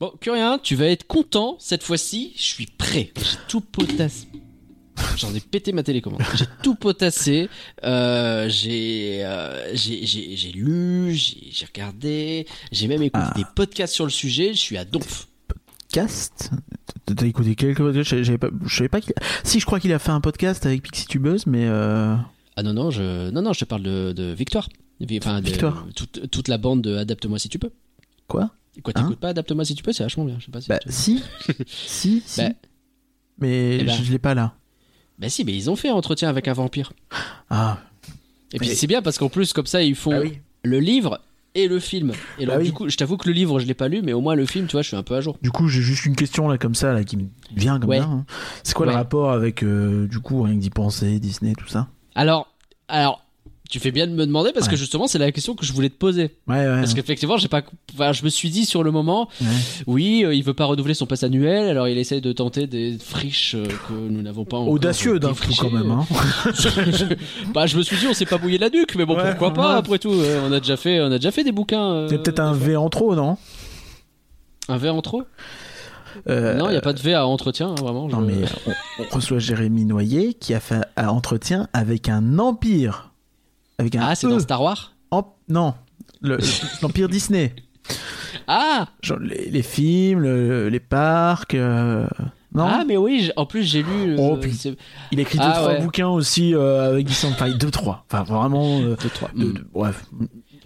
Bon, Curien, tu vas être content cette fois-ci. Je suis prêt. J'ai tout potassé. J'en ai pété ma télécommande. J'ai tout potassé. Euh, j'ai, euh, j'ai, lu, j'ai, regardé, j'ai même écouté Ah. des podcasts sur le sujet. Je suis à donf. Cast T'as écouté quelques podcasts? Je savais pas, savais pas qu'il. Si, je crois qu'il a fait un podcast avec Pixie Tubeuse, mais. Euh... Ah non non, je, non non, je te parle de, de Victoire. Enfin, de- Victoire. toute, toute la bande de Adapte-moi si tu peux. Quoi? Quoi, Hein t'écoutes pas Adapte-moi si tu peux, c'est vachement bien. Je sais pas si. Bah, si. si, si. Bah. mais ben. je, l'ai pas là. Bah si, mais ils ont fait un entretien avec un vampire. Ah. Et puis Mais- c'est bien parce qu'en plus comme ça ils font Ah oui. le livre et le film. Et Bah donc oui. du coup, je t'avoue que le livre je l'ai pas lu, mais au moins le film, tu vois, je suis un peu à jour. Du coup, j'ai juste une question là comme ça là qui me vient comme Ouais. ça. hein. C'est quoi Ouais. le rapport avec euh, du coup rien que d'y penser, Disney, tout ça? Alors, alors, tu fais bien de me demander parce que justement c'est la question que je voulais te poser. Ouais, ouais. Parce qu'effectivement, j'ai pas, enfin, je me suis dit sur le moment, oui, euh, il veut pas renouveler son pass annuel, alors il essaye de tenter des friches euh, que nous n'avons pas encore Audacieux d'un coup quand même. Hein. bah, je me suis dit, on s'est pas mouillé la nuque, mais bon, pourquoi pas après tout. euh, on a déjà fait, on a déjà fait des bouquins. euh, C'est peut-être un V en trop, non? Un verre en trop? Euh, Non, il y a pas de V à entretien, hein, vraiment. Non mais on, on reçoit Jérémy Noyer qui a fait un entretien avec un empire. Avec un Ah, c'est E. dans Star Wars. Emp- Non, le- l'empire Disney. Ah, Genre les, les films, le- les parcs. euh, Non. ah, mais oui. En plus, j'ai lu. euh, Oh, Il a écrit deux Ah, trois ouais. bouquins aussi euh, avec Guy deux trois. Enfin vraiment. euh, deux, trois. deux- Hmm. bref.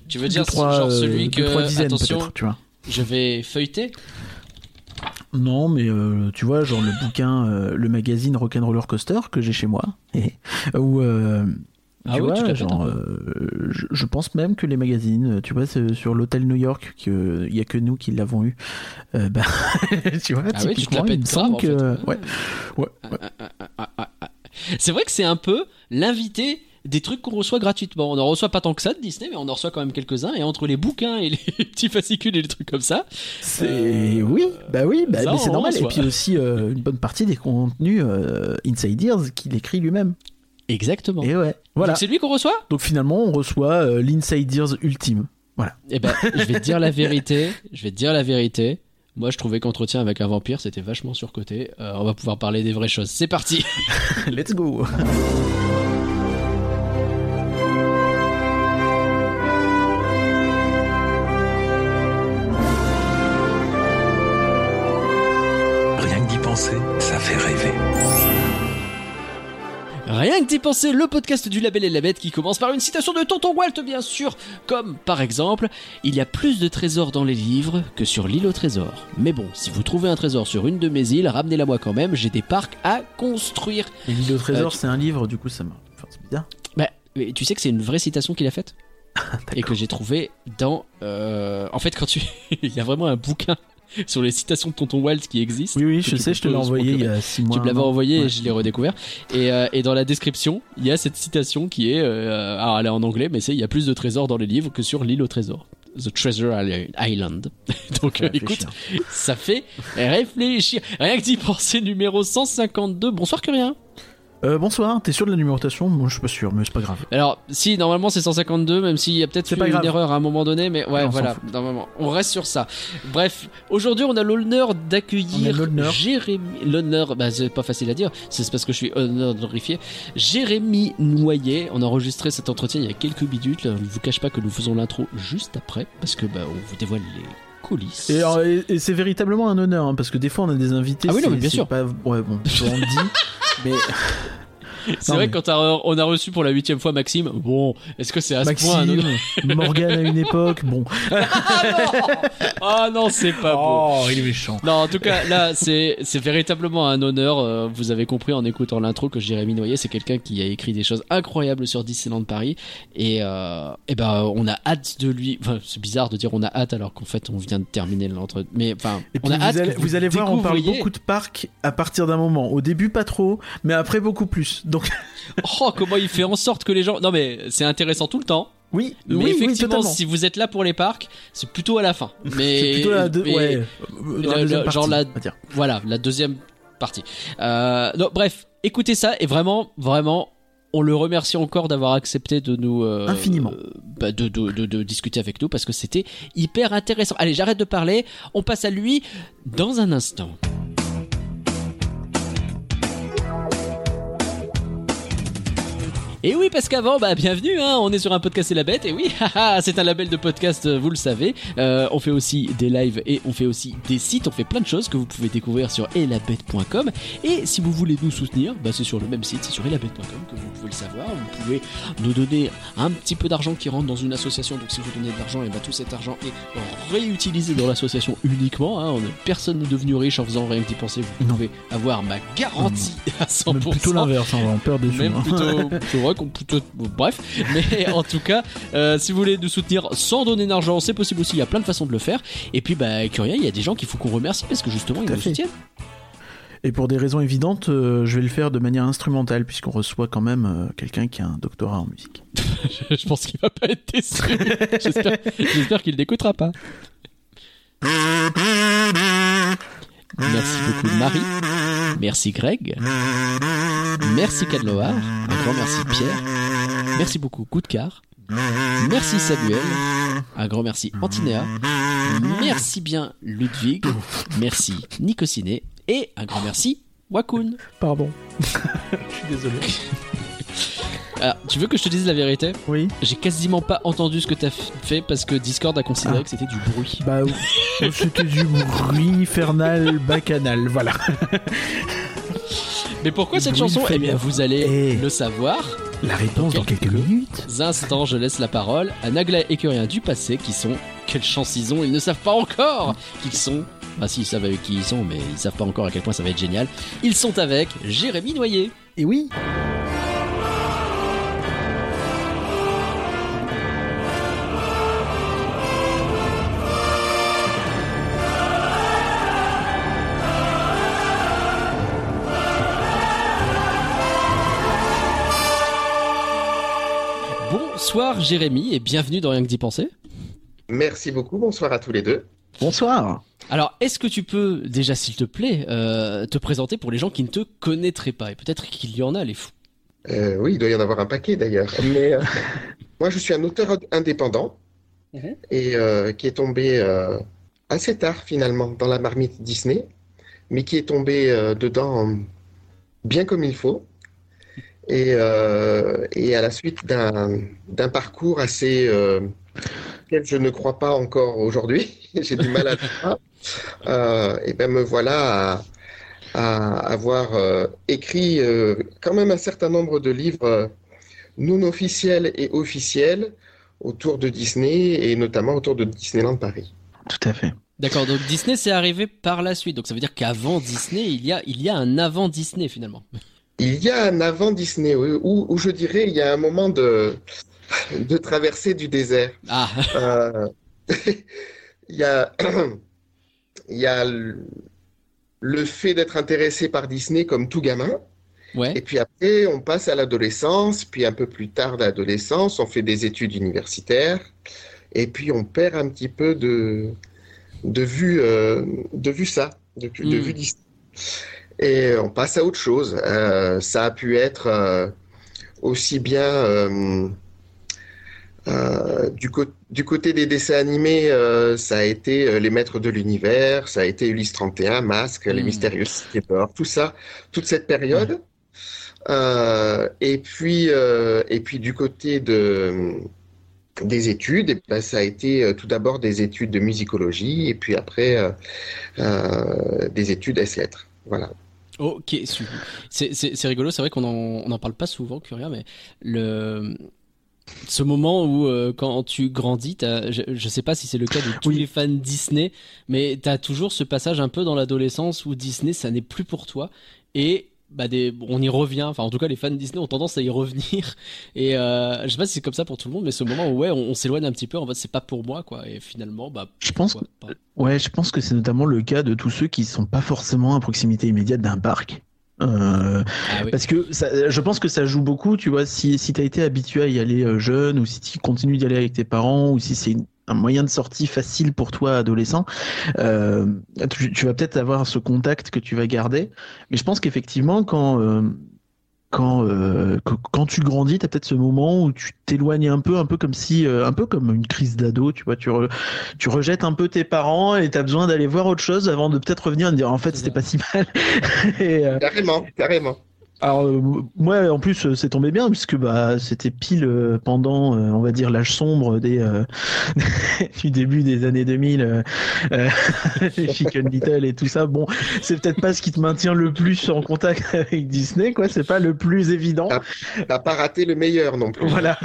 Tu veux deux, dire trois, genre celui deux, que trois dizaines attention, tu vois. je vais feuilleter. Non, mais euh, tu vois, genre le bouquin, euh, le magazine Rock'n'Roller Coaster que j'ai chez moi, euh, Ah tu oui, vois, genre, euh, je, je pense même que les magazines, tu vois, c'est sur l'hôtel New York, que il y a que nous qui l'avons eu. Euh, bah, tu vois, Ah oui, tu te il me semble grave, en que, fait. ouais, ouais, ouais. Ah, ah, ah. C'est vrai que c'est un peu l'invité des trucs qu'on reçoit gratuitement. On en reçoit pas tant que ça de Disney, mais on en reçoit quand même quelques-uns. Et entre les bouquins et les petits fascicules et les trucs comme ça, C'est Euh, oui, bah oui, bah, ça, mais c'est normal. Et puis aussi euh, une bonne partie des contenus euh, Inside Ears qu'il écrit lui-même. Exactement. Et ouais, voilà. Donc c'est lui qu'on reçoit? Donc finalement, on reçoit euh, l'Inside Ears ultime. Voilà. Eh ben, je vais te dire la vérité. Je vais te dire la vérité. Moi, je trouvais qu'entretien avec un vampire, c'était vachement surcoté. Euh, on va pouvoir parler des vraies choses. C'est parti. Let's go. Rien que d'y penser, ça fait rêver. Rien que d'y penser, le podcast du Label et la Bête qui commence par une citation de Tonton Walt, bien sûr. Comme, par exemple, il y a plus de trésors dans les livres que sur l'île au trésor. Mais bon, si vous trouvez un trésor sur une de mes îles, ramenez-la moi quand même, j'ai des parcs à construire. Et l'île au trésor, Euh, c'est un livre, du coup, ça m'a. Enfin, c'est bizarre. Bah, mais tu sais que c'est une vraie citation qu'il a faite et que j'ai trouvé dans. euh, En fait, quand tu, il y a vraiment un bouquin sur les citations de Tonton Walt qui existe. Oui, oui, je sais, je te l'ai envoyé il y a 6 mois. Tu me l'avais envoyé Ouais. et je l'ai redécouvert. Et, euh, et dans la description, il y a cette citation qui est, euh, alors elle est en anglais, mais c'est il y a plus de trésors dans les livres que sur l'île au trésor. The Treasure Island. Donc euh, écoute, ça fait réfléchir. Rien que d'y penser, numéro 152. Bonsoir Curien. Euh, bonsoir, t'es sûr de la numérotation Moi, je suis pas sûr, mais c'est pas grave. Alors, si, normalement c'est 152, même s'il y a peut-être C'est eu pas une grave. erreur à un moment donné, mais ouais, voilà, normalement. On reste sur ça. Bref, aujourd'hui on a l'honneur d'accueillir. Jérémy. L'honneur, bah c'est pas facile à dire, c'est parce que je suis honorifié. Jérémy Noyer. On a enregistré cet entretien il y a quelques minutes. Là, je ne vous cache pas que nous faisons l'intro juste après, parce que bah, on vous dévoile les coulisses. Et, alors, et- et c'est véritablement un honneur, hein, parce que des fois, on a des invités. Ah oui, non, c'est- mais bien sûr. Pas... Ouais, bon, on le dit. mais c'est non, vrai mais- que quand on a reçu pour la huitième fois Maxime, bon, est-ce que c'est à ce point Maxime, Morgan à une époque, bon. Ah non, c'est pas beau. Oh, il est méchant. Non, en tout cas, là, c'est c'est véritablement un honneur. Euh, vous avez compris en écoutant l'intro que Jérémy Noyer, c'est quelqu'un qui a écrit des choses incroyables sur Disneyland Paris. Et, euh, et ben, on a hâte de lui. Enfin, c'est bizarre de dire on a hâte alors qu'en fait, on vient de terminer l'entretien. Mais enfin, Et on puis a vous hâte. allez, vous allez voir, on parle beaucoup de parcs à partir d'un moment. Au début, pas trop, mais après, beaucoup plus. Donc, Oh, comment il fait en sorte que les gens. Non, mais c'est intéressant tout le temps. oui, Mais oui, effectivement, si vous êtes là pour les parcs, c'est plutôt à la fin. Mais C'est plutôt la, deux- mais- ouais, la deuxième partie, genre la-. Voilà, la deuxième partie. Euh, non, bref, écoutez ça et vraiment, vraiment, on le remercie encore d'avoir accepté de nous euh, Infiniment. euh, bah, de, de, de, de discuter avec nous parce que c'était hyper intéressant. Allez, j'arrête de parler. On passe à lui dans un instant. Et oui, parce qu'avant, bah bienvenue, hein, on est sur un podcast et la bête, et oui, haha, c'est un label de podcast, euh, vous le savez. Euh, on fait aussi des lives et on fait aussi des sites, on fait plein de choses que vous pouvez découvrir sur elabette.com. Et si vous voulez nous soutenir, bah c'est sur le même site, c'est sur elabette.com que vous pouvez le savoir. Vous pouvez nous donner un petit peu d'argent qui rentre dans une association, donc si vous donnez de l'argent, et bah tout cet argent est réutilisé dans l'association uniquement. Hein. On, personne n'est devenu riche en faisant rien que d'y penser, vous Non. pouvez avoir ma garantie à 100%. Même plutôt l'inverse, hein, on perd des sous. Même plutôt, c'est vrai qu'on plutôt, bref, mais en tout cas, euh, si vous voulez nous soutenir sans donner d'argent, c'est possible aussi. Il y a plein de façons de le faire. Et puis, bah, Curia, il y a des gens qu'il faut qu'on remercie parce que justement, ils nous fait. soutiennent. Et pour des raisons évidentes, euh, je vais le faire de manière instrumentale, puisqu'on reçoit quand même euh, quelqu'un qui a un doctorat en musique. Je pense qu'il va pas être déçu. J'espère, j'espère qu'il n'écoutera pas. Merci beaucoup Marie. Merci Greg. Merci Cadloar. Un grand merci Pierre. Merci beaucoup Coup de Car. Merci Samuel. Un grand merci Antinéa. Merci bien Ludwig. Merci Nico Ciné. Et un grand merci Wakun. Pardon. je suis désolé. Alors, tu veux que je te dise la vérité Oui. J'ai quasiment pas entendu ce que t'as fait parce que Discord a considéré Ah. que c'était du bruit. Bah, oui. c'était du bruit infernal bacchanal, voilà. Mais pourquoi cette chanson? Eh bien, vous allez Eh. le savoir. La réponse dans quelques minutes. instants, je laisse la parole à Nagla et Curien du passé qui sont. Quelle chance ils ont, ils ne savent pas encore qu'ils sont. Ah si, ils savent avec qui ils sont, mais ils savent pas encore à quel point ça va être génial. Ils sont avec Jérémy Noyer. Et oui. Bonsoir Jérémy et bienvenue dans Rien que d'y penser. Merci beaucoup, bonsoir à tous les deux. Bonsoir. Alors, est-ce que tu peux déjà, s'il te plaît, euh, te présenter pour les gens qui ne te connaîtraient pas Et peut-être qu'il y en a, les fous. Euh, oui, il doit y en avoir un paquet d'ailleurs. Mais euh, moi, je suis un auteur indépendant Mhm. et euh, qui est tombé euh, assez tard finalement dans la marmite Disney, mais qui est tombé euh, dedans bien comme il faut. Et, euh, et à la suite d'un parcours assez euh, auquel je ne crois pas encore aujourd'hui, j'ai du mal à le croire, euh, et ben me voilà à, à avoir euh, écrit euh, quand même un certain nombre de livres non officiels et officiels autour de Disney et notamment autour de Disneyland Paris. Tout à fait. D'accord, donc Disney c'est arrivé par la suite. Donc ça veut dire qu'avant Disney, il y a, il y a un avant Disney finalement. Il y a un avant Disney, où, où je dirais il y a un moment de, de traversée du désert. Ah, Euh, il y a, il y a le, le fait d'être intéressé par Disney comme tout gamin. Et puis après, on passe à l'adolescence, puis un peu plus tard l'adolescence, on fait des études universitaires, et puis on perd un petit peu de, de vue, euh, de vue ça, de, de Mm. vue Disney. Et on passe à autre chose. Euh, ça a pu être euh, aussi bien euh, du, côté des dessins animés, ça a été Les Maîtres de l'Univers, ça a été Ulysse 31, Masque, Les Mm. Mystérieuses Cités d'Or, tout ça, toute cette période. Euh, et puis, et puis du côté de, des études, ben, ça a été euh, tout d'abord des études de musicologie et puis après euh, euh, des études S-lettres. Voilà. Ok. C'est, rigolo, c'est vrai qu'on en, on en parle pas souvent, Curia, mais le, ce moment où euh, quand tu grandis, je, je sais pas si c'est le cas de tous Oui. les fans Disney, mais t'as toujours ce passage un peu dans l'adolescence où Disney, ça n'est plus pour toi. Et bah des, on y revient, enfin en tout cas les fans Disney ont tendance à y revenir. Et euh, je sais pas si c'est comme ça pour tout le monde, mais ce moment où ouais, on, on s'éloigne un petit peu, en fait c'est pas pour moi quoi. Et finalement, bah Je pense pas. Ouais, je pense que c'est notamment le cas de tous ceux qui sont pas forcément à proximité immédiate d'un parc. Euh, Ah oui. Parce que ça, je pense que ça joue beaucoup, tu vois, si, si tu as été habitué à y aller euh, jeune, ou si tu continues d'y aller avec tes parents, ou si c'est une- un moyen de sortie facile pour toi, adolescent, euh, tu, tu vas peut-être avoir ce contact que tu vas garder. Mais je pense qu'effectivement, quand, euh, quand euh, quand tu grandis, t'as peut-être ce moment où tu t'éloignes un peu, un peu comme si, euh, un peu comme une crise d'ado, tu vois, tu re- tu rejettes un peu tes parents et t'as besoin d'aller voir autre chose avant de peut-être revenir et te dire en fait c'était pas si mal. et, euh, Carrément, carrément. Alors euh, moi en plus euh, c'est tombé bien puisque bah c'était pile euh, pendant euh, on va dire l'âge sombre des euh, du début des années 2000 euh, Chicken Little et tout ça bon c'est peut-être pas ce qui te maintient le plus en contact avec Disney quoi c'est pas le plus évident. T'as pas raté le meilleur non plus. voilà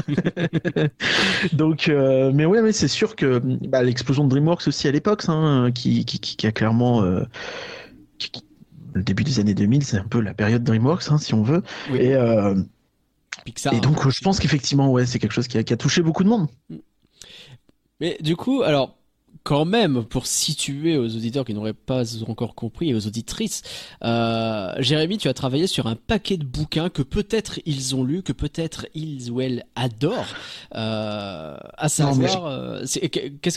donc euh, mais ouais mais c'est sûr que bah, l'explosion de DreamWorks aussi à l'époque hein, qui, qui, qui a clairement euh, qui- le début des années 2000 c'est un peu la période DreamWorks hein, si on veut Oui. et euh, Pixar. et donc, hein. euh, je pense qu'effectivement, ouais, c'est quelque chose qui a, qui a touché beaucoup de monde. Mais du coup, alors, quand même, pour situer aux auditeurs qui n'auraient pas encore compris et aux auditrices, euh, Jérémy, tu as travaillé sur un paquet de bouquins que peut-être ils ont lus, que peut-être ils ou elles adorent, euh, à savoir, euh,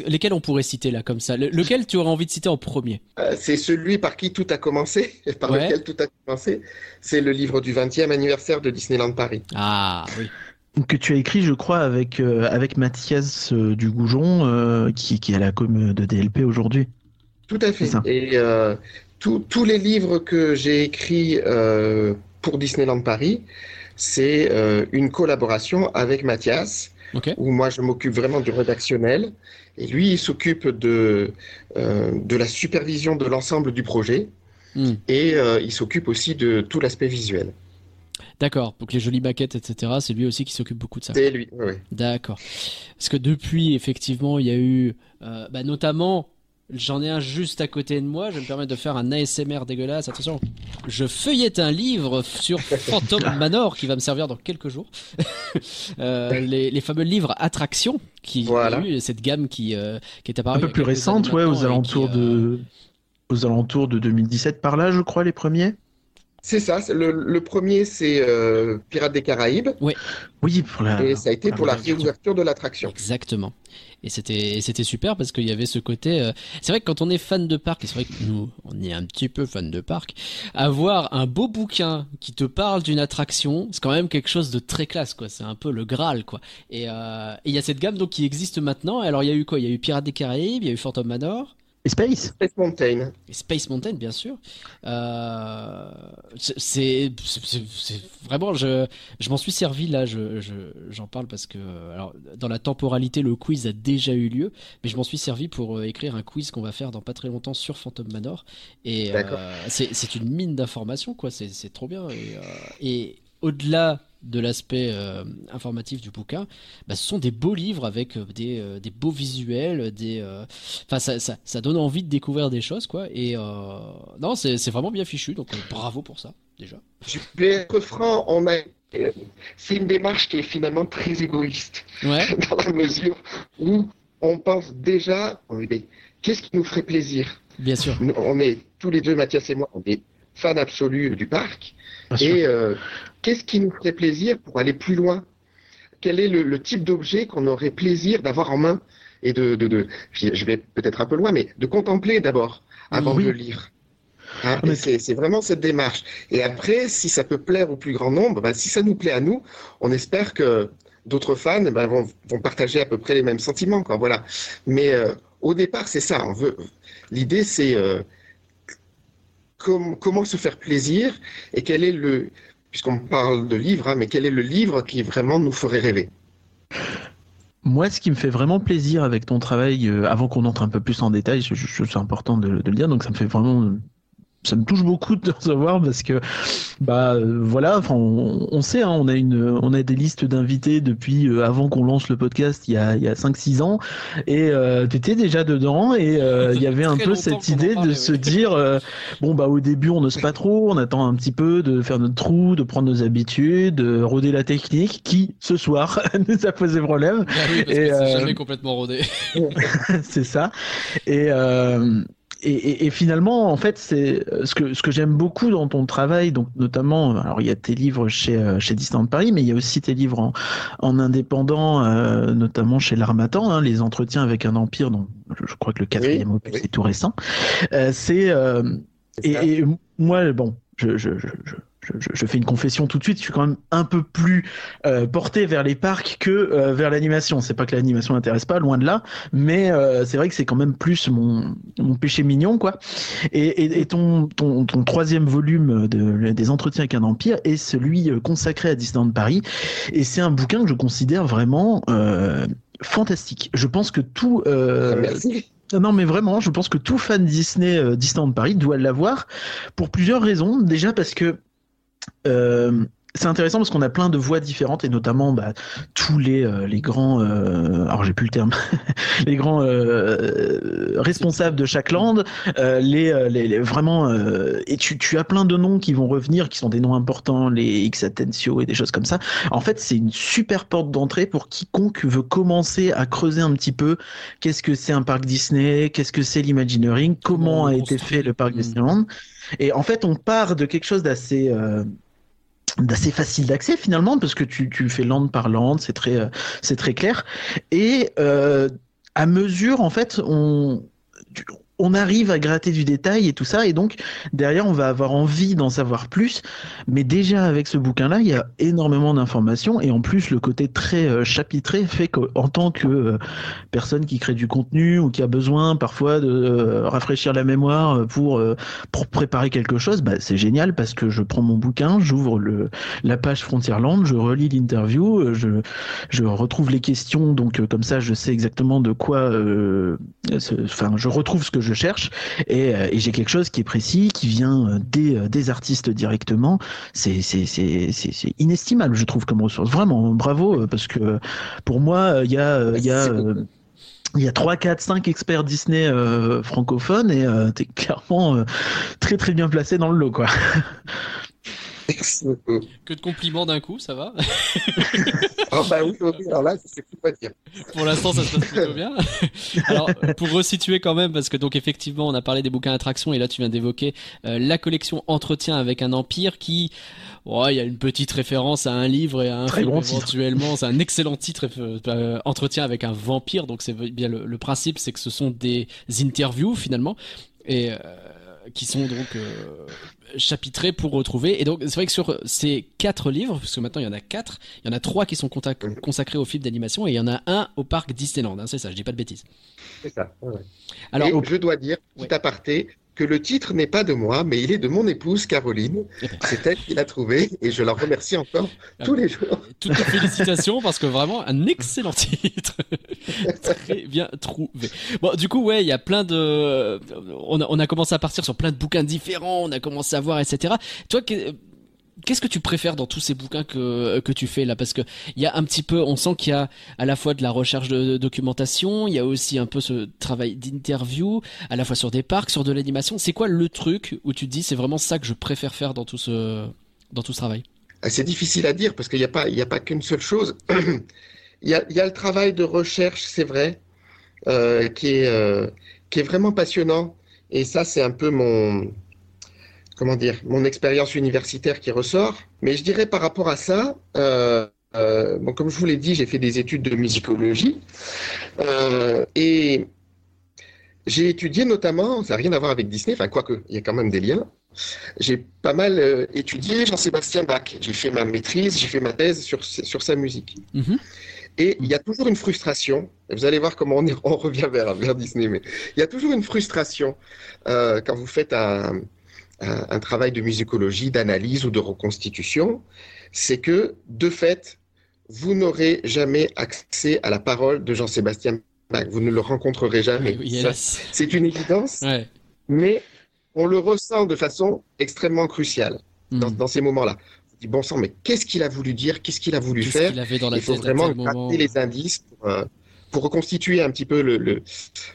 lesquels on pourrait citer là comme ça? Le- Lequel tu aurais envie de citer en premier? Euh, c'est celui par qui tout a commencé, par Ouais. lequel tout a commencé. C'est le livre du 20e anniversaire de Disneyland Paris. Ah oui. Que tu as écrit, je crois, avec, euh, avec Mathias euh, Dugoujon, euh, qui, qui est à la com de DLP aujourd'hui. Tout à fait. Et euh, tous- les livres que j'ai écrits euh, pour Disneyland Paris, c'est euh, une collaboration avec Mathias, où moi je m'occupe vraiment du rédactionnel, et lui il s'occupe de, euh, de la supervision de l'ensemble du projet, Hmm. et euh, il s'occupe aussi de tout l'aspect visuel. D'accord. Donc les jolies maquettes, etc. C'est lui aussi qui s'occupe beaucoup de ça. C'est lui. ouais. D'accord. Parce que depuis, effectivement, il y a eu, euh, bah, notamment, j'en ai un juste à côté de moi. Je vais me permettre de faire un ASMR dégueulasse. Attention, je feuillette un livre sur Phantom Manor qui va me servir dans quelques jours. Euh, les, les fameux livres Attraction qui Voilà. eu cette gamme qui, euh, qui est apparue. Un peu plus récente, ouais, aux alentours qui, euh, de. Aux alentours de 2017 par là, je crois, les premiers. C'est ça. Le, le premier, c'est euh, Pirates des Caraïbes, Oui, pour la. et ça a été pour la réouverture. réouverture de l'attraction. Exactement. Et c'était c'était super parce qu'il y avait ce côté. euh, C'est vrai que quand on est fan de parc, et c'est vrai que nous on est un petit peu fan de parc, avoir un beau bouquin qui te parle d'une attraction, c'est quand même quelque chose de très classe quoi. C'est un peu le Graal quoi. Et euh, il y a cette gamme donc qui existe maintenant. Alors il y a eu quoi? Il y a eu Pirates des Caraïbes, il y a eu Phantom Manor. Et Space Space Mountain. Et Space Mountain, bien sûr. Euh, c'est, c'est, c'est- c'est- vraiment, je, je m'en suis servi là. Je, je, j'en parle parce que, alors, dans la temporalité, le quiz a déjà eu lieu, mais je m'en suis servi pour euh, écrire un quiz qu'on va faire dans pas très longtemps sur Phantom Manor. Et euh, c'est, c'est une mine d'informations, quoi. C'est, c'est trop bien. Et, euh, et au-delà de l'aspect euh, informatif du bouquin, bah, ce sont des beaux livres avec euh, des, euh, des beaux visuels, des, euh, enfin ça, ça, ça donne envie de découvrir des choses quoi. Et euh, non, c'est c'est vraiment bien fichu, donc euh, bravo pour ça déjà. Je vais être franc, on a. C'est une démarche qui est finalement très égoïste, Ouais, dans la mesure où on pense déjà, oh, qu'est-ce qui nous ferait plaisir? Bien sûr. Nous, On est tous les deux, Mathias et moi, on est fans absolus du parc. Bien. Et euh, qu'est-ce qui nous ferait plaisir pour aller plus loin? Quel est le, le type d'objet qu'on aurait plaisir d'avoir en main et de, de, de- je vais peut-être un peu loin, mais de contempler d'abord avant Oui. de le lire. Hein, et c'est c'est vraiment cette démarche. Et après, si ça peut plaire au plus grand nombre, ben, si ça nous plaît à nous, on espère que d'autres fans ben, vont, vont partager à peu près les mêmes sentiments. Quoi, voilà. Mais euh, au départ, c'est ça. On veut. L'idée, c'est euh, com- comment se faire plaisir et quel est le, puisqu'on parle de livres, hein, mais quel est le livre qui vraiment nous ferait rêver? Moi, ce qui me fait vraiment plaisir avec ton travail, euh, avant qu'on entre un peu plus en détail, c'est important de le dire, donc ça me fait vraiment, ça me touche beaucoup de te recevoir parce que, bah voilà, enfin, on, on sait, hein, on a une, on a des listes d'invités depuis euh, avant qu'on lance le podcast, il y a, il y a 5-6 ans, et euh, t'étais déjà dedans, et euh, il y avait un peu cette idée de se dire, euh, bon bah au début on n'ose pas trop, on attend un petit peu de faire notre trou, de prendre nos habitudes, de rôder la technique, qui ce soir nous a posé problème. Ah oui, parce Et, que c'est euh, jamais complètement rodé. c'est ça. Et, euh, et, et- et finalement, en fait, c'est ce que ce que j'aime beaucoup dans ton travail, donc notamment, alors il y a tes livres chez euh, chez Disneyland Paris, mais il y a aussi tes livres en, en indépendant, euh, notamment chez l'Armatan, hein, les entretiens avec un empire, dont je, crois que le quatrième Oui, opus oui. est tout récent. Euh, c'est euh, et, et moi, bon, je, je, je, je, je, fais une confession tout de suite, je suis quand même un peu plus euh, porté vers les parcs que euh, vers l'animation. C'est pas que l'animation n'intéresse pas, loin de là, mais euh, c'est vrai que c'est quand même plus mon, mon péché mignon, quoi. Et, et, ton, ton, ton, troisième volume de, des entretiens avec un empire est celui consacré à Disneyland Paris, et c'est un bouquin que je considère vraiment fantastique. Je pense que tout. Merci. Non, mais vraiment, je pense que tout fan Disney, Disneyland Paris doit l'avoir pour plusieurs raisons. Déjà parce que euh, c'est intéressant parce qu'on a plein de voix différentes et notamment bah, tous les, euh, les grands, euh, alors j'ai plus le terme, les grands euh, responsables de chaque land, les, les, vraiment, et tu, tu as plein de noms qui vont revenir, qui sont des noms importants, les X Atencio et des choses comme ça. En fait, c'est une super porte d'entrée pour quiconque veut commencer à creuser un petit peu. Qu'est-ce que c'est un parc Disney, qu'est-ce que c'est l'Imagineering, comment a été fait le parc Disneyland? Et en fait, on part de quelque chose d'assez d'assez facile d'accès finalement parce que tu, tu fais land par land, c'est très euh, c'est très clair. Et euh, à mesure en fait on on arrive à gratter du détail et tout ça, et donc derrière on va avoir envie d'en savoir plus. Mais déjà avec ce bouquin-là, il y a énormément d'informations, et en plus le côté très euh, chapitré fait qu'en tant que euh, personne qui crée du contenu ou qui a besoin parfois de euh, rafraîchir la mémoire pour pour préparer quelque chose, bah, c'est génial parce que je prends mon bouquin, j'ouvre la page Frontierland, je relis l'interview, je je retrouve les questions, donc comme ça je sais exactement de quoi, enfin je retrouve ce que je je cherche euh, et, j'ai quelque chose qui est précis, qui vient euh, des, euh, des artistes directement. C'est inestimable, je trouve, comme ressource. Vraiment, bravo, parce que pour moi, il y a, il y a il y a 3, 4, 5 experts Disney francophones et tu es clairement très très bien placé dans le lot quoi. Que de compliments d'un coup, ça va oh bah oui, alors là, je sais plus quoi dire. Pour l'instant, ça se passe plutôt bien. alors, pour resituer quand même, parce que donc effectivement, on a parlé des bouquins attractions et là, tu viens d'évoquer euh, la collection Entretien avec un empire qui, il y a une petite référence à un livre et à un Très film éventuellement. C'est un excellent titre, euh, Entretien avec un vampire. Donc c'est bien le, le principe, c'est que ce sont des interviews finalement et euh, qui sont donc chapitré pour retrouver. Et donc, c'est vrai que sur ces quatre livres, parce que maintenant il y en a quatre, il y en a trois qui sont consacrés au film d'animation et il y en a un au parc Disneyland. Hein, c'est ça, je dis pas de bêtises. C'est ça. Alors, je dois dire, tout aparté, que le titre n'est pas de moi, mais il est de mon épouse Caroline. C'est elle qui l'a trouvé et je la remercie encore tous les jours. Toutes les félicitations parce que vraiment un excellent titre. Très bien trouvé. Bon, du coup, ouais, il y a plein de. On a, on a commencé à partir sur plein de bouquins différents, on a commencé à voir, etc. Toi, Qu'est-ce que tu préfères dans tous ces bouquins que, que tu fais là? Parce que il y a un petit peu, on sent qu'il y a à la fois de la recherche de, documentation, il y a aussi un peu ce travail d'interview, à la fois sur des parcs, sur de l'animation. C'est quoi le truc où tu te dis c'est vraiment ça que je préfère faire dans tout ce, dans tout ce travail? Ah, C'est difficile à dire parce qu'il n'y a pas, pas qu'une seule chose. il, y a, il y a le travail de recherche, c'est vrai, euh, qui, est, euh, qui est vraiment passionnant. Et ça, c'est un peu mon, comment dire, mon expérience universitaire qui ressort. Mais je dirais par rapport à ça, euh, euh, bon, comme je vous l'ai dit, j'ai fait des études de musicologie euh, et j'ai étudié notamment, ça n'a rien à voir avec Disney, enfin quoique, il y a quand même des liens. J'ai pas mal étudié Jean-Sébastien Bach. J'ai fait ma maîtrise, j'ai fait ma thèse sur, sur sa musique. Mm-hmm. Et il y a toujours une frustration. Vous allez voir comment on, on revient vers, vers, Disney, mais il y a toujours une frustration quand vous faites un, un, travail de musicologie, d'analyse ou de reconstitution, c'est que, de fait, vous n'aurez jamais accès à la parole de Jean-Sébastien Bach. Vous ne le rencontrerez jamais. c'est une évidence. Mais on le ressent de façon extrêmement cruciale dans, hmm. ces moments-là. On dit, bon sang, mais qu'est-ce qu'il a voulu dire? Qu'est-ce qu'il a voulu faire? Il faut vraiment gratter les indices euh, pour, reconstituer un petit peu le, le,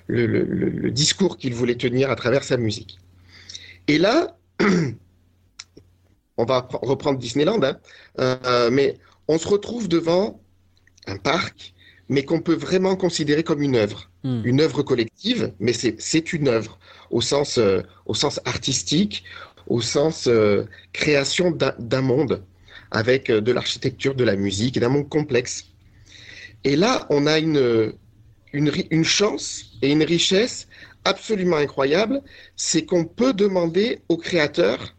le discours qu'il voulait tenir à travers sa musique. Et là, on va reprendre Disneyland, hein, euh, mais on se retrouve devant un parc, mais qu'on peut vraiment considérer comme une œuvre. Hmm. Une œuvre collective, mais c'est une œuvre au sens, euh, au sens artistique, au sens euh, création d'un monde avec de l'architecture, de la musique, d'un monde complexe. Et là, on a une, une, une chance et une richesse absolument incroyable, c'est qu'on peut demander au créateur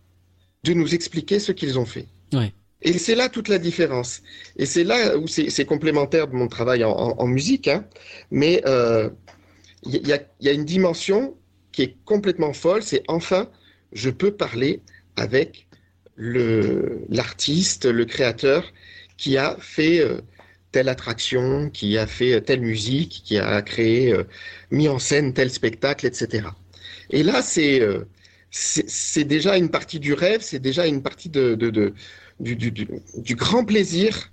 de nous expliquer ce qu'ils ont fait. Ouais. Et c'est là toute la différence. Et c'est là où c'est complémentaire de mon travail en, en, musique. Hein. Mais il euh, y, a, y, a, une dimension qui est complètement folle. C'est enfin, je peux parler avec l'artiste, le, créateur qui a fait euh, telle attraction, qui a fait telle musique, qui a créé, euh, mis en scène tel spectacle, etc. Et là, c'est euh, c'est déjà une partie du rêve, c'est déjà une partie de, du, grand plaisir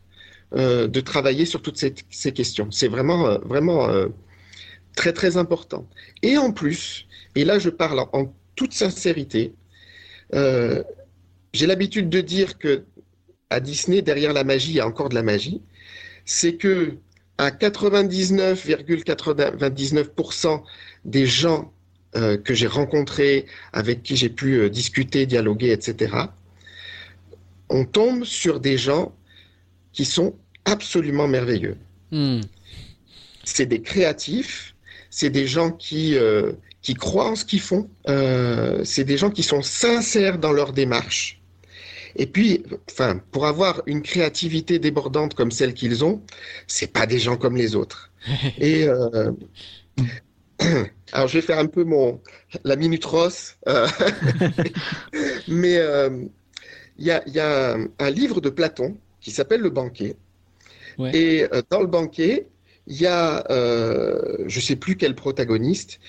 euh, de travailler sur toutes ces, questions. C'est vraiment, euh, vraiment euh, très, très important. Et en plus, et là je parle en, en toute sincérité, euh, j'ai l'habitude de dire que à Disney, derrière la magie, il y a encore de la magie. C'est que à 99,99% des gens euh, que j'ai rencontrés, avec qui j'ai pu euh, discuter, dialoguer, etc., on tombe sur des gens qui sont absolument merveilleux. Hmm. C'est des créatifs, c'est des gens qui, euh, qui croient en ce qu'ils font, c'est des gens qui sont sincères dans leur démarche. Et puis, enfin, pour avoir une créativité débordante comme celle qu'ils ont, c'est pas des gens comme les autres. Et euh, alors, je vais faire un peu mon la minute rosse, euh, mais euh, il y, a, y, a, un livre de Platon qui s'appelle Le Banquet. Ouais. Et euh, dans le banquet, il y a, je sais plus quel protagoniste,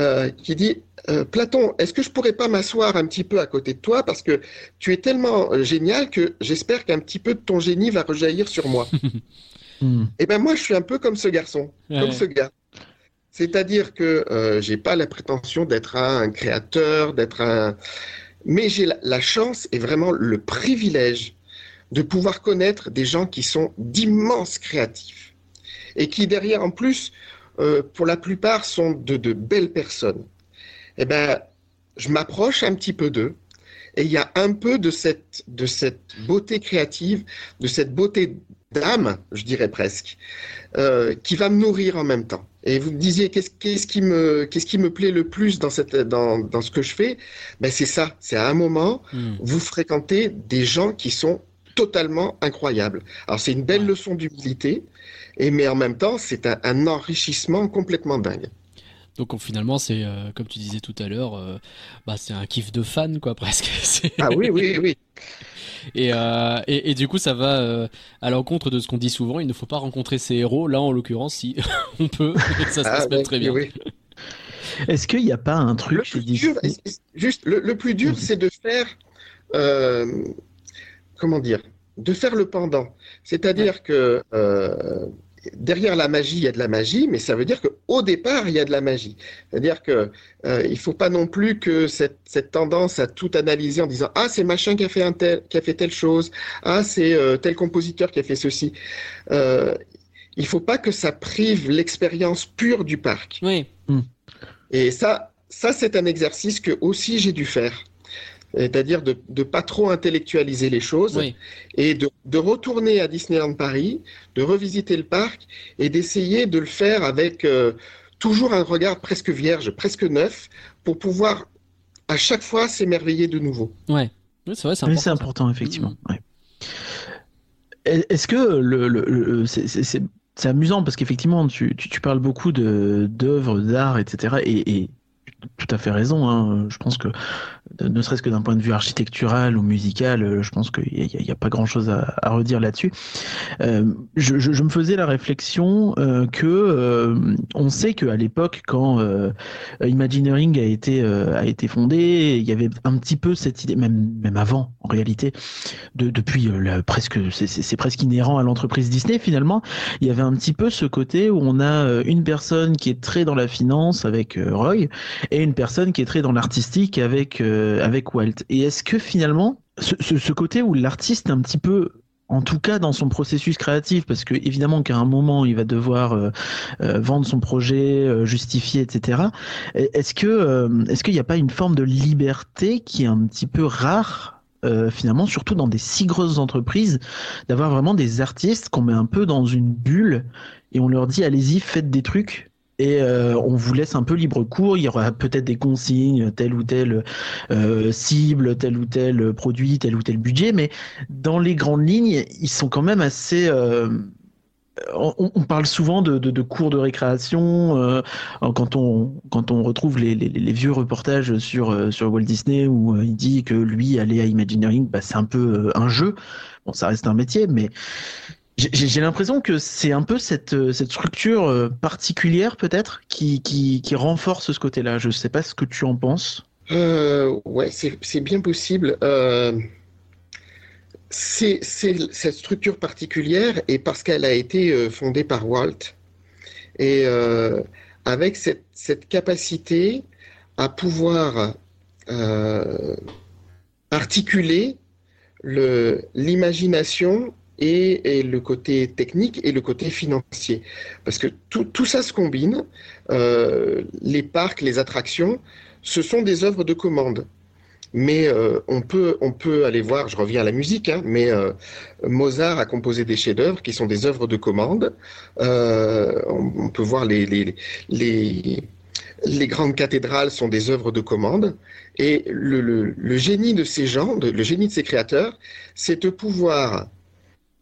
euh, qui dit euh, Platon, est-ce que je pourrais pas m'asseoir un petit peu à côté de toi parce que tu es tellement euh, génial que j'espère qu'un petit peu de ton génie va rejaillir sur moi. Hmm. Et ben moi, je suis un peu comme ce garçon, Ouais. comme ce gars. C'est-à-dire que euh, j'ai pas la prétention d'être un créateur, d'être un, mais j'ai la, la chance et vraiment le privilège de pouvoir connaître des gens qui sont d'immenses créatifs et qui derrière en plus euh, pour la plupart, sont de, de belles personnes. Eh ben, je m'approche un petit peu d'eux, et il y a un peu de cette, de cette beauté créative, de cette beauté d'âme, je dirais presque, euh, qui va me nourrir en même temps. Et vous me disiez, qu'est-ce qu'est-ce qui, me, qu'est-ce qui me plaît le plus dans, cette, dans, dans ce que je fais? Ben, C'est ça, c'est à un moment, Hmm. vous fréquentez des gens qui sont totalement incroyables. Alors c'est une belle Ouais. leçon d'humilité, et mais en même temps c'est un, un enrichissement complètement dingue. Donc on- finalement, c'est euh, comme tu disais tout à l'heure, euh, bah, c'est un kiff de fan quoi presque. Ah oui, oui, oui. Et, euh, et, et du coup, ça va euh, à l'encontre de ce qu'on dit souvent. Il ne faut pas rencontrer ses héros. Là, en l'occurrence, si on peut, ça se Ah, passe même oui, très bien. oui. Est-ce qu'il n'y a pas un truc Le plus dur, juste le, le plus dur, c'est de faire, euh, comment dire, de faire le pendant. C'est-à-dire que euh, derrière la magie, il y a de la magie, mais ça veut dire qu'au départ, il y a de la magie. C'est-à-dire que euh, il faut pas non plus que cette, cette tendance à tout analyser en disant ah c'est machin qui a fait un tel, qui a fait telle chose, ah c'est euh, tel compositeur qui a fait ceci. Euh, il faut pas que ça prive l'expérience pure du parc. Oui. Et ça, ça c'est un exercice que aussi j'ai dû faire. C'est-à-dire de ne pas trop intellectualiser les choses Oui. et de, de retourner à Disneyland Paris, de revisiter le parc et d'essayer de le faire avec euh, toujours un regard presque vierge, presque neuf, pour pouvoir à chaque fois s'émerveiller de nouveau. Ouais. Oui, c'est vrai, c'est important. c'est important, effectivement. ouais. Est- Est-ce que le, le- le- c'est- c'est c'est- c'est amusant parce qu'effectivement, tu, tu, tu parles beaucoup de d'œuvres d'art, etc. Et, et tout à fait raison. Hein. Je pense que ne serait-ce que d'un point de vue architectural ou musical, euh, je pense qu'il n'y a, pas grand-chose à, redire là-dessus. Euh, je, me faisais la réflexion euh, que euh, on sait qu'à l'époque, quand Imagineering a été a fondé, il y avait un petit peu cette idée, même avant en réalité, de, depuis presque c'est- presque inhérent à l'entreprise Disney finalement. Il y avait un petit peu ce côté où on a une personne qui est très dans la finance avec Roy et une personne qui est très dans l'artistique avec euh, avec Walt. Et est-ce que finalement ce, côté où l'artiste un petit peu en tout cas dans son processus créatif, parce que évidemment qu'à un moment il va devoir euh, euh, vendre son projet, justifier, etc. Est-ce que est-ce qu'il n'y a pas une forme de liberté qui est un petit peu rare finalement, surtout dans des si grosses entreprises, d'avoir vraiment des artistes qu'on met un peu dans une bulle et on leur dit allez-y, faites des trucs et euh, on vous laisse un peu libre cours. Il y aura peut-être des consignes, telle ou telle euh, cible, tel ou tel produit, tel ou tel budget, mais dans les grandes lignes, ils sont quand même assez. Euh, on, parle souvent de, cours de récréation quand on quand on retrouve les, vieux reportages sur sur Walt Disney où il dit que lui aller à Imagineering, bah, c'est un peu un jeu. Bon, ça reste un métier, mais j'ai l'impression que c'est un peu cette, cette structure euh, particulière peut-être qui, qui, qui renforce ce côté-là. Je sais pas ce que tu en penses. Euh, ouais, c'est bien possible. Euh, c'est cette structure particulière et parce qu'elle a été euh, fondée par Walt et euh, avec cette, cette capacité à pouvoir euh, articuler le l'imagination et, le côté technique et le côté financier. Parce que tout, ça se combine. Euh, les parcs, les attractions, ce sont des œuvres de commande. Mais euh, on peut, on peut aller voir, je reviens à la musique, hein, mais euh, Mozart a composé des chefs-d'œuvre qui sont des œuvres de commande. On, peut voir les, les, les, les grandes cathédrales sont des œuvres de commande. Et le, le, génie de ces gens, le génie de ces créateurs, c'est de pouvoir,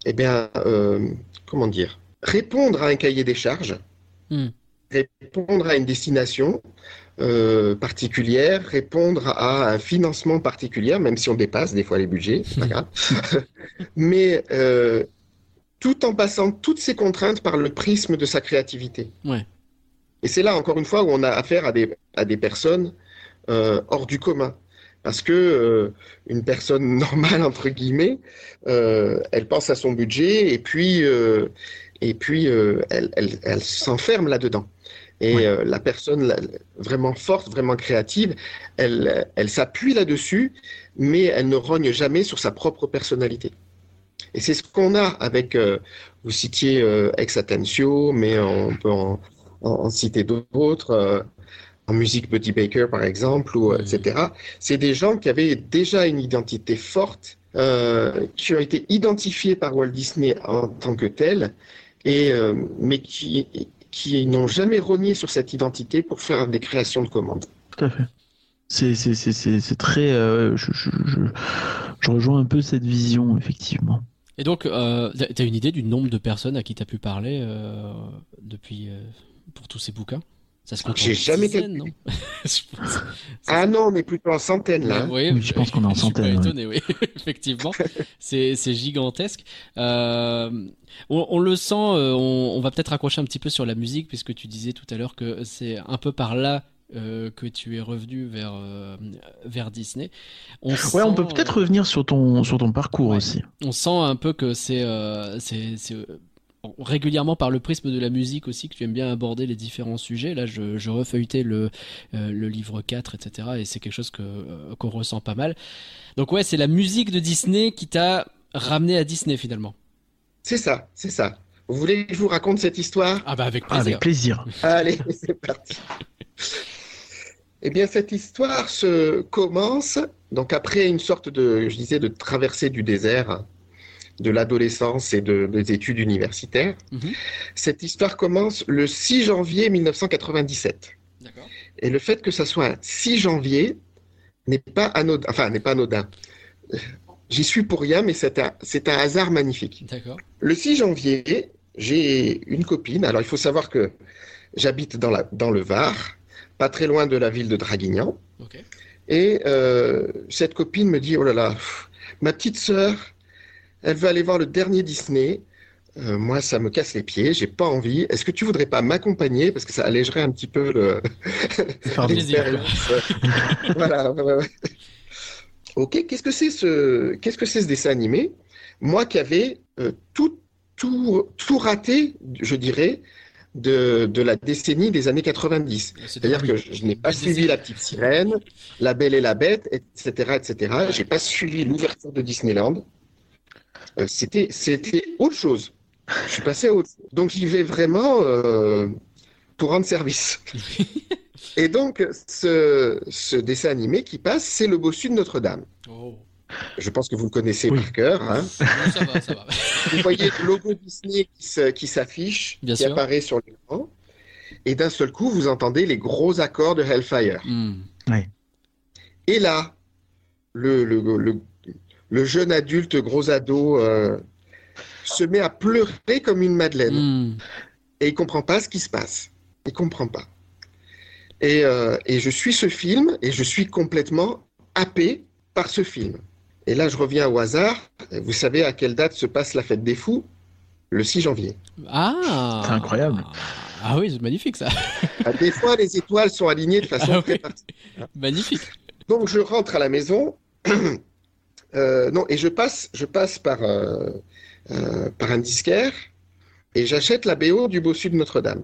eh bien, euh, comment dire, répondre à un cahier des charges, Hmm. répondre à une destination euh, particulière, répondre à un financement particulier, même si on dépasse des fois les budgets, c'est pas grave. Mais euh, tout en passant toutes ces contraintes par le prisme de sa créativité. Ouais. Et c'est là, encore une fois, où on a affaire à des, à des personnes hors du commun. Parce que euh, une personne normale, entre guillemets, euh, elle pense à son budget et puis, euh, et puis euh, elle, elle, elle s'enferme là-dedans. Et Ouais. euh, la personne vraiment forte, vraiment créative, elle, elle s'appuie là-dessus, mais elle ne rogne jamais sur sa propre personnalité. Et c'est ce qu'on a avec, euh, vous citiez euh, Ex Atencio, mais on peut en, en, en citer d'autres, euh, en musique Buddy Baker par exemple, ou, euh, Oui. etc. C'est des gens qui avaient déjà une identité forte, euh, qui ont été identifiés par Walt Disney en tant que tels, et, euh, mais qui, qui n'ont jamais rogné sur cette identité pour faire des créations de commandes. Tout à fait. C'est c'est- c'est- c'est- c'est très. euh, je, je, je, je rejoins un peu cette vision, effectivement. Et donc, euh, t'as t'as une idée du nombre de personnes à qui t'as pu parler euh, depuis euh, pour tous ces bouquins? Ça se compte en J'ai jamais dizaines, calculé. non Je pense- Ah non, mais plutôt en centaines là. Oui, Oui, je pense qu'on est en je suis pas centaines, ouais. étonné, oui. Effectivement, c'est c'est gigantesque. Euh, on, on le sent. euh, on, on va peut-être accrocher un petit peu sur la musique, puisque tu disais tout à l'heure que c'est un peu par là. euh, que tu es revenu vers euh, vers Disney. On Ouais, on peut peut-être revenir sur ton, sur ton parcours Ouais. aussi. on sent un peu que c'est régulièrement par le prisme de la musique aussi que tu aimes bien aborder les différents sujets. Là, je, je refeuilletais le euh, le livre 4, etc. Et c'est quelque chose que euh, qu'on ressent pas mal. Donc ouais, c'est la musique de Disney qui t'a ramené à Disney finalement. C'est ça, c'est ça. Vous voulez que je vous raconte cette histoire? Ah bah avec plaisir. avec plaisir. Allez, c'est parti. Eh bien, cette histoire se commence donc après une sorte de, je disais, de traversée du désert, de l'adolescence et de, des études universitaires. Mhm. Cette histoire commence le 6 janvier 1997. D'accord. Et le fait que ça soit un 6 janvier n'est pas anodin. Enfin, n'est pas anodin. J'y suis pour rien, mais c'est un, c'est un hasard magnifique. D'accord. Le 6 janvier, j'ai une copine. Alors, il faut savoir que j'habite dans, la, dans le Var, pas très loin de la ville de Draguignan. Et euh, cette copine me dit, oh là là, ma petite sœur, elle veut aller voir le dernier Disney. Euh, moi, ça me casse les pieds, j'ai pas envie. Est-ce que tu voudrais pas m'accompagner? Parce que ça allégerait un petit peu le l'expérience. voilà. Ok, qu'est-ce que c'est ce, qu'est-ce que c'est ce dessin animé? Moi qui avais euh, tout, tout, tout raté, je dirais, de, de la décennie des années 90. C'est-à-dire que je, je n'ai pas suivi. La Petite Sirène, La Belle et la Bête, etc., etc. J'ai pas suivi l'ouverture de Disneyland. Euh, c'était, c'était autre chose. Je suis passé à autre chose. Donc j'y vais vraiment euh, pour rendre service. Et donc ce, ce dessin animé qui passe, c'est Le Bossu de Notre-Dame. Oh. Je pense que vous le connaissez Oui. par cœur. hein. Bon, ça va, ça va. Vous voyez le logo Disney qui s'affiche, qui apparaît sur l'écran. et d'un seul coup, vous entendez les gros accords de Hellfire. Hmm. Et là, le, le, le, le jeune adulte, gros ado, euh, se met à pleurer comme une madeleine. Hmm. Et il comprend pas ce qui se passe. Il comprend pas. Et, euh, et je suis ce film et je suis complètement happé par ce film. Et là, je reviens au hasard. Vous savez à quelle date se passe la fête des fous? Le 6 janvier. Ah C'est incroyable. Ah oui, c'est magnifique ça. Ah, Des fois, les étoiles sont alignées de façon Ah très oui. particulière. magnifique. Donc je rentre à la maison. Euh, non, et je passe, je passe par, euh, euh, par un disquaire et j'achète la BO du Bossu de Notre-Dame.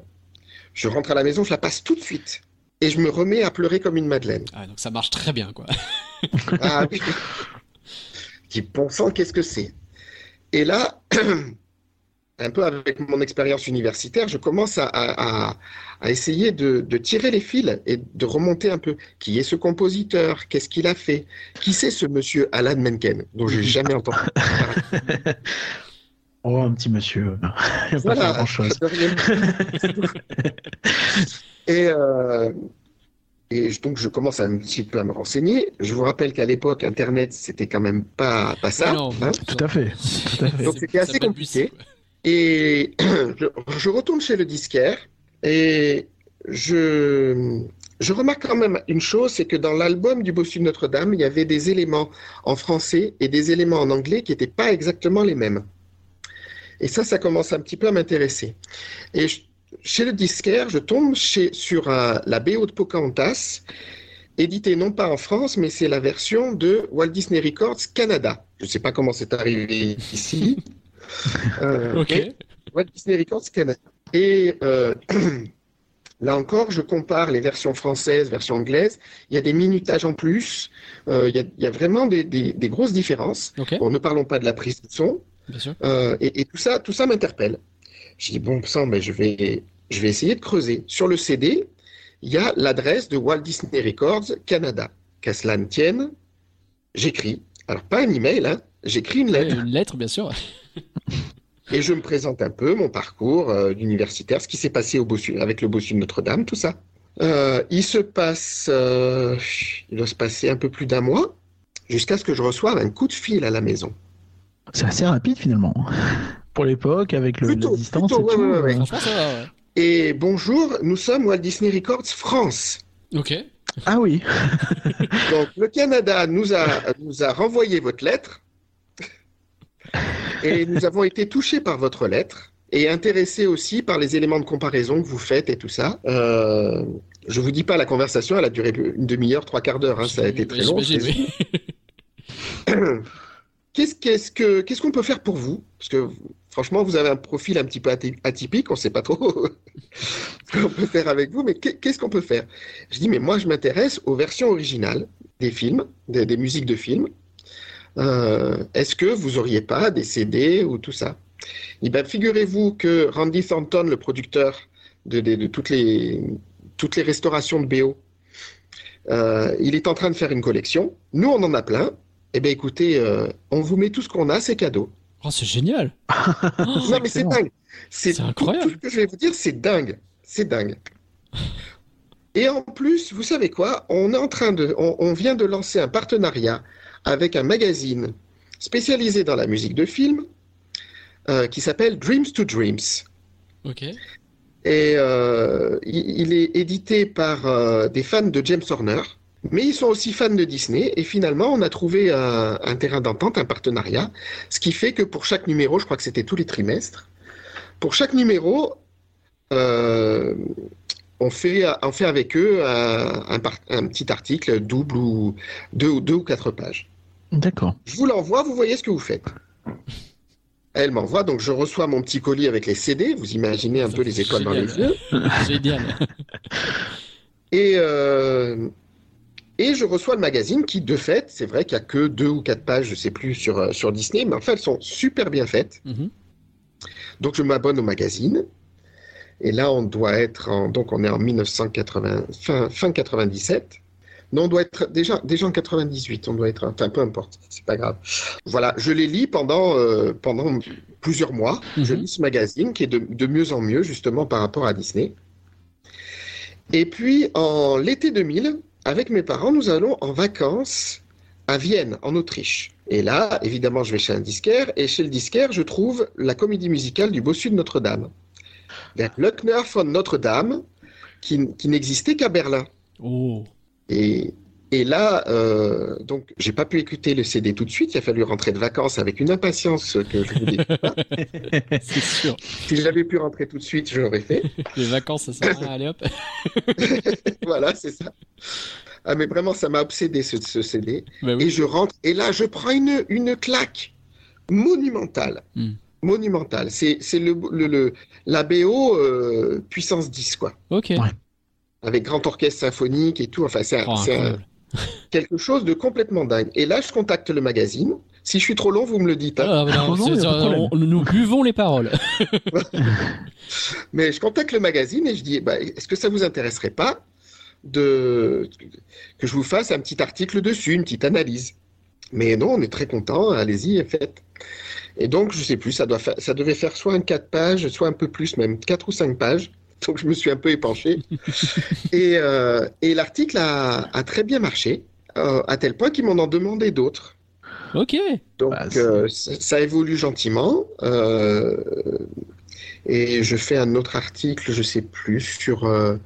Je rentre à la maison, je la passe tout de suite. Et je me remets à pleurer comme une madeleine. Ah, donc ça marche très bien quoi. Ah oui. Qui bon sang, qu'est-ce que c'est Et là, un peu avec mon expérience universitaire, je commence à, à- à- à essayer de, de tirer les fils et de remonter un peu. Qui est ce compositeur? Qu'est-ce qu'il a fait? Qui c'est ce monsieur Alan Menken dont j'ai jamais entendu Oh, un petit monsieur. Il n'y a pas Voilà. grand chose. De rien. et, euh, et donc je commence un petit peu à me renseigner. Je vous rappelle qu'à l'époque, Internet, c'était quand même pas, pas ça. Ouais, non, hein. Tout à fait. Tout à fait. Donc, c'était assez ça compliqué. Et je, retourne chez le disquaire et je, je remarque quand même une chose, c'est que dans l'album du Bossu de Notre-Dame, il y avait des éléments en français et des éléments en anglais qui n'étaient pas exactement les mêmes. Et ça, ça commence un petit peu à m'intéresser. Et chez le disquaire, je tombe sur la BO de Pocahontas, éditée non pas en France, mais c'est la version de Walt Disney Records Canada. Je ne sais pas comment c'est arrivé ici. Euh, Ok. Walt Disney Records Canada. Et euh, là encore, je compare les versions françaises, versions anglaises. Il y a des minutages en plus. Euh, il, y a, il y a vraiment des, des- des grosses différences. Ok, Bon, ne parlons pas de la prise de son. bien sûr. Euh, et, et tout ça, tout ça m'interpelle. Je dis bon sang, mais je vais, je vais essayer de creuser. Sur le CD, il y a l'adresse de Walt Disney Records Canada. Qu'à cela ne tienne, j'écris. Alors pas un email, hein, j'écris une lettre une lettre, bien sûr. Et je me présente un peu mon parcours euh, d'universitaire, ce qui s'est passé au Bossu, avec le Bossu de Notre-Dame, tout ça. Euh, il se passe, euh, il doit se passer un peu plus d'un mois jusqu'à ce que je reçoive un coup de fil à la maison. C'est assez rapide finalement. Pour l'époque, avec le, Plutôt, la distance plutôt, et ouais, tout. ouais, ouais. Franchement, ça va, ouais. Et bonjour, nous sommes Walt Disney Records France. Ok. Ah oui. Donc le Canada nous a, nous a renvoyé votre lettre et nous avons été touchés par votre lettre et intéressés aussi par les éléments de comparaison que vous faites et tout ça. Euh, je vous dis pas la conversation, elle a duré une demi-heure, trois quarts d'heure, hein, ça a été très long. Qu'est-ce qu'est-ce que qu'est-ce qu'on peut faire pour vous? Parce que franchement, vous avez un profil un petit peu aty- atypique, on ne sait pas trop ce qu'on peut faire avec vous, mais qu'est- qu'est-ce qu'on peut faire? Je dis, mais moi, je m'intéresse aux versions originales des films, des, des musiques de films. Euh, Est-ce que vous auriez pas des CD ou tout ça? Eh ben, figurez-vous que Randy Thornton, le producteur de, de- de toutes les toutes les restaurations de BO, euh, il est en train de faire une collection. Nous, on en a plein. Eh bien, écoutez, euh, on vous met tout ce qu'on a, c'est cadeau. Oh, c'est génial. Oh, non, mais c'est excellent. dingue. C'est tout- incroyable. Tout, ce que je vais vous dire, c'est dingue. C'est dingue. Et en plus, vous savez quoi? On est en train de, on, on vient de lancer un partenariat avec un magazine spécialisé dans la musique de film euh, qui s'appelle Dreams to Dreams. ok. Et euh, il, il est édité par euh, des fans de James Horner, mais ils sont aussi fans de Disney. Et finalement, on a trouvé un, terrain d'entente, un partenariat, ce qui fait que pour chaque numéro, je crois que c'était tous les trimestres, pour chaque numéro, on, fait, on fait avec eux un, un par- un petit article double ou deux, ou deux ou quatre pages. D'accord. Je vous l'envoie, vous voyez ce que vous faites. Elle m'envoie, donc je reçois mon petit colis avec les CD. Vous imaginez un Ça peu fait les étoiles dans les yeux. Génial. Et, euh, et je reçois le magazine qui, de fait, c'est vrai qu'il n'y a que deux ou quatre pages, je sais plus, sur, euh, sur Disney, mais enfin, elles sont super bien faites. Mhm. Donc, je m'abonne au magazine. Et là, on doit être en, donc on est en 1980, fin, fin 97. Non, on doit être déjà, déjà en 98, on doit être, enfin, peu importe, c'est pas grave. Voilà, je les lis pendant, euh, pendant plusieurs mois. Je Mhm. lis ce magazine qui est de, de mieux en mieux, justement, par rapport à Disney. Et puis, en l'été 2000, avec mes parents, nous allons en vacances à Vienne, en Autriche. Et là, évidemment, je vais chez un disquaire, et chez le disquaire, je trouve la comédie musicale du Bossu de Notre-Dame. Der Glöckner von Notre-Dame, qui, qui n'existait qu'à Berlin. Oh. Et, et là, euh, donc, j'ai pas pu écouter le CD tout de suite. Il a fallu rentrer de vacances avec une impatience que je vous dis pas. C'est sûr. Si j'avais pu rentrer tout de suite, je l'aurais fait. Les vacances, ça sert à. Allez hop. voilà, c'est ça. Ah, mais vraiment, ça m'a obsédé ce, ce CD. Bah Et je rentre, et là, je prends une, une claque monumentale. Hmm. Monumentale. C'est c'est le, le, le- la BO euh, puissance 10, quoi. Ok. Ouais. Avec grand orchestre symphonique et tout. Enfin, c'est Oh, quelque chose de complètement dingue. Et là, je contacte le magazine. Si je suis trop long, vous me le dites. hein. Ah, bah non, non, c'est- y a pas de problème. on- nous buvons les paroles. Mais je contacte le magazine et je dis, bah, est-ce que ça vous intéresserait pas de que je vous fasse un petit article dessus, une petite analyse? Mais non, on est très content. Allez-y, faites. Et donc, je sais plus, ça doit ça devait faire soit un 4 pages, soit un peu plus, même 4 ou 5 pages. Donc, je me suis un peu épanché. et euh, et l'article a, a très bien marché, euh, à tel point qu'ils m'en ont demandé d'autres. Ok. Donc Bah, euh, ça, ça évolue gentiment. euh, et je fais un autre article, je sais plus, sur, euh,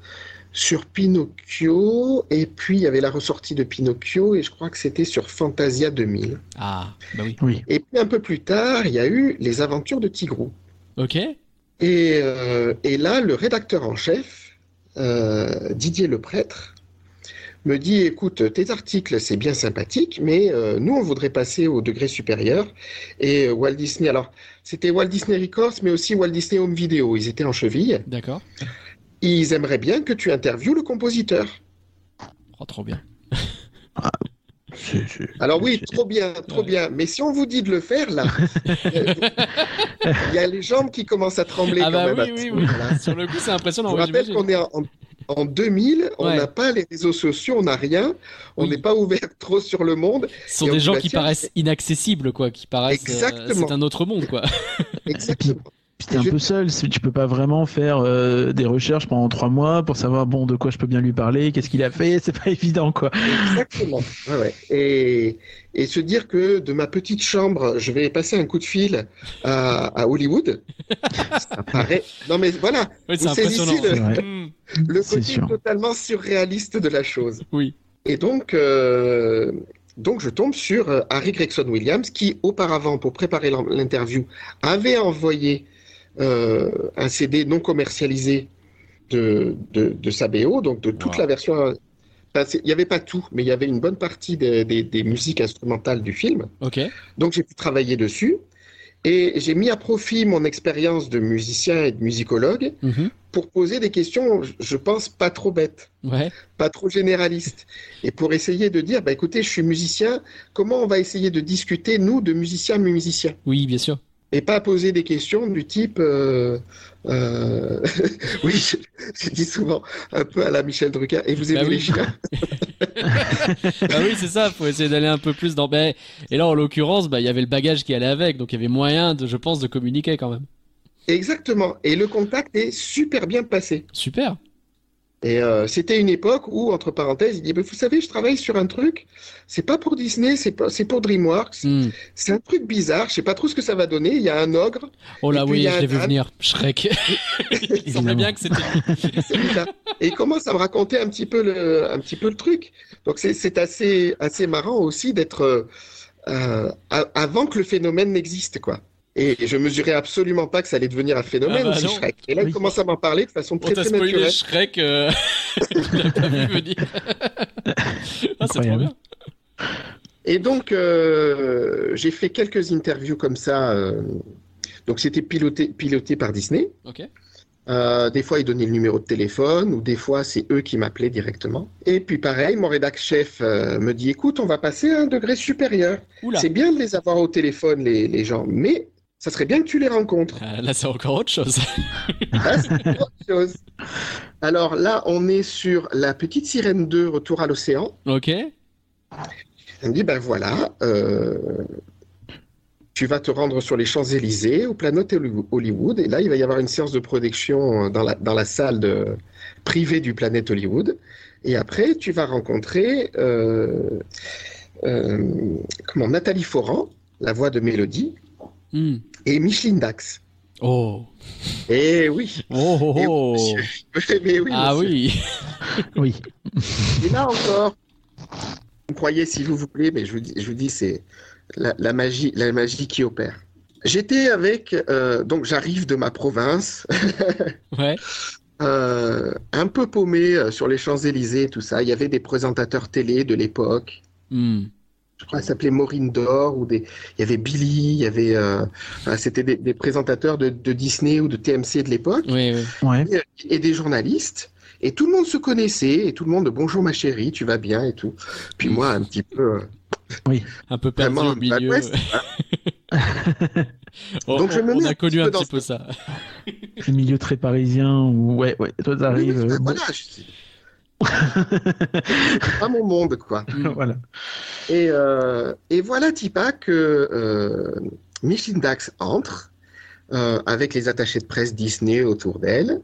sur Pinocchio. Et puis il y avait la ressortie de Pinocchio et je crois que c'était sur Fantasia 2000. Ah, bah oui. Oui. Et puis un peu plus tard, il y a eu les aventures de Tigrou. Ok. Et, euh, et là, le rédacteur en chef, euh, Didier Le Prêtre, me dit, écoute, tes articles, c'est bien sympathique, mais euh, nous, on voudrait passer au degré supérieur. Et euh, Walt Disney, alors, c'était Walt Disney Records, mais aussi Walt Disney Home Video, ils étaient en cheville. D'accord. Ils aimeraient bien que tu interviewes le compositeur. Oh, trop bien. Alors oui, trop bien, trop Ouais. bien. Mais si on vous dit de le faire, là, il y a les jambes qui commencent à trembler Ah quand bah même. oui, ce oui. Sur le coup, c'est Je impressionnant. vous ouais, rappelle qu'on est en, en- en 2000, on Ouais. n'a pas les réseaux sociaux, on n'a rien, on Oui. n'est pas ouvert trop sur le monde. Ce sont des gens vous qui paraissent inaccessibles, quoi, qui paraissent. euh, Exactement. c'est un autre monde, quoi. Exactement. Puis t'es un Je- peu seul, tu peux pas vraiment faire euh, des recherches pendant trois mois pour savoir bon de quoi je peux bien lui parler, qu'est-ce qu'il a fait, c'est pas évident quoi. Exactement. Ouais, ouais. Et, et se dire que de ma petite chambre, je vais passer un coup de fil à, à Hollywood, ça paraît. Non mais voilà, Oui, c'est Vous saisissez impressionnant. le- le côté sûr. totalement surréaliste de la chose. Oui. Et donc, euh, donc je tombe sur euh, Harry Gregson Williams, qui auparavant, pour préparer l'interview, avait envoyé euh, un CD non commercialisé de, de, de sa BO, donc de toute Wow. la version. euh, enfin, il n'y avait pas tout, mais il y avait une bonne partie des- des- des musiques instrumentales du film. Ok. Donc j'ai pu travailler dessus. Et j'ai mis à profit mon expérience de musicien et de musicologue Mhm. pour poser des questions, je pense, pas trop bêtes Ouais. pas trop généraliste. Et pour essayer de dire, bah, écoutez, je suis musicien, comment on va essayer de discuter, nous, de musiciens musiciens? Oui, bien sûr. Et pas poser des questions du type, euh, euh, oui, je, je dis souvent un peu à la Michel Drucker, et vous aimez Bah oui. les chiens Ah oui, c'est ça. Faut essayer d'aller un peu plus dans. ben, Et là, en l'occurrence, bah, il y avait le bagage qui allait avec, donc il y avait moyen, de, je pense, de communiquer quand même. Exactement. Et le contact est super bien passé. Super. Et euh, c'était une époque où, entre parenthèses, il dit, bah, vous savez, je travaille sur un truc, c'est pas pour Disney, c'est pour DreamWorks, Hmm. c'est un truc bizarre, je sais pas trop ce que ça va donner, il y a un ogre, Oh là, oui, je l'ai vu venir. Shrek. il semblait bien que c'était. Et il commence à me raconter un petit peu le, un petit peu le truc. Donc c'est assez, assez marrant aussi d'être euh, euh, avant que le phénomène n'existe, quoi. Et je mesurais absolument pas que ça allait devenir un phénomène Ah bah aussi. Shrek. Et là, Oui. il commence à m'en parler de façon On très très spoilé naturelle. Shrek. Euh... pas vu venir. ah, c'est trop Incroyable. bien. Et donc, euh, j'ai fait quelques interviews comme ça. euh, donc, c'était piloté, piloté par Disney. Ok. Euh, des fois, ils donnaient le numéro de téléphone, ou des fois, c'est eux qui m'appelaient directement. Et puis, pareil, mon rédac chef euh, me dit, écoute, on va passer à un degré supérieur. C'est bien de les avoir au téléphone, les, les gens, mais ça serait bien que tu les rencontres. Euh, là, c'est encore autre chose. Là, c'est autre chose. Alors là, on est sur La Petite Sirène 2, Retour à l'océan. ok. Elle me dit, ben voilà, euh, tu vas te rendre sur les Champs-Élysées, au Planet Hollywood, et là, il va y avoir une séance de production dans la, dans la salle de, privée du Planet Hollywood. Et après, tu vas rencontrer euh, euh, comment, Nathalie Foran, la voix de Mélodie, Hmm. Et Micheline Dax. Oh. Et oui. Oh, oh, oh. Mais oui, Ah oui. Oui. Et là encore, vous croyez si vous voulez, mais je vous dis, je vous dis c'est la, la magie, la magie qui opère. J'étais avec, euh, donc j'arrive de ma province, Ouais. euh, un peu paumé euh, sur les Champs-Élysées, tout ça. Il y avait des présentateurs télé de l'époque. Hmm. Je crois qu'elle s'appelait Maureen Dor, ou des, il y avait Billy, il y avait, euh, enfin, c'était des, des présentateurs de, de Disney ou de TMC de l'époque. Oui, oui. Ouais. et des journalistes. Et tout le monde se connaissait, et tout le monde, bonjour ma chérie, tu vas bien et tout. Puis moi, un petit peu, euh, Un peu perdu vraiment, au milieu. West, hein. Oh, Donc, je on, me on mets a connu un peu petit peu ce- ça. Le milieu très parisien où, ouais, ouais, toi Oui, t'arrives. oui, euh, voilà, je- pas mon monde, quoi. Voilà. Et, euh, et voilà, Tipa, que euh, Micheline Dax entre euh, avec les attachés de presse Disney autour d'elle.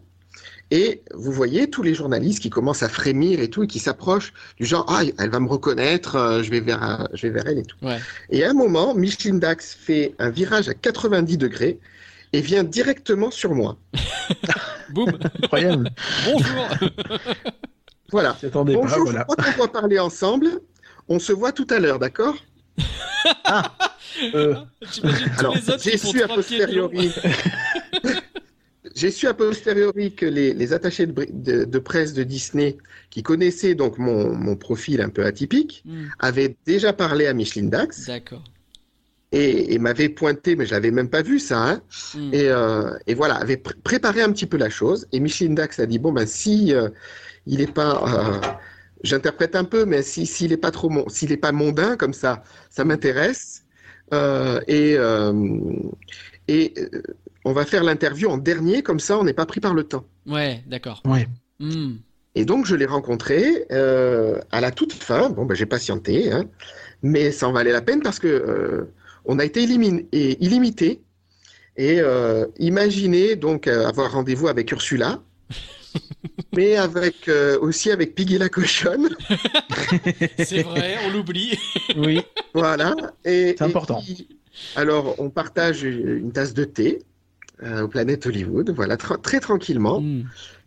Et vous voyez tous les journalistes qui commencent à frémir et tout, et qui s'approchent du genre Ah, elle va me reconnaître, euh, je, vais vers, je vais vers elle et tout. Ouais. Et à un moment, Micheline Dax fait un virage à 90 degrés et vient directement sur moi. Boum. Incroyable. Bonjour. Voilà. Attendais pas, Bonjour, voilà. je crois qu'on va parler ensemble. On se voit tout à l'heure, d'accord Euh, J'imagine tous Alors, les autres j'ai su a posteriori. j'ai su a posteriori que les, les attachés de, bri- de- de presse de Disney, qui connaissaient donc mon, mon profil un peu atypique, Hmm. avaient déjà parlé à Micheline Dax D'accord. et, et m'avaient pointé, mais je l'avais même pas vu ça. hein. Hmm. Et, euh, et voilà, avaient pr- préparé un petit peu la chose. Et Micheline Dax a dit bon ben si euh, il est pas, euh, j'interprète un peu, mais si s'il est pas trop, mon- s'il est pas mondain comme ça, ça m'intéresse. Euh, et euh, et euh, on va faire l'interview en dernier, comme ça on n'est pas pris par le temps. Ouais, d'accord. ouais. Hmm. Et donc je l'ai rencontré euh, à la toute fin. Bon ben j'ai patienté, hein, mais ça en valait la peine parce que euh, on a été et illimité. Et euh, imaginez donc euh, avoir rendez-vous avec Ursula, mais avec euh, aussi avec Piggy la cochonne, C'est vrai, on l'oublie. Oui. voilà. Et, C'est et important. puis, alors on partage une tasse de thé euh, au Planète Hollywood, voilà tra- très tranquillement. Hmm.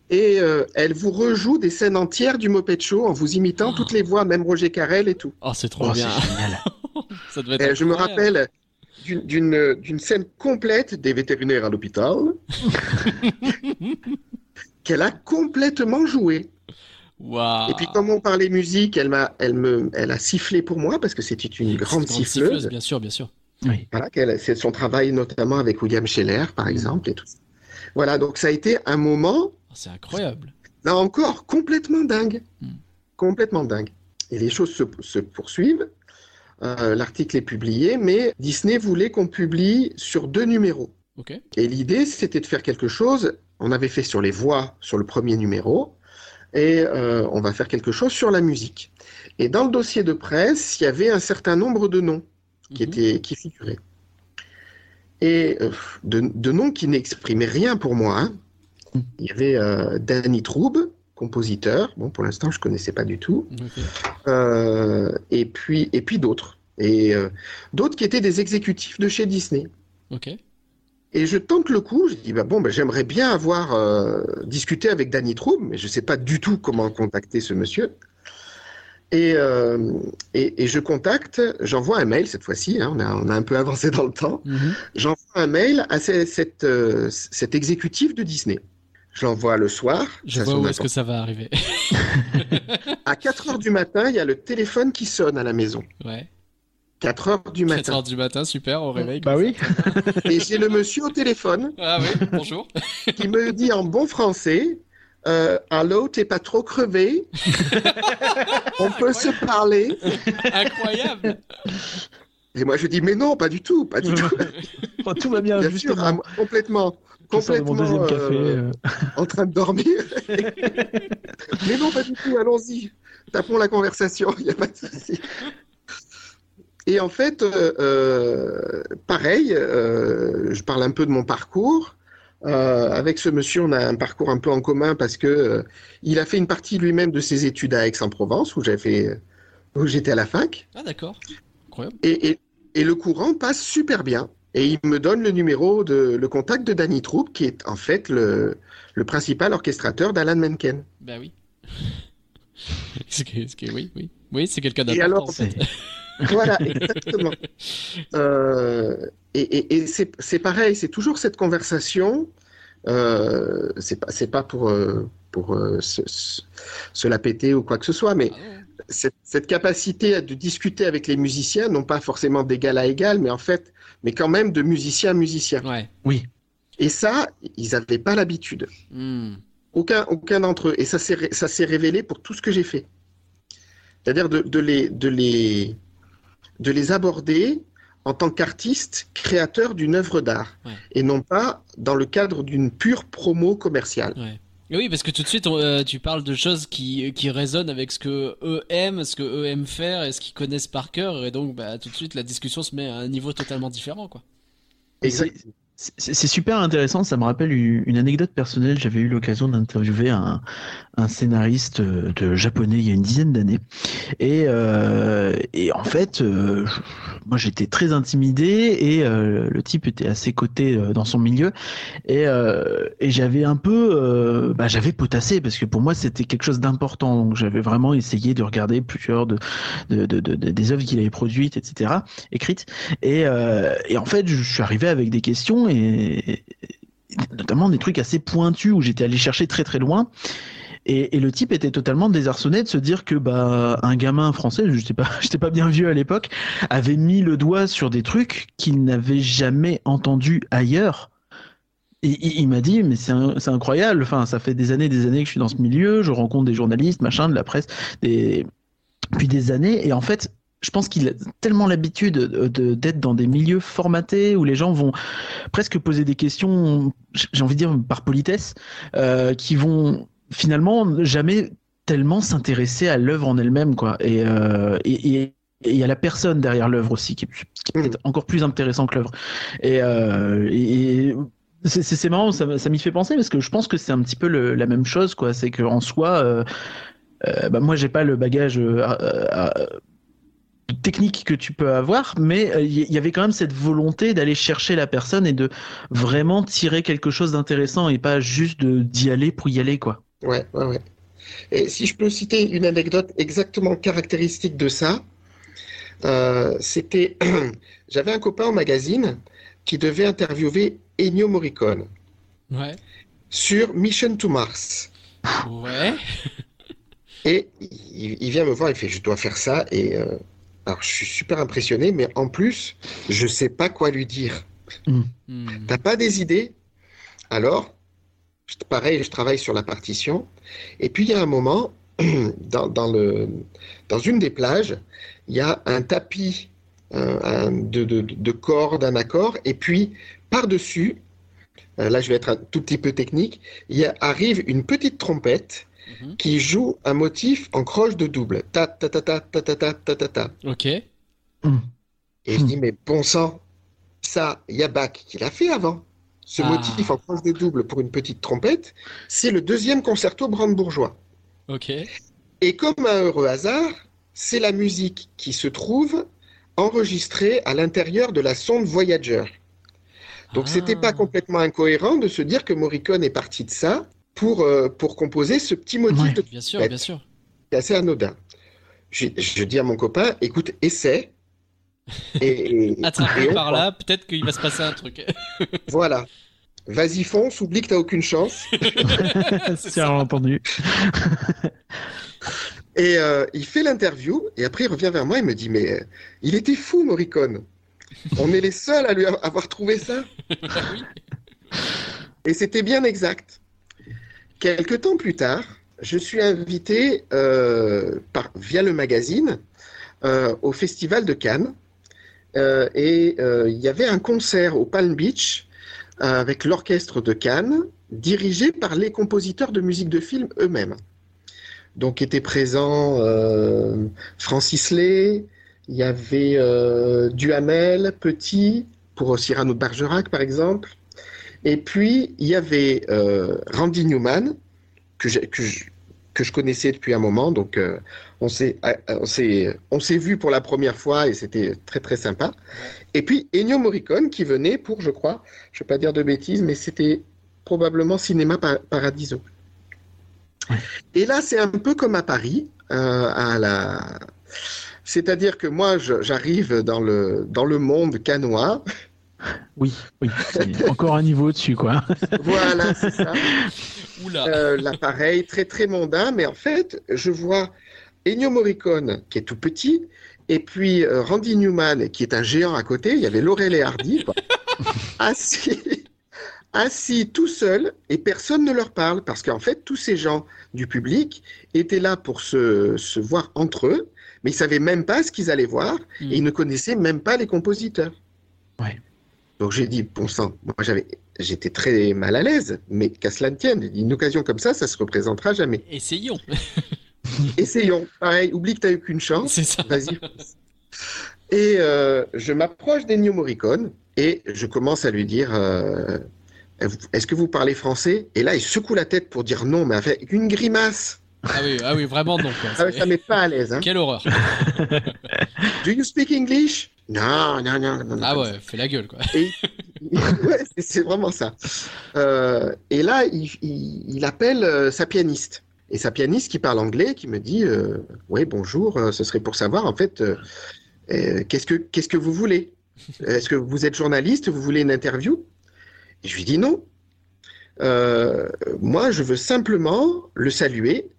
Et euh, elle vous rejoue des scènes entières du Moped Show en vous imitant Oh. toutes les voix, même Roger Carrel et tout. Oh, c'est trop Oh, bien. c'est génial. Ça devait être Et je me rappelle d'une- d'une d'une scène complète des vétérinaires à l'hôpital qu'elle a complètement joué. Et puis comme on parlait musique, elle m'a, elle me, elle a sifflé pour moi parce que c'était une grande Grande siffleuse. bien sûr, bien sûr. Oui. Voilà, c'est son travail notamment avec William Scheller par exemple et tout. Voilà, donc ça a été un moment Oh, c'est incroyable. là encore complètement dingue, Mm. complètement dingue. Et les choses se, se poursuivent. Euh, L'article est publié, mais Disney voulait qu'on publie sur deux numéros. Ok. Et l'idée, c'était de faire quelque chose. On avait fait sur les voix sur le premier numéro, et euh, on va faire quelque chose sur la musique. Et dans le dossier de presse, il y avait un certain nombre de noms qui Mhm. étaient qui figuraient. Et euh, de, de noms qui n'exprimaient rien pour moi. hein. Mhm. Il y avait euh, Danny Troub, compositeur. Bon, pour l'instant, je connaissais pas du tout. Et puis et puis d'autres. Et d'autres qui étaient des exécutifs de chez Disney. Et je tente le coup, je dis bah bon, bah, j'aimerais bien avoir euh, discuté avec Danny Troub, mais je sais pas du tout comment contacter ce monsieur. Et, euh, et, et je contacte, j'envoie un mail cette fois-ci, hein, on, a, on a un peu avancé dans le temps, Mhm. j'envoie un mail à ce- cette, euh, cet exécutif de Disney. Je l'envoie le soir, Je vois où est-ce que ça va arriver. à 4 heures du matin, il y a le téléphone qui sonne à la maison. Ouais. 4 heures du 4 matin. heures du matin, super, au réveil. Bah oui. Et j'ai le monsieur au téléphone. Ah oui, bonjour. qui me dit en bon français euh, Allô, t'es pas trop crevé On peut se parler Incroyable. Et moi je dis Mais non, pas du tout, pas du tout. Tout va bien, Bien sûr, justement. ah, complètement. De Complètement deuxième café. euh, euh, en train de dormir. Mais non, pas du tout, allons-y. Tapons la conversation, il n'y a pas de souci. Et en fait, euh, euh, pareil, euh, je parle un peu de mon parcours. Euh, avec ce monsieur, on a un parcours un peu en commun parce que il a fait une partie lui-même de ses études à Aix-en-Provence, où j'avais, où j'étais à la fac. Ah d'accord. Incroyable. Et, et, et le courant passe super bien. Et il me donne le numéro de le contact de Danny Troupe, qui est en fait le, le principal orchestrateur d'Alan Menken. Bah oui. ce est- oui, oui. Oui, c'est quelqu'un Et d'important. Voilà, exactement. Euh, et et, et c'est pareil, c'est toujours cette conversation. Euh, c'est pas c'est pas pour euh, pour euh, se, se- se la péter ou quoi que ce soit, mais Ah cette, cette capacité à- de discuter avec les musiciens, non pas forcément d'égal à égal, mais en fait, mais quand même de musicien à musicien. Ouais. Oui. Et ça, ils n'avaient pas l'habitude. Hmm. Aucun, aucun d'entre eux. Et ça s'est, ré- ça s'est révélé pour tout ce que j'ai fait. C'est-à-dire de, de les, de, les, de les aborder en tant qu'artiste créateur d'une œuvre d'art. Ouais. Et non pas dans le cadre d'une pure promo commerciale. Ouais. Oui, parce que tout de suite, on, euh, tu parles de choses qui, qui résonnent avec ce que eux aiment, ce que eux aiment faire et ce qu'ils connaissent par cœur. Et donc, bah, tout de suite, la discussion se met à un niveau totalement différent, quoi. Exact. C'est super intéressant, ça me rappelle une anecdote personnelle. J'avais eu l'occasion d'interviewer un, scénariste euh, japonais il y a une dizaine d'années. Et, euh, en fait, euh, moi j'étais très intimidé et le type était assez coté euh, dans son milieu. Et, j'avais un peu, bah, j'avais potassé parce que pour moi c'était quelque chose d'important. Donc j'avais vraiment essayé de regarder plusieurs de, de, de, de- de- des œuvres qu'il avait produites, etc., écrites. Et en fait, je suis arrivé avec des questions et, notamment des trucs assez pointus où j'étais allé chercher très très loin. Et, le type était totalement désarçonné de se dire que bah un gamin français, je sais pas, j'étais pas bien vieux à l'époque, avait mis le doigt sur des trucs qu'il n'avait jamais entendus ailleurs. Il, m'a dit mais c'est incroyable. Enfin, ça fait des années, des années que je suis dans ce milieu. Je rencontre des journalistes, machin, de la presse, des depuis des années. Et en fait, je pense qu'il a tellement l'habitude de- de- d'être dans des milieux formatés où les gens vont presque poser des questions, j'ai envie de dire par politesse, euh, qui vont finalement jamais tellement s'intéresser à l'œuvre en elle-même, quoi. Et euh, et- et- et il y a la personne derrière l'œuvre aussi, qui, qui est peut-être encore plus intéressant que l'œuvre. Et, euh, et- c'est- marrant, ça, ça m'y fait penser parce que je pense que c'est un petit peu le- la même chose, quoi. C'est qu'en soi, euh, euh, bah moi j'ai pas le bagage euh, technique que tu peux avoir, mais euh, il y, y avait quand même cette volonté d'aller chercher la personne et de vraiment tirer quelque chose d'intéressant et pas juste de- d'y aller pour y aller, quoi. Ouais, ouais, ouais. Et si je peux citer une anecdote exactement caractéristique de ça, euh, c'était, j'avais un copain au magazine qui devait interviewer Ennio Morricone Ouais. sur Mission to Mars. Ouais. Et il, il vient me voir, il fait, je dois faire ça. Et euh, alors, je suis super impressionné, mais en plus, je sais pas quoi lui dire. Hmm. T'as pas des idées? Alors, pareil, je travaille sur la partition. Et puis, il y a un moment, dans, dans le, dans une des plages, il y a un tapis euh, un- de, de, de cordes, un accord. Et puis, par-dessus, euh, là, je vais être un tout petit peu technique, il y a- arrive une petite trompette Mhm. qui joue un motif en croche de double. Ta, ta, ta, ta, ta, ta, ta, ta, ta, ta. Ok. Et je dis, mais bon sang, ça, il y a Bach qui l'a fait avant. Ce Ah. motif en croche de double pour une petite trompette, c'est le deuxième concerto brandebourgeois. Ok. Et comme un heureux hasard, c'est la musique qui se trouve enregistrée à l'intérieur de la sonde Voyager. Donc c'était pas Ah. complètement incohérent de se dire que Morricone est parti de ça pour, euh, pour composer ce petit motif Ouais. de Bien sûr, bien sûr. c'est assez anodin. Je, je dis à mon copain, écoute, essaie. Et, et- Attrapé et par là, peut-être qu'il va se passer un truc. Voilà. Vas-y, fonce, oublie que t'as aucune chance. C'est entendu. Et euh, il fait l'interview, et après il revient vers moi et me dit, mais euh, il était fou, Morricone. On est les seuls à lui avoir trouvé ça. oui. Et c'était bien exact. Quelque temps plus tard, je suis invité euh, via le magazine euh, au Festival de Cannes. Euh, et il y avait un concert au Palm Beach avec l'orchestre de Cannes, dirigé par les compositeurs de musique de film eux-mêmes. Donc étaient présents Francis Lay, Il y avait Duhamel, Petit, pour Cyrano de Bergerac, par exemple. Et puis, il y avait euh, Randy Newman, que, je, que je connaissais depuis un moment. Donc, euh, on s'est euh, on s'est- vu pour la première fois et c'était très, très sympa. Et puis, Ennio Morricone, qui venait pour, je crois, je ne vais pas dire de bêtises, mais c'était probablement Cinéma Par- Paradiso. Et là, c'est un peu comme à Paris, euh, à la... C'est-à-dire que moi, j'arrive dans le, dans le monde canois. Oui, oui. C'est encore un niveau au-dessus, quoi. Voilà, c'est ça. Euh, L'appareil très très mondain, mais en fait, je vois Ennio Morricone qui est tout petit, et puis euh, Randy Newman qui est un géant à côté. Il y avait Laurel et Hardy, quoi. assis, assis tout seul, et personne ne leur parle parce qu'en fait, tous ces gens du public étaient là pour se, se voir entre eux, mais ils savaient même pas ce qu'ils allaient voir, et ils ne connaissaient même pas les compositeurs. Ouais. Donc j'ai dit, bon sang, moi j'avais, j'étais très mal à l'aise, mais qu'à cela ne tienne, une occasion comme ça, ça se représentera jamais. Essayons. Essayons. Pareil, oublie que tu n'as eu qu'une chance. C'est ça. Vas-y. Et euh, je m'approche d'Ennio Morricone et je commence à lui dire euh, Est-ce que vous parlez français? Et là, il secoue la tête pour dire non, mais avec une grimace. Ah oui, ah oui, vraiment non. Quoi. Ah ça met pas à l'aise. Hein. Quelle horreur. Do you speak English? Non, non, non. non, Ah ouais, fais la gueule quoi. ouais, c'est- vraiment ça. Euh, et là, il, il- il appelle euh, sa pianiste. Et sa pianiste qui parle anglais, qui me dit euh, Oui, bonjour, ce serait pour savoir, en fait, qu'est-ce que qu'est-ce que vous voulez? Est-ce que vous êtes journaliste? Vous voulez une interview Et je lui dis non. Moi, je veux simplement le saluer,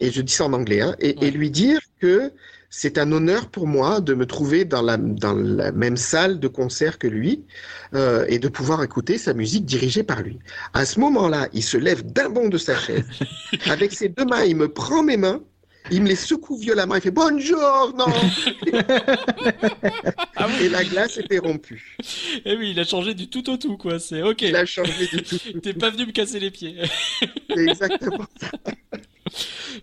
et je dis ça en anglais, hein, et, Ouais. et lui dire que c'est un honneur pour moi de me trouver dans la, dans la même salle de concert que lui euh, et de pouvoir écouter sa musique dirigée par lui. À ce moment-là, il se lève d'un bond de sa chaise. Avec ses deux mains, il me prend mes mains, il me les secoue violemment, il fait Bonjour, non Ah. Et la glace était rompue. Eh oui, il a changé du tout au tout quoi. C'est ok. Il a changé du tout. T'es pas venu me casser les pieds. C'est exactement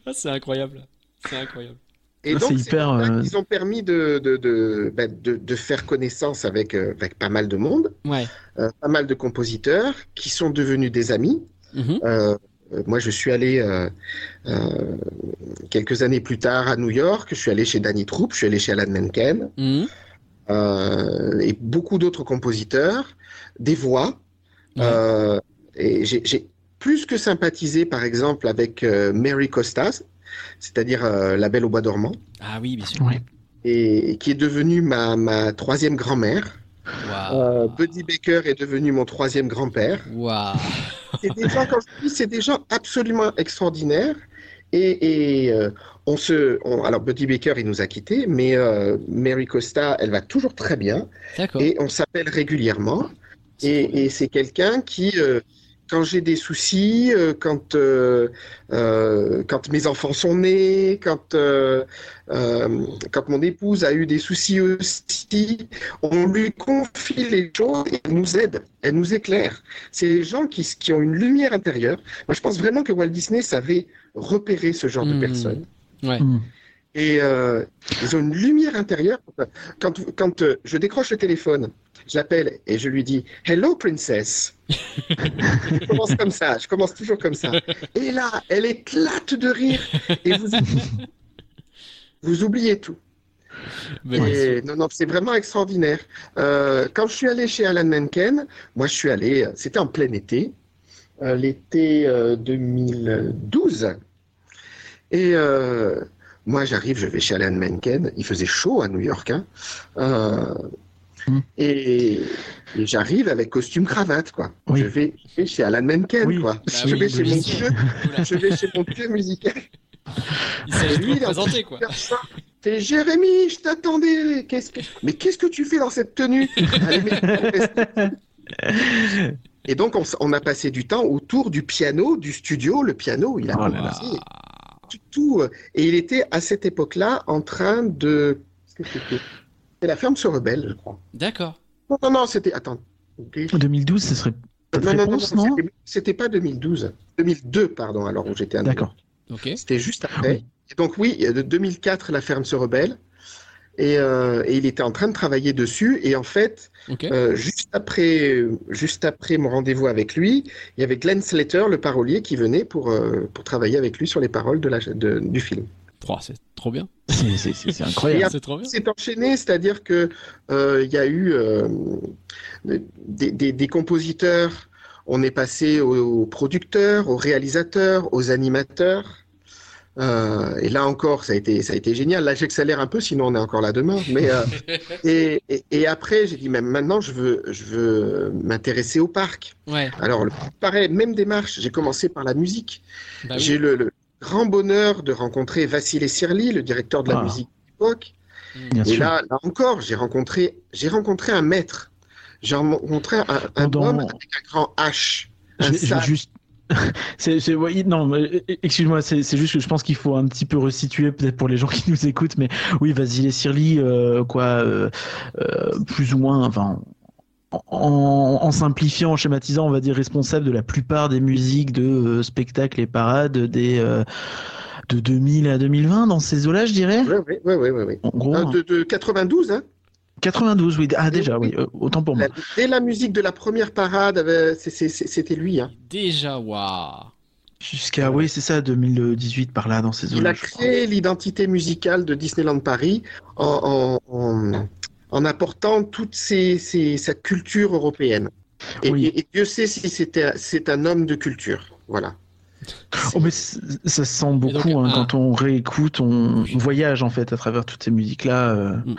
Ah, c'est incroyable. C'est incroyable. Et Ah, donc, hyper, euh, qu'ils ont permis de, de, de, ben, de, de faire connaissance avec, euh, avec pas mal de monde, Ouais. euh, pas mal de compositeurs qui sont devenus des amis. Euh, moi, je suis allé euh, euh, quelques années plus tard à New York. Je suis allé chez Danny Troop, je suis allé chez Alan Menken Mhm. euh, et beaucoup d'autres compositeurs, des voix. Euh, et j'ai j'ai plus que sympathisé, par exemple, avec euh, Mary Costas, c'est-à-dire euh, La Belle au Bois dormant, Ah oui, bien sûr. Ouais. et qui est devenue ma, ma troisième grand-mère. Waouh. Euh, Buddy Baker est devenu mon troisième grand-père. Waouh. C'est des gens, quand je dis, c'est des gens absolument extraordinaires. Et, et, euh, on se, on- alors Buddy Baker, il nous a quittés, mais euh, Mary Costa, elle va toujours très bien. D'accord. Et on s'appelle régulièrement. C'est Et, et c'est quelqu'un qui, euh, quand j'ai des soucis, euh, quand, euh, euh, quand mes enfants sont nés, quand, euh, euh, quand mon épouse a eu des soucis aussi, on lui confie les choses et elle nous aide, elle nous éclaire. C'est des gens qui, qui ont une lumière intérieure. Moi, je pense vraiment que Walt Disney savait repérer ce genre de Mhm. personnes. Ouais. Mm. Et euh, ils ont une lumière intérieure. Quand, quand euh, je décroche le téléphone, je l'appelle et je lui dis Hello, princess. je commence comme ça, je commence toujours comme ça. Et là, elle éclate de rire et vous, vous oubliez tout. Mais. Et, non, non, c'est vraiment extraordinaire. Euh, quand je suis allé chez Alan Menken, moi je suis allé, c'était en plein été, euh, l'été euh, 2012. Et euh, moi j'arrive, je vais chez Alan Menken, il faisait chaud à New York. hein. Euh, Hmm. Et, et j'arrive avec costume cravate, quoi. Oui. Je, vais, je vais chez Alan Menken, Oui. quoi. Bah je, oui, vais chez mon dieu, je vais chez mon dieu musical. Il s'agit de représenter quoi. T'es Jérémy, je t'attendais. Qu'est-ce que... Mais qu'est-ce que tu fais dans cette tenue? Allez, Et donc, on, a passé du temps autour du piano, du studio. Le piano, il a Oh là là. Tout, euh, Et il était à cette époque-là en train de. La ferme se rebelle, je crois. D'accord. Non, non, non, c'était. Attends. Ok. 2012, ce serait Non, non, non, réponse, non, non? c'était- pas 2012. 2002, pardon, alors où j'étais à. D'accord. Ok. C'était juste après. oui. Et donc oui, de 2004, la ferme se rebelle. Et, euh, et il était en train de travailler dessus. Et en fait, euh, juste après, juste après mon rendez-vous avec lui, il y avait Glenn Slater, le parolier, qui venait pour, euh, pour travailler avec lui sur les paroles de la, de- du film. Oh, c'est trop bien. C'est- incroyable. C'est trop bien. C'est enchaîné, c'est-à-dire que euh, il y a eu euh, des, des- des compositeurs, on est passé aux, aux producteurs, aux réalisateurs, aux animateurs. Euh, et là encore, ça a été, ça a été génial. Là, j'accélère un peu, sinon on est encore là demain. Mais euh, et, et, et après, j'ai dit, même maintenant, je veux, je veux m'intéresser au parc. Ouais. Alors, pareil, même démarche. J'ai commencé par la musique. Bah oui. J'ai le, le grand bonheur de rencontrer Vassili Sirli, le directeur de la Ah. musique de l'époque. Bien Et là, là encore, j'ai rencontré, j'ai rencontré un maître. J'ai rencontré un, homme avec un grand H. Un je juste. c'est, c'est- ouais, non, mais, euh, excuse-moi, c'est, c'est juste que je pense qu'il faut un petit peu resituer, peut-être pour les gens qui nous écoutent, mais oui, Vasile Sirli, euh, quoi, euh, euh, plus ou moins, enfin, en, en simplifiant, en schématisant, on va dire responsable de la plupart des musiques de euh, spectacles et parades des euh, de 2000 à 2020 dans ces eaux-là, je dirais. Oui, oui, oui, oui. En gros, Euh, de, de 92, hein. 92, oui. Ah déjà, Oui. euh, autant pour moi. Dès la musique de la première parade, c'est- c'était lui. Hein. Déjà, waouh. Jusqu'à, oui, c'est ça, 2018 par là, dans ces Il eaux-là. a créé l'identité musicale de Disneyland Paris en, en, en, en apportant toute ses, ses- sa culture européenne. Et, Oui. et- et Dieu sait si c'est un homme de culture. Voilà. Oh, mais ça se sent beaucoup donc, hein, un- quand on réécoute, on voyage en fait à travers toutes ces musiques-là. euh, Mm.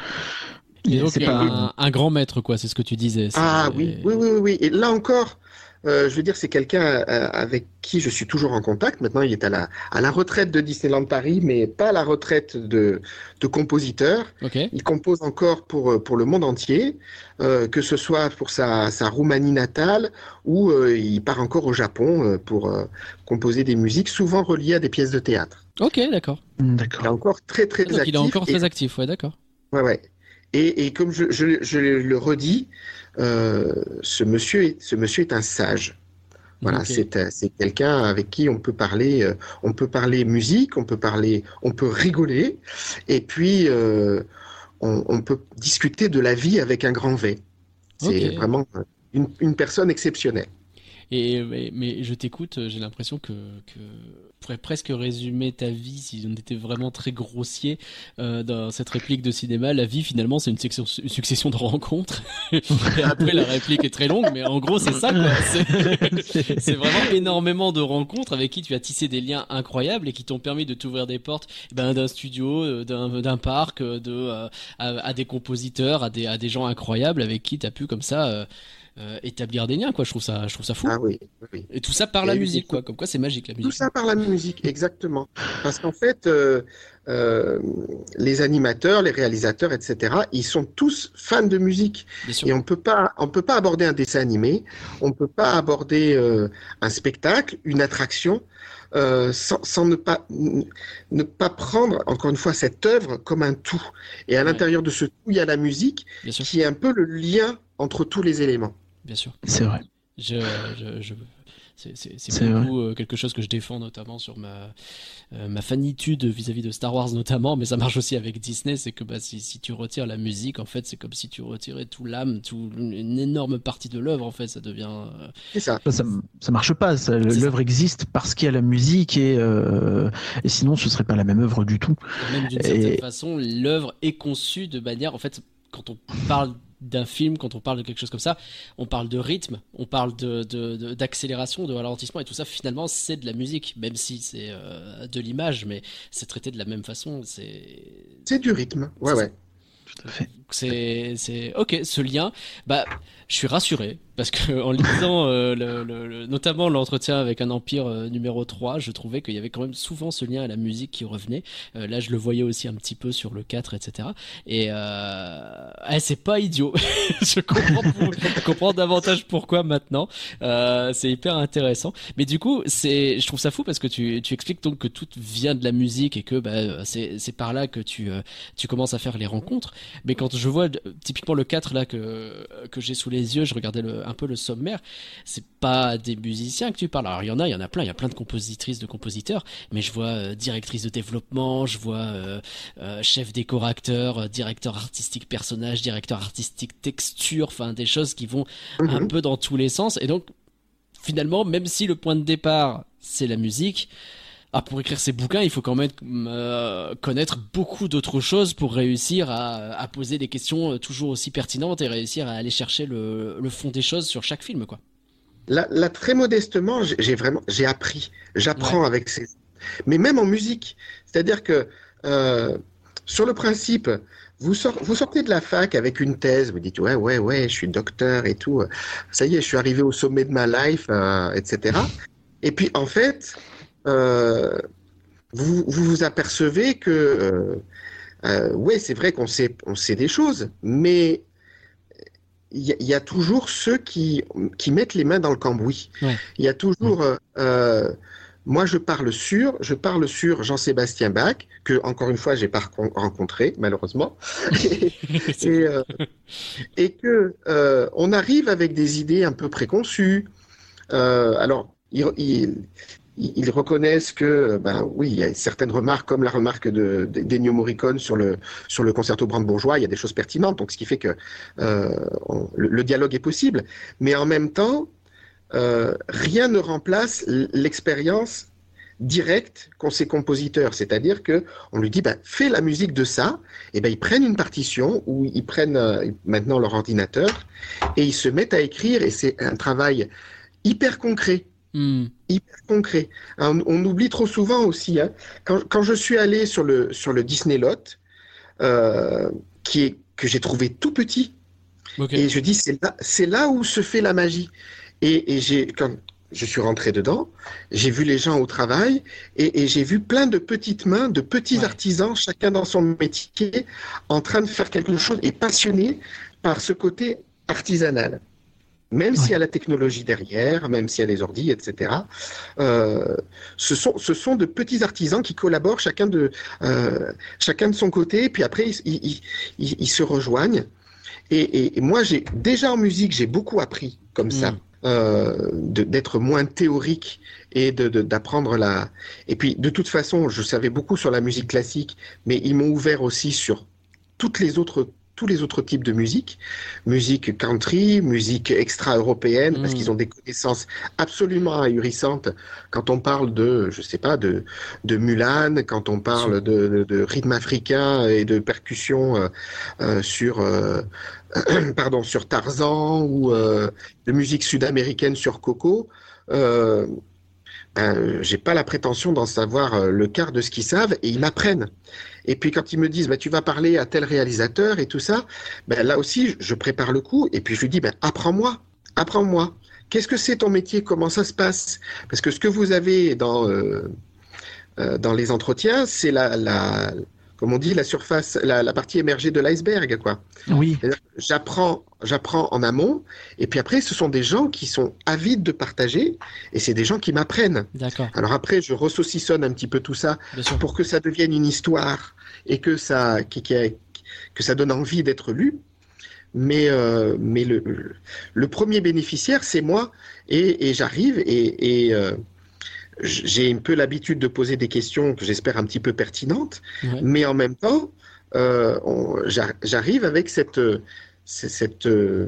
Et donc, pas. un, un grand maître, quoi, c'est ce que tu disais. Ah oui, oui, oui, oui, oui. Et là encore, euh, je veux dire, c'est quelqu'un euh, avec qui je suis toujours en contact. Maintenant, il est à la, à la retraite de Disneyland Paris, mais pas à la retraite de, de compositeur. Ok. Il compose encore pour, euh, pour le monde entier, euh, que ce soit pour sa, sa Roumanie natale ou euh, il part encore au Japon euh, pour euh, composer des musiques souvent reliées à des pièces de théâtre. Ok, d'accord. Mm, Il est D'accord. encore très très Ah, Donc, actif. il est encore et- très actif, ouais, d'accord. Ouais, ouais. Et, et comme je, je, je le redis, euh, ce, monsieur est, ce monsieur est un sage. Voilà, Ok. c'est un- c'est quelqu'un avec qui on peut parler, euh, on peut parler musique, on peut parler, on peut rigoler, et puis euh, on, on peut discuter de la vie avec un grand V. C'est vraiment une, une personne exceptionnelle. Et mais, mais je t'écoute, j'ai l'impression que, pourrait presque résumer ta vie si on était vraiment très grossier euh, dans cette réplique de cinéma. La vie finalement c'est une, succession de rencontres. Et après la réplique est très longue, mais en gros c'est ça. C'est- vraiment énormément de rencontres avec qui tu as tissé des liens incroyables et qui t'ont permis de t'ouvrir des portes eh ben, d'un studio, euh, d'un parc, euh, de, euh, à, à des compositeurs, à des, à des gens incroyables avec qui tu as pu comme ça euh, euh, établir des liens. Quoi. Je, trouve ça, je trouve ça fou. Ah oui, oui, oui. Et tout ça par la musique, quoi. Comme quoi, c'est magique la Tout musique. ça par la musique, exactement. Parce qu'en fait, euh, euh, les animateurs, les réalisateurs, etc., ils sont tous fans de musique. Et on peut pas, on peut pas aborder un dessin animé, on peut pas aborder euh, un spectacle, une attraction, euh, sans, sans ne pas ne pas prendre encore une fois cette œuvre comme un tout. Et à Ouais. l'intérieur de ce tout, il y a la musique qui est un peu le lien entre tous les éléments. Bien sûr. C'est vrai. Je, je, je- c'est, beaucoup euh, quelque chose que je défends notamment sur ma, euh, ma fanitude vis-à-vis de Star Wars notamment, mais ça marche aussi avec Disney, c'est que bah, si, si tu retires la musique, en fait, c'est comme si tu retirais tout l'âme, tout, une énorme partie de l'œuvre, en fait, ça devient... euh, C'est ça. Ça, ça, marche pas. L'œuvre existe parce qu'il y a la musique et, euh, et sinon ce serait pas la même œuvre du tout. Et même d'une Et- certaine façon, l'œuvre est conçue de manière, en fait, quand on parle d'un film, quand on parle de quelque chose comme ça, on parle de rythme, on parle de, de- de- d'accélération, de, ralentissement, et tout ça, finalement, c'est de la musique, même si c'est euh, de l'image, mais c'est traité de la même façon. C'est, du rythme. Ouais, ouais. Tout à fait. C'est, c'est ok. Ce lien, bah, je suis rassuré parce que en lisant euh, le, le- le- notamment l'entretien avec un empire euh, numéro 3 je trouvais qu'il y avait quand même souvent ce lien à la musique qui revenait. Euh, là, je le voyais aussi un petit peu sur le 4, etc. Et eh, c'est pas idiot. je comprends, pour- je davantage pourquoi maintenant. C'est hyper intéressant. Mais du coup, c'est, je trouve ça fou parce que tu, tu expliques donc que tout vient de la musique et que bah, c'est, par là que tu, tu commences à faire les rencontres. Mais quand je vois euh, typiquement le 4 là que, que j'ai sous les yeux, je regardais le, un peu le sommaire, c'est pas des musiciens que tu parles. Alors il y en a, il y en a plein, il y a plein de compositrices, de compositeurs, mais je vois euh, directrice de développement, je vois euh, chef décorateur, directeur artistique personnage, directeur artistique texture, enfin des choses qui vont un Mhm. peu dans tous les sens. Et donc finalement, même si le point de départ c'est la musique, ah, pour écrire ces bouquins, il faut quand même euh, connaître beaucoup d'autres choses pour réussir à, à poser des questions euh, toujours aussi pertinentes et réussir à aller chercher le, le fond des choses sur chaque film, quoi. Là, là, très modestement, j'ai vraiment, j'ai appris, j'apprends avec ces. Mais même en musique, c'est-à-dire que euh, sur le principe, vous, sort- vous sortez de la fac avec une thèse, vous dites ouais, ouais, ouais, je suis docteur et tout, ça y est, je suis arrivé au sommet de ma life, euh, etc. Et puis en fait, euh, vous, vous vous apercevez que euh, euh, ouais, c'est vrai qu'on sait, on sait des choses, mais il y, a- il y a toujours ceux qui, qui mettent les mains dans le cambouis. Ouais. Il y a toujours. euh, moi, je parle sur, je parle sur Jean-Sébastien Bach, que encore une fois, j'ai pas rencontré malheureusement, et, et, euh, et que euh, on arrive avec des idées un peu préconçues. Alors, ils, ils reconnaissent que, ben oui, il y a certaines remarques, comme la remarque de de- d'Ennio Morricone sur le sur le concerto brandebourgeois, il y a des choses pertinentes, donc ce qui fait que euh, le, dialogue est possible, mais en même temps, euh, rien ne remplace l'expérience directe qu'ont ces compositeurs, c'est-à-dire que on lui dit ben, fais la musique de ça, et ben ils prennent une partition ou ils prennent euh, maintenant leur ordinateur et ils se mettent à écrire et c'est un travail hyper concret Hmm. hyper concret. On, on oublie trop souvent aussi. hein. Quand, quand je suis allé sur le, sur le Disney Lot, euh, qui est, que j'ai trouvé tout petit, et je dis c'est là, c'est là où se fait la magie. Et, et j'ai, quand je suis rentré dedans, j'ai vu les gens au travail et, et j'ai vu plein de petites mains, de petits Ouais. artisans, chacun dans son métier, en train de faire quelque chose et passionnés par ce côté artisanal. Même s'il y a la technologie derrière, même s'il y a des ordis, etc. Euh, ce, sont, ce sont de petits artisans qui collaborent chacun de, euh, chacun de son côté, puis après ils, ils, ils, ils se rejoignent. Et, et, et moi, j'ai déjà en musique, j'ai beaucoup appris comme ça, Mm. euh, d'être moins théorique et d'apprendre la. Et puis, de toute façon, je savais beaucoup sur la musique classique, mais ils m'ont ouvert aussi sur toutes les autres tous les autres types de musique, musique country, musique extra-européenne, parce Mm. qu'ils ont des connaissances absolument ahurissantes quand on parle de, je sais pas, de, de Mulan, quand on parle de, de, de rythme africain et de percussion euh, euh, sur, euh, pardon, sur Tarzan ou euh, de musique sud-américaine sur Coco. Euh, ben, j'ai pas la prétention d'en savoir euh, le quart de ce qu'ils savent et ils m'apprennent. Et puis quand ils me disent, bah, tu vas parler à tel réalisateur et tout ça, ben, là aussi, je prépare le coup et puis je lui dis, ben, apprends-moi, apprends-moi. Qu'est-ce que c'est ton métier? Comment ça se passe? Parce que ce que vous avez dans, euh, euh, les entretiens, c'est la, comme on dit, la surface, la, la partie émergée de l'iceberg, quoi. Oui, J'apprends, j'apprends en amont, et puis après, ce sont des gens qui sont avides de partager, et c'est des gens qui m'apprennent. D'accord, Alors après, je ressaucissonne un petit peu tout ça pour que ça devienne une histoire et que ça, qui- qui- que ça donne envie d'être lu. Mais, euh, mais le, le premier bénéficiaire, c'est moi, et, et j'arrive, et, et euh, j'ai un peu l'habitude de poser des questions que j'espère un petit peu pertinentes, Ouais. mais en même temps, euh, j'arrive avec cette, euh, cette, cette, euh,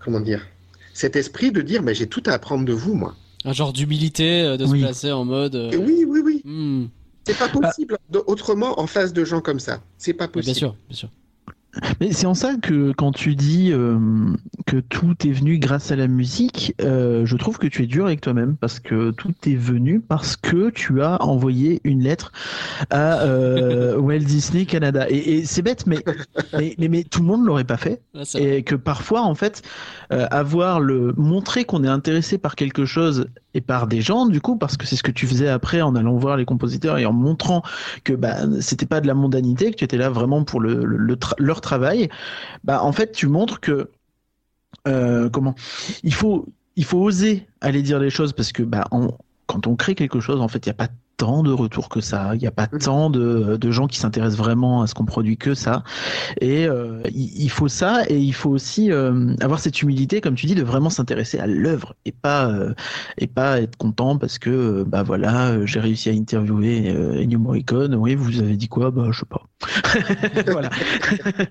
comment dire, cet esprit de dire, mais j'ai tout à apprendre de vous, moi. Un genre d'humilité, de se placer en mode. euh, oui, oui, oui. hmm. C'est pas possible autrement en face de gens comme ça. C'est pas possible. Bien sûr, bien sûr. Mais c'est en ça que quand tu dis euh, que tout est venu grâce à la musique, euh, je trouve que tu es dur avec toi-même parce que tout est venu parce que tu as envoyé une lettre à euh, Walt Disney Canada. Et, et c'est bête, mais, mais, mais, mais tout le monde l'aurait pas fait. Ouais, et que parfois en fait avoir le montrer qu'on est intéressé par quelque chose et par des gens du coup parce que c'est ce que tu faisais après en allant voir les compositeurs et en montrant que bah c'était pas de la mondanité que tu étais là vraiment pour leur travail. Bah en fait tu montres que euh, comment il faut il faut oser aller dire les choses parce que bah quand on crée quelque chose en fait il y a pas tant de retours que ça. Il n'y a pas Mhm. tant de, de gens qui s'intéressent vraiment à ce qu'on produit que ça. Et euh, il, il faut ça, et il faut aussi euh, avoir cette humilité, comme tu dis, de vraiment s'intéresser à l'œuvre et pas euh, et pas être content parce que euh, bah voilà, j'ai réussi à interviewer euh, Ennio Morricone. Oui, vous avez dit quoi? Bah je sais pas. voilà.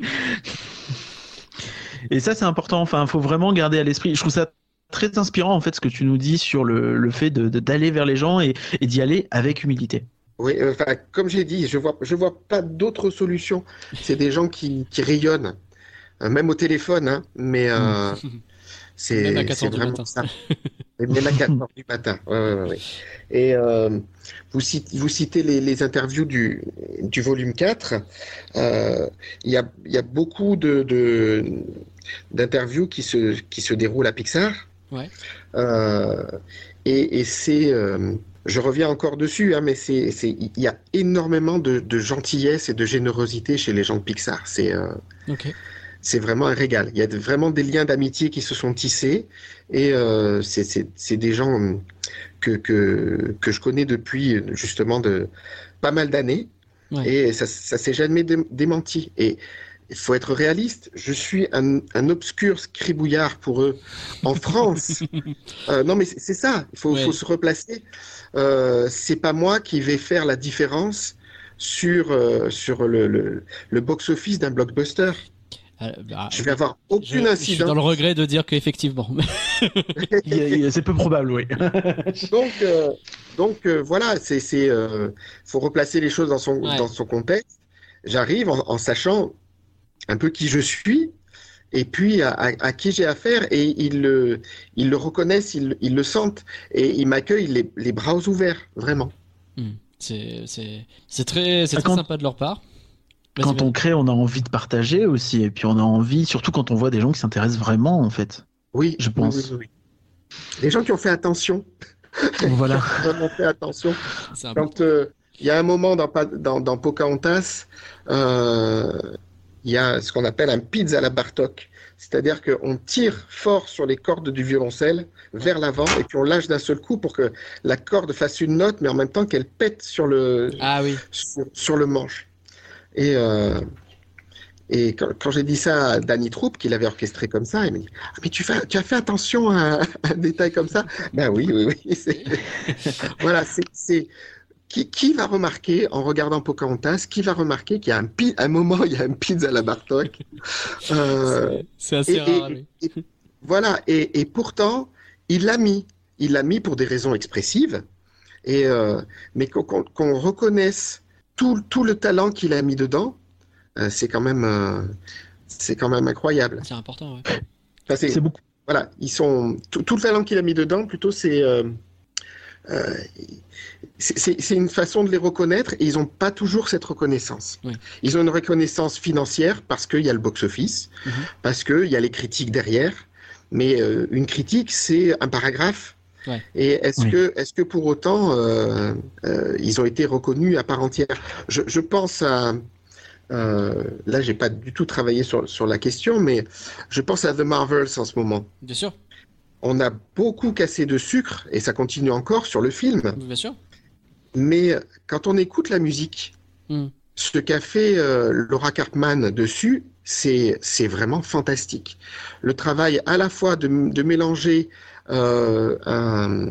Et ça, c'est important. Enfin, faut vraiment garder à l'esprit. Je trouve ça très inspirant, en fait, ce que tu nous dis sur le, le fait de- d'aller vers les gens et, et d'y aller avec humilité. Oui, euh, enfin, comme j'ai dit, je vois, je vois pas d'autre solution. C'est des gens qui, qui rayonnent, euh, même au téléphone, hein, mais euh, c'est Même à 4 c'est heures du vraiment matin. ça. Et même à 4 heures du matin. Ouais, ouais, ouais, ouais. Et euh, vous, citez, vous citez les, les interviews du, du volume 4. Euh, Il y, a, il y a beaucoup de, de- d'interviews qui se, qui se déroulent à Pixar. Ouais. Euh, et et c'est. euh, je reviens encore dessus, hein, mais c'est, il y a énormément de, de gentillesse et de générosité chez les gens de Pixar. C'est, euh, c'est vraiment un régal. Il y a de- vraiment des liens d'amitié qui se sont tissés et euh, c'est, des gens hum, que, que, que je connais depuis justement de pas mal d'années Ouais. et ça, ça s'est jamais dé- démenti. Et il faut être réaliste. Je suis un, un obscur scribouillard pour eux en France. Euh, non, mais c'est ça. Il faut, Ouais. faut se replacer. Euh, c'est pas moi qui vais faire la différence sur, euh, sur le, le, le box-office d'un blockbuster. Euh, bah, Je vais avoir je, aucune je suis dans incidence. le regret de dire qu'effectivement. Il il C'est peu probable, oui. Donc, euh, donc euh, voilà, c'est, c'est, euh, faut replacer les choses dans son, Ouais. dans son contexte. J'arrive en, en sachant un peu qui je suis et puis à, à- à qui j'ai affaire et ils le, ils le reconnaissent, ils, ils le sentent et ils m'accueillent les, les bras ouverts, vraiment. Hmm. C'est c'est c'est très c'est Ah, très quand- sympa de leur part. Quand on crée, on a envie de partager aussi, et puis on a envie, surtout quand on voit des gens qui s'intéressent vraiment, en fait. Oui, Je pense. oui, oui, oui. Les gens qui ont fait attention, voilà. vraiment fait attention. Quand euh, il y a un moment dans, dans, dans Pocahontas, euh, il y a ce qu'on appelle un pizza à la Bartok. C'est-à-dire qu'on tire fort sur les cordes du violoncelle vers l'avant et puis on lâche d'un seul coup pour que la corde fasse une note, mais en même temps qu'elle pète sur le, Ah oui. sur, sur le manche. Et, euh, et quand, quand j'ai dit ça à Danny Troupe, qu'il avait orchestré comme ça, il m'a dit ah, Mais tu, fais, tu as fait attention à, à un détail comme ça? Ben oui, oui, oui. voilà, c'est. Qui, qui va remarquer, en regardant Pocahontas, qui va remarquer qu'il y a un, pi- un moment, il y a un pizza à la Bartok Euh, C'est- C'est assez et- et- voilà, et, et pourtant, il l'a mis. Il l'a mis pour des raisons expressives, et, euh, mais qu'on qu'on- qu'on reconnaisse tout, tout le talent qu'il a mis dedans, euh, c'est quand même, euh, c'est quand même incroyable. C'est important. Ouais. Enfin, c'est- C'est beaucoup. voilà, ils sont tout, tout le talent qu'il a mis dedans, plutôt c'est euh, c'est- une façon de les reconnaître et ils n'ont pas toujours cette reconnaissance. Oui. Ils ont une reconnaissance financière parce qu'il y a le box-office, Mhm. parce qu'il y a les critiques derrière. Mais euh, une critique, c'est un paragraphe. Ouais. Et est-ce Oui. que, est-ce que pour autant, euh, euh, ils ont été reconnus à part entière? Je, je pense à. Euh, là, j'ai pas du tout travaillé sur, sur la question, mais je pense à The Marvels en ce moment. Bien sûr. On a beaucoup cassé de sucre, et ça continue encore sur le film, Bien sûr. mais quand on écoute la musique, Hmm. ce qu'a fait euh, Laura Cartman dessus, c'est c'est vraiment fantastique. Le travail à la fois de, de mélanger euh, un-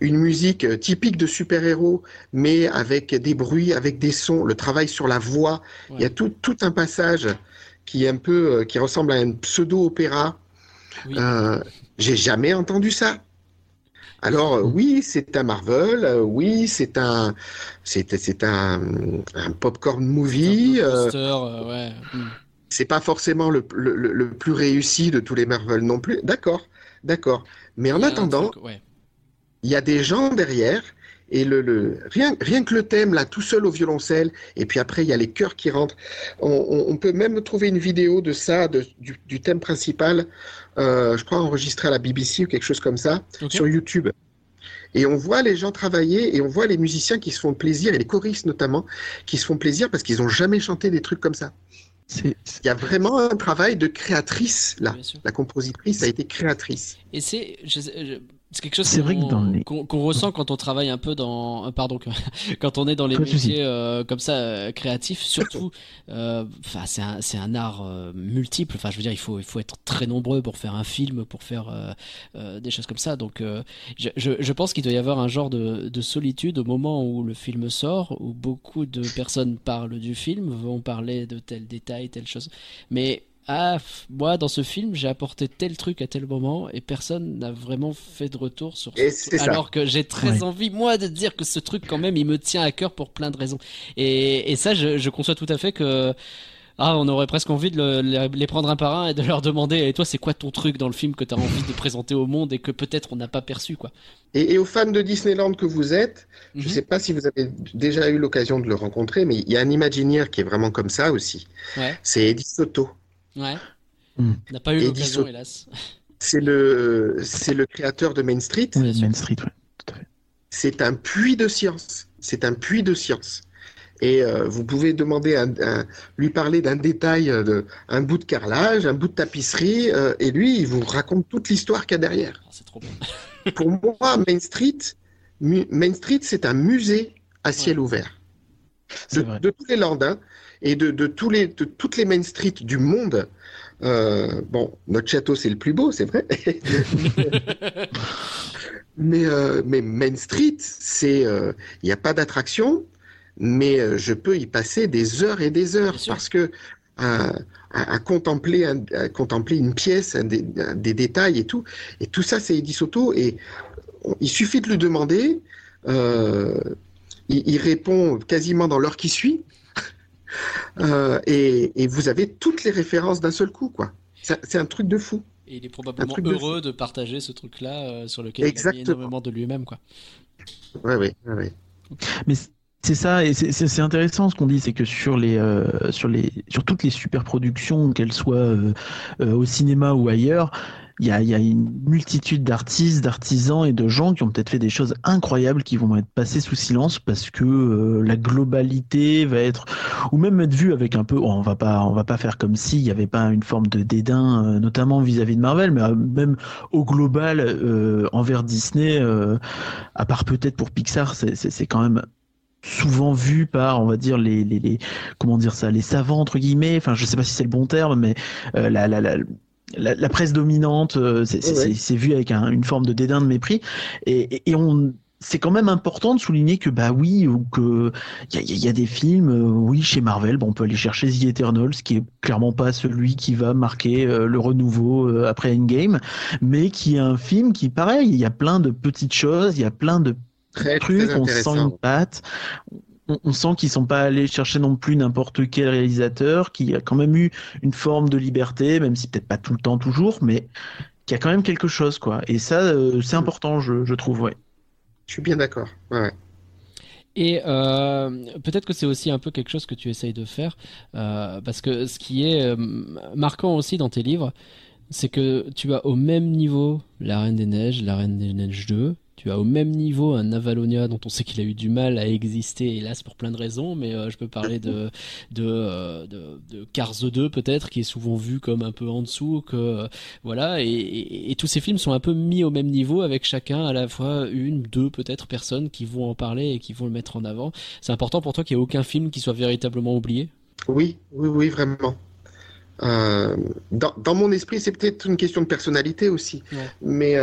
une musique typique de super-héros, mais avec des bruits, avec des sons, le travail sur la voix. Il y a tout, tout un passage qui est un peu, euh, qui ressemble à un pseudo-opéra. Oui. Euh, J'ai jamais entendu ça. Alors euh, oui, c'est un Marvel, euh, oui, c'est un, c'est un, un popcorn movie. Un euh, euh, ouais. Hmm. c'est pas forcément le, le, le- le plus réussi de tous les Marvel non plus. D'accord, d'accord. Mais en attendant, ouais. il y a des gens derrière et le, le rien, rien que le thème là, tout seul au violoncelle, et puis après il y a les chœurs qui rentrent. On, on- on peut même trouver une vidéo de ça, de- du, du thème principal. Euh, je crois enregistré à la BBC ou quelque chose comme ça sur YouTube. Et on voit les gens travailler et on voit les musiciens qui se font plaisir et les choristes notamment qui se font plaisir parce qu'ils n'ont jamais chanté des trucs comme ça. Il y a vraiment un travail de créatrice là. La compositrice a été créatrice. Et c'est, je sais- je- C'est quelque chose qu'on les- ressent quand on travaille un peu dans, euh, pardon, quand on est dans les métiers euh, comme ça euh, créatifs, surtout. euh, c'est un, c'est un art multiple. Enfin, je veux dire, il faut, il faut être très nombreux pour faire un film, pour faire des choses comme ça. Donc, je, je, je pense qu'il doit y avoir un genre de, de solitude au moment où le film sort, où beaucoup de personnes parlent du film, vont parler de tel détail, telle chose. Mais ah, moi, dans ce film, j'ai apporté tel truc à tel moment et personne n'a vraiment fait de retour sur Et ce c'est ça. Alors que j'ai très Ouais. envie, moi, de dire que ce truc, quand même, il me tient à cœur pour plein de raisons. Et, et ça, je, je conçois tout à fait que. Ah, on aurait presque envie de le- les, prendre un par un et de leur demander Et toi, c'est quoi ton truc dans le film que tu as envie de présenter au monde et que peut-être on n'a pas perçu, quoi? Et, et aux fans de Disneyland que vous êtes, je ne Mhm. sais pas si vous avez déjà eu l'occasion de le rencontrer, mais il y a un Imagineer qui est vraiment comme ça aussi. Ouais, C'est Eddie Soto. Ouais. Hmm. On n'a pas eu l'occasion, hélas. C'est le, c'est le créateur de Main Street. Ouais, Main Street, ouais. Tout à fait. C'est un puits de science. C'est un puits de science. Et euh, vous pouvez demander un- un- lui parler d'un détail, euh, de, un bout de carrelage, un bout de tapisserie, euh, et lui, il vous raconte toute l'histoire qu'il y a derrière. Ah, c'est trop bien. Pour moi, Main Street, Main Street, c'est un musée à ciel ouvert. C'est De, vrai. de tous les Landins et de, de tous les, de toutes les Main Street du monde. Euh, bon, notre château, c'est le plus beau, c'est vrai. mais, euh, mais Main Street, c'est, euh, il n'y a pas d'attraction, mais je peux y passer des heures et des heures parce que à, contempler, un- à contempler une pièce, un des, un des détails et tout, et tout ça, c'est Eddie Soto, et on- il suffit de lui demander, il, il répond quasiment dans l'heure qui suit, Euh, et, et vous avez toutes les références d'un seul coup, quoi. C'est un truc de fou. Et il est probablement de heureux de partager ce truc-là euh, sur lequel il a mis énormément de lui-même, quoi. Ouais, ouais, ouais, ouais. Mais c'est ça, et c'est- intéressant ce qu'on dit, c'est que sur les, euh, sur les, sur toutes les super productions, qu'elles soient euh, euh, au cinéma ou ailleurs, il y a, y a une multitude d'artistes, d'artisans et de gens qui ont peut-être fait des choses incroyables qui vont être passées sous silence parce que euh, la globalité va être, ou même être vue avec un peu, oh, on va pas, on va pas faire comme s'il n'y avait pas une forme de dédain, euh, notamment vis-à-vis de Marvel, mais euh, même au global euh, envers Disney, euh, à part peut-être pour Pixar, c'est quand même souvent vu par on va dire les, les, les comment dire ça les savants entre guillemets enfin je sais pas si c'est le bon terme mais euh, la, la, la la, la presse dominante, euh, c'est Ouais, vu avec un- une forme de dédain, de mépris, et, et, et on, c'est quand même important de souligner que bah oui, ou que il y y a des films, euh, oui, chez Marvel, bon, on peut aller chercher The Eternals, qui est clairement pas celui qui va marquer euh, le renouveau euh, après Endgame, mais qui est un film qui, pareil, il y a plein de petites choses, il y a plein de Très, trucs, très on sent une patte. On, on sent qu'ils sont pas allés chercher non plus n'importe quel réalisateur, qui a quand même eu une forme de liberté, même si peut-être pas tout le temps toujours, mais qui a quand même quelque chose, quoi. Et ça, euh, c'est important, je, je trouve, ouais. Je suis bien d'accord. Ouais. Et euh, peut-être que c'est aussi un peu quelque chose que tu essayes de faire, euh, parce que ce qui est marquant aussi dans tes livres, c'est que tu as au même niveau La Reine des Neiges, La Reine des Neiges 2, tu as au même niveau un Avalonia dont on sait qu'il a eu du mal à exister, hélas pour plein de raisons, mais euh, je peux parler de, de, euh, de, de Cars 2 peut-être, qui est souvent vu comme un peu en dessous, que euh, voilà, et, et- et tous ces films sont un peu mis au même niveau avec chacun à la fois une, deux peut-être personnes qui vont en parler et qui vont le mettre en avant. C'est important pour toi qu'il n'y ait aucun film qui soit véritablement oublié? Oui, oui, oui, vraiment. Euh, dans, dans mon esprit, c'est peut-être une question de personnalité aussi, Ouais. mais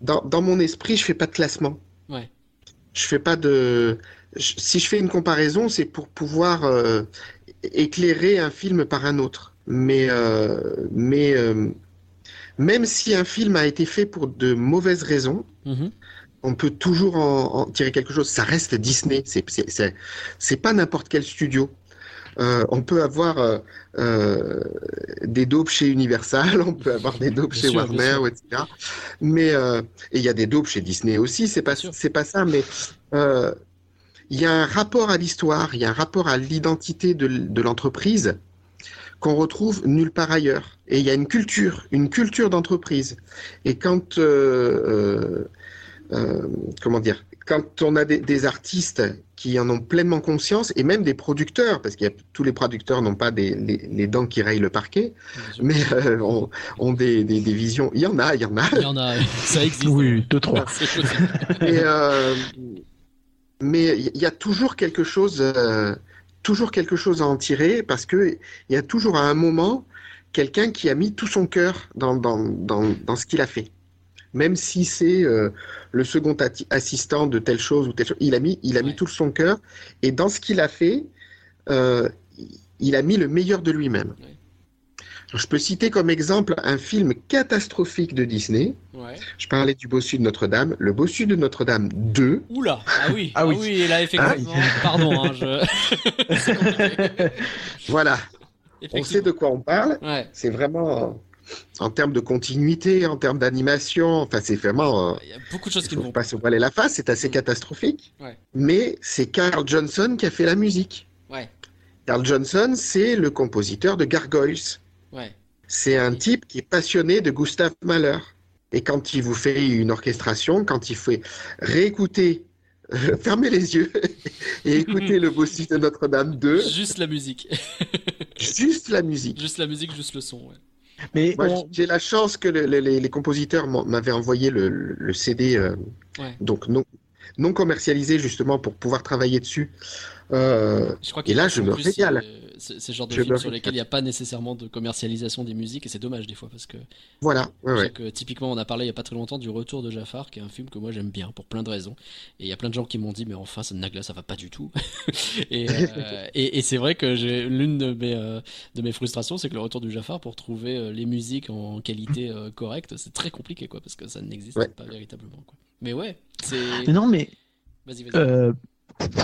dans, dans mon esprit, je fais pas de classement. Ouais. Je fais pas de. je- si je fais une comparaison, c'est pour pouvoir euh, éclairer un film par un autre. Mais, euh, mais euh, même si un film a été fait pour de mauvaises raisons, Mhm. on peut toujours en, en tirer quelque chose. Ça reste Disney. C'est pas n'importe quel studio. Euh, on peut avoir euh, euh, des dopes chez Universal, on peut avoir des dopes chez sûr, Warner, etc. Mais euh, et il y a des dopes chez Disney aussi. C'est pas c'est pas ça, mais euh, il y a un rapport à l'histoire, il y a un rapport à l'identité de, l'entreprise qu'on retrouve nulle part ailleurs. Et il y a une culture, une culture d'entreprise. Et quand, euh, euh, euh, comment dire, quand on a des, des artistes qui en ont pleinement conscience, et même des producteurs, parce que tous les producteurs n'ont pas des, les, les dents qui rayent le parquet, mais euh, ont, ont des, des, des visions. Il y en a, il y en a. Il y en a, ça existe. Oui, deux, trois. Et, euh, mais il y a toujours quelque chose, euh, toujours quelque chose à en tirer parce que il y a toujours à un moment quelqu'un qui a mis tout son cœur dans, dans, dans, dans ce qu'il a fait. Même si c'est euh, le second assistant de telle chose ou telle chose, il a mis, il a mis Ouais. tout son cœur et dans ce qu'il a fait, euh, il a mis le meilleur de lui-même. Ouais. Je peux citer comme exemple un film catastrophique de Disney. Ouais. Je parlais du Bossu de Notre-Dame. Le Bossu de Notre-Dame 2, Oula, ah oui, Ah oui. et là effectivement, pardon, hein, je... Voilà, on sait de quoi on parle. Ouais, C'est vraiment en termes de continuité, en termes d'animation, enfin c'est vraiment, euh, il y a beaucoup de choses qui ne vont pas se voiler la face, c'est assez Mm. catastrophique. Ouais. Mais c'est Carl Johnson qui a fait la musique. Ouais, Carl Johnson, c'est le compositeur de Gargoyles. ouais. C'est un type qui est passionné de Gustav Mahler. Et quand il vous fait une orchestration, quand il fait réécouter, fermez les yeux et écouter le Bossu de Notre-Dame 2, Juste la musique. juste la musique. Juste la musique, juste le son, ouais. Mais Moi, on- j'ai la chance que le- le- les, les compositeurs m'avaient envoyé le, le CD, euh, Ouais. donc non, non commercialisé justement pour pouvoir travailler dessus. Euh, Je crois Et là, je me plus, régale. c'est- C'est c'est le genre de Je film sur lesquels il n'y a pas nécessairement de commercialisation des musiques et c'est dommage des fois parce que voilà, ouais, que typiquement on a parlé il y a pas très longtemps du Retour de Jafar qui est un film que moi j'aime bien pour plein de raisons. Et il y a plein de gens qui m'ont dit mais enfin ce Nagla ça va pas du tout. Et, euh, et, et c'est vrai que l'une de mes euh, de mes frustrations c'est que le Retour du Jafar pour trouver euh, les musiques en qualité euh, correcte c'est très compliqué quoi parce que ça n'existe Ouais. pas véritablement quoi. Mais ouais c'est mais non, mais vas-y vas-y. Euh,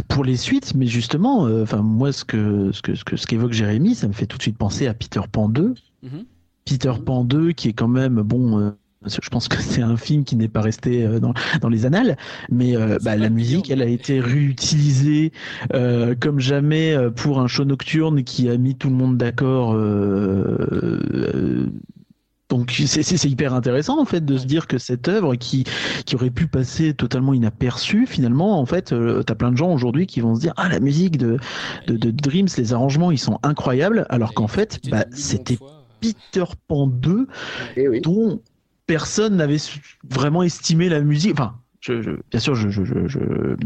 pour les suites, mais justement, euh, enfin moi ce que ce que ce que ce qu'évoque Jérémy, ça me fait tout de suite penser à Peter Pan 2. Mhm. Peter Pan 2 qui est quand même bon. euh, je pense que c'est un film qui n'est pas resté euh, dans, dans les annales, mais euh, bah, la musique, elle a été réutilisée euh, comme jamais pour un show nocturne qui a mis tout le monde d'accord. Euh, euh, donc c'est hyper intéressant en fait de se dire que cette œuvre qui qui aurait pu passer totalement inaperçue finalement en fait euh, t'as plein de gens aujourd'hui qui vont se dire ah la musique de, de de Dreams les arrangements ils sont incroyables alors qu'en fait bah c'était fois. Peter Pan 2 Et oui. dont personne n'avait vraiment estimé la musique. Enfin, je, je- bien sûr, je, je, je, je-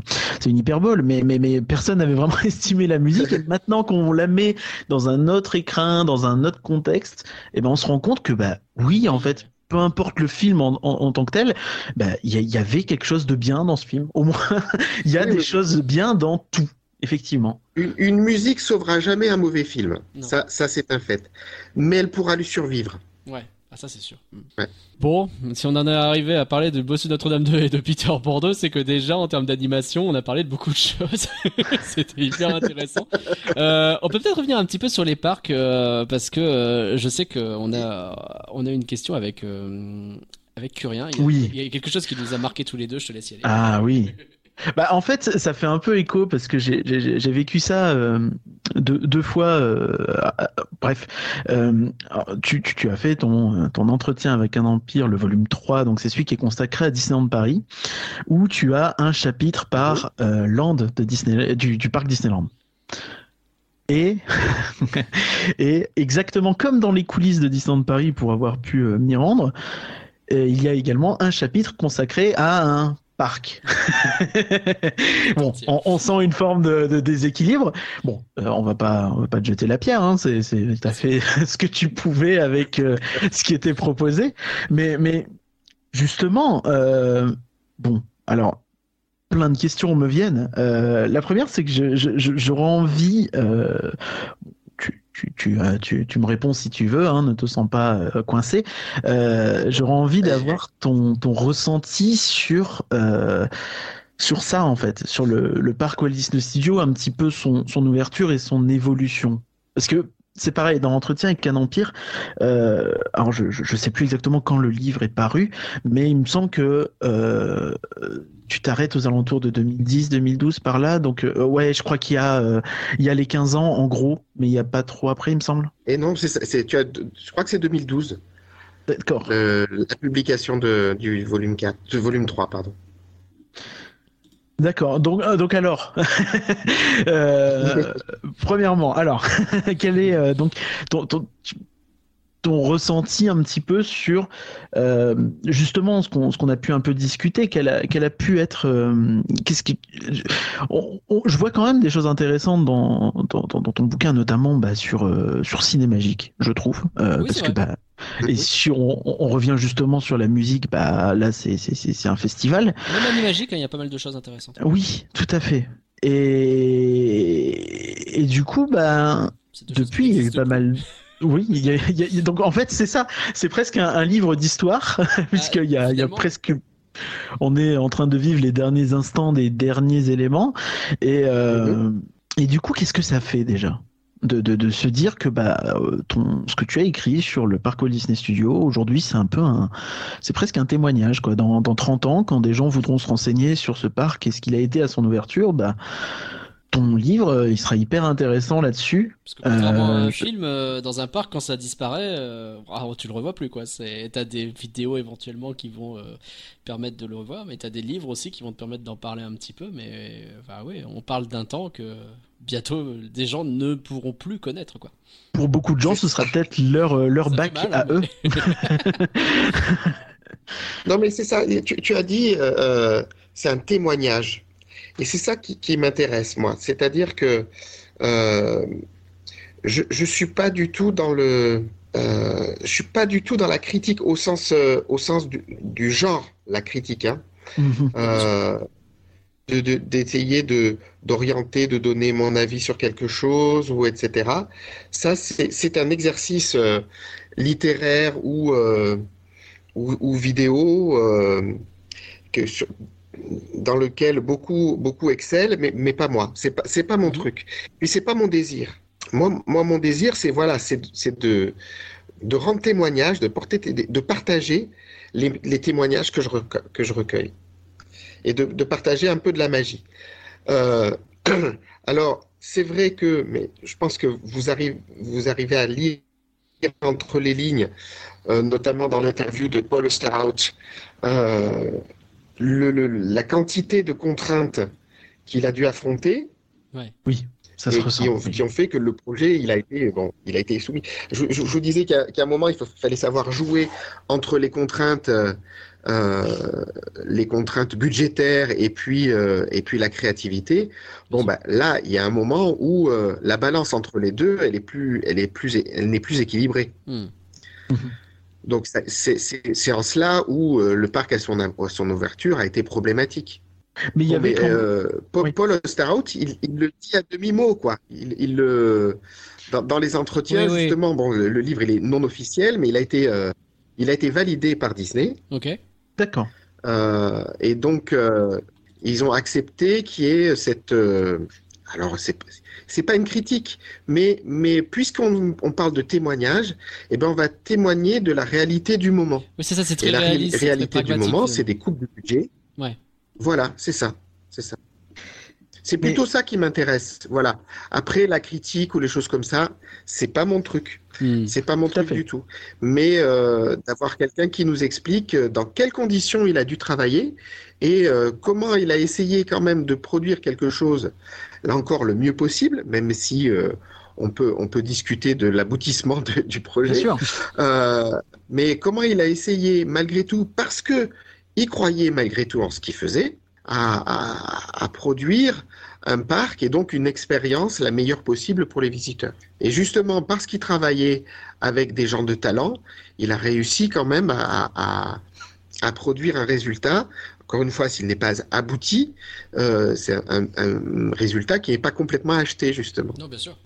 c'est une hyperbole, mais, mais, mais personne n'avait vraiment estimé la musique. Et maintenant qu'on la met dans un autre écrin, dans un autre contexte, et ben on se rend compte que bah oui, en fait. Peu importe le film en, en, en tant que tel, bah, il y, avait quelque chose de bien dans ce film. Au moins, il y a Oui, des oui. choses bien dans tout, effectivement. Une, une musique sauvera jamais un mauvais film. Non. Ça, ça c'est un fait. Mais elle pourra lui survivre. Ouais, ah, ça c'est sûr. Mm. Ouais. Bon, si on en est arrivé à parler de Bossu Notre-Dame 2 et de Peter Bordeaux, c'est que déjà en termes d'animation, on a parlé de beaucoup de choses. C'était hyper intéressant. Euh, on peut peut-être revenir un petit peu sur les parcs euh, parce que euh, je sais qu'on a on a une question avec euh, avec Curien. Il y, a, Oui. il y a quelque chose qui nous a marqué tous les deux. Je te laisse y aller. Ah oui. Bah, en fait, ça fait un peu écho parce que j'ai- j'ai j'ai vécu ça euh, deux, deux fois. euh, bref, euh, tu, tu, tu as fait ton, ton entretien avec un empire, le volume 3, donc c'est celui qui est consacré à Disneyland Paris, où tu as un chapitre par land de Disney, du, du parc Disneyland. Et, et exactement comme dans les coulisses de Disneyland Paris pour avoir pu m'y rendre, il y a également un chapitre consacré à un parc. bon, on, on sent une forme de, de déséquilibre. Bon, euh, on va pas, on va pas te jeter la pierre. Hein, c'est, c'est, t'as fait ce que tu pouvais avec euh, ce qui était proposé. Mais, mais justement, euh, bon, alors plein de questions me viennent. La première, c'est que je, je, je- j'aurais envie. Tu, tu, tu, euh, tu, tu me réponds si tu veux, hein, ne te sens pas euh, coincé. Euh, j'aurais envie d'avoir ton, ton ressenti sur euh, sur ça en fait, sur le, le parc Walt Disney Studio, un petit peu son, son ouverture et son évolution. Parce que c'est pareil, dans l'entretien avec un empire, euh, alors je, je sais plus exactement quand le livre est paru, mais il me semble que euh, tu t'arrêtes aux alentours de 2010, 2012 par là, donc euh, ouais, je crois qu'il y a euh, il y a les 15 ans en gros, mais il y a pas trop après, il me semble. Et non, c'est, tu as, je crois que c'est 2012, D'accord. la publication de, du volume 4, du volume 3, pardon. D'accord. Donc, euh, donc alors, euh, premièrement, alors, quel est euh, donc ton, ton, ton ressenti un petit peu sur euh, justement ce qu'on ce qu'on a pu un peu discuter, quelle a, quelle a pu être, euh, qu'est-ce qui, on- on- je vois quand même des choses intéressantes dans dans, dans- dans ton bouquin, notamment bah, sur euh, sur Cinémagique, je trouve, euh, Oui, parce que bah et si on, on revient justement sur la musique, bah là c'est c'est c'est c'est un festival. Même hein, il y a pas mal de choses intéressantes. Oui, tout à fait. Et, et du coup, bah, depuis, il y a eu pas mal. Oui, y a- y a- donc en fait, c'est ça. C'est presque un, un livre d'histoire, puisqu'il y a, y a Ah, presque. On est en train de vivre les derniers instants des derniers éléments. Et, euh, et du coup, qu'est-ce que ça fait déjà? De, de, de se dire que bah, ton, ce que tu as écrit sur le parc Walt Disney Studio, aujourd'hui, c'est un peu un. C'est presque un témoignage. Quoi. Dans, dans 30 ans, quand des gens voudront se renseigner sur ce parc et ce qu'il a été à son ouverture, bah, ton livre, euh, il sera hyper intéressant là-dessus. Parce que contrairement à un Euh, film, euh, dans un parc, quand ça disparaît, euh, ah, tu le revois plus quoi. C'est, t'as des vidéos éventuellement qui vont euh, permettre de le revoir, mais t'as des livres aussi qui vont te permettre d'en parler un petit peu. Mais bah oui, on parle d'un temps que bientôt des gens ne pourront plus connaître quoi. Pour beaucoup de gens, ce sera peut-être leur, leur Ça bac mal, à hein, eux. Non, mais c'est ça. Tu, tu as dit, c'est un témoignage. Et c'est ça qui, qui m'intéresse, moi. C'est-à-dire que euh, je ne suis pas du tout dans le. euh, je suis pas du tout dans la critique au sens, euh, au sens du, du genre, la critique. Hein. Mhm. Euh, de- de- d'essayer de, d'orienter, de donner mon avis sur quelque chose, ou etc. Ça, c'est, c'est un exercice euh, littéraire ou, euh, ou, ou vidéo euh, que sur- dans lequel beaucoup, beaucoup excellent, mais, mais pas moi. C'est pas, c'est pas mon Mhm. truc. Puis c'est pas mon désir. Moi, moi mon désir, c'est voilà, c'est, c'est de, de rendre témoignage, de porter, de partager les, les témoignages que je, recueille- que je recueille et de, de partager un peu de la magie. Euh, alors, c'est vrai que, mais je pense que vous arrivez, vous arrivez à lire entre les lignes, euh, notamment dans l'interview de Paul Osterhout, euh, le- le- la quantité de contraintes qu'il a dû affronter Ça et se qui ressent. ont, oui. qui ont fait que le projet, il a été, bon, il a été soumis. Je, je- je vous disais qu'à un moment, il fallait savoir jouer entre les contraintes, euh, euh, les contraintes budgétaires et puis, euh, et puis la créativité. Bon, bah, là, il y a un moment où euh, la balance entre les deux, elle est plus, elle est plus, elle n'est plus équilibrée. Hmm. Donc, c'est en cela où euh, le parc à son, à son ouverture a été problématique. Mais il y Bon, avait mais, quand- euh, Paul, Oui. Paul Osterhout, il, il le dit à demi-mot, quoi. Il, il le, dans, dans les entretiens, Oui, oui. justement, bon, le, le livre, il est non officiel, mais il a été, euh, il a été validé par Disney. Ok. D'accord. Euh, et donc, euh, ils ont accepté qu'il y ait cette. euh, alors, c'est c'est pas une critique, mais, mais puisqu'on on parle de témoignage, eh ben, on va témoigner de la réalité du moment. Mais c'est ça, c'est très Et la réaliste. réalité du moment, finalement. c'est des coupes de budget. Ouais. Voilà, c'est ça. C'est ça. C'est Mais- plutôt ça qui m'intéresse. Voilà. Après, la critique ou les choses comme ça, c'est pas mon truc. Hmm. C'est pas mon Tout truc du tout. Mais euh, d'avoir quelqu'un qui nous explique euh, dans quelles conditions il a dû travailler et euh, comment il a essayé quand même de produire quelque chose, là encore, le mieux possible, même si euh, on peut, on peut discuter de l'aboutissement du Bien projet. sûr. Euh, mais comment il a essayé, malgré tout, parce que il croyait malgré tout en ce qu'il faisait, à, à- à produire un parc et donc une expérience la meilleure possible pour les visiteurs. Et justement, parce qu'il travaillait avec des gens de talent, il a réussi quand même à produire un résultat. Encore une fois, s'il n'est pas abouti, euh, c'est un, un résultat qui n'est pas complètement acheté, justement. Non, bien sûr.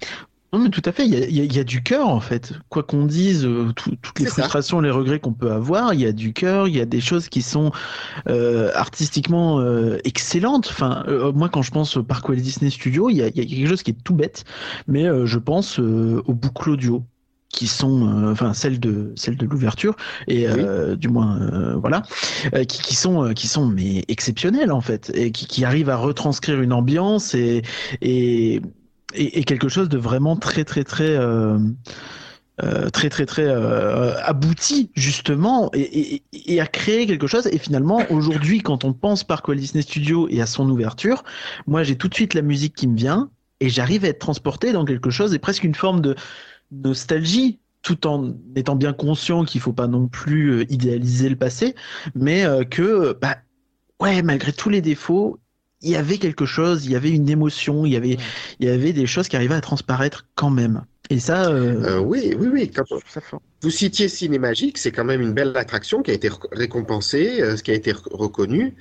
Non, mais tout à fait. Il y a, il y a- il y a du cœur, en fait. Quoi qu'on dise, euh, tout- toutes les ça. frustrations, les regrets qu'on peut avoir, il y a du cœur, il y a des choses qui sont euh, artistiquement euh, excellentes. Enfin, euh, moi, quand je pense au parc Walt Disney Studio, il y a, il y a quelque chose qui est tout bête, mais euh, je pense euh, aux boucles audio qui sont, euh, enfin, celles de celles de l'ouverture et euh, du moins, euh, voilà, qui, qui sont qui sont mais exceptionnelles en fait et qui, qui arrivent à retranscrire une ambiance et et et, et quelque chose de vraiment très très très euh, très très très euh, abouti justement et, et, et, à créer quelque chose. Et finalement aujourd'hui quand on pense Park Walt Disney Studio et à son ouverture moi j'ai tout de suite la musique qui me vient et j'arrive à être transporté dans quelque chose et presque une forme de nostalgie tout en étant bien conscient qu'il faut pas non plus euh, idéaliser le passé mais que bah ouais malgré tous les défauts il y avait quelque chose, il y avait une émotion, il y avait, il y avait des choses qui arrivaient à transparaître quand même. Et ça. Euh... Euh, oui, oui, oui. Quand vous citiez Cinémagique, c'est quand même une belle attraction qui a été récompensée, euh, qui a été reconnue.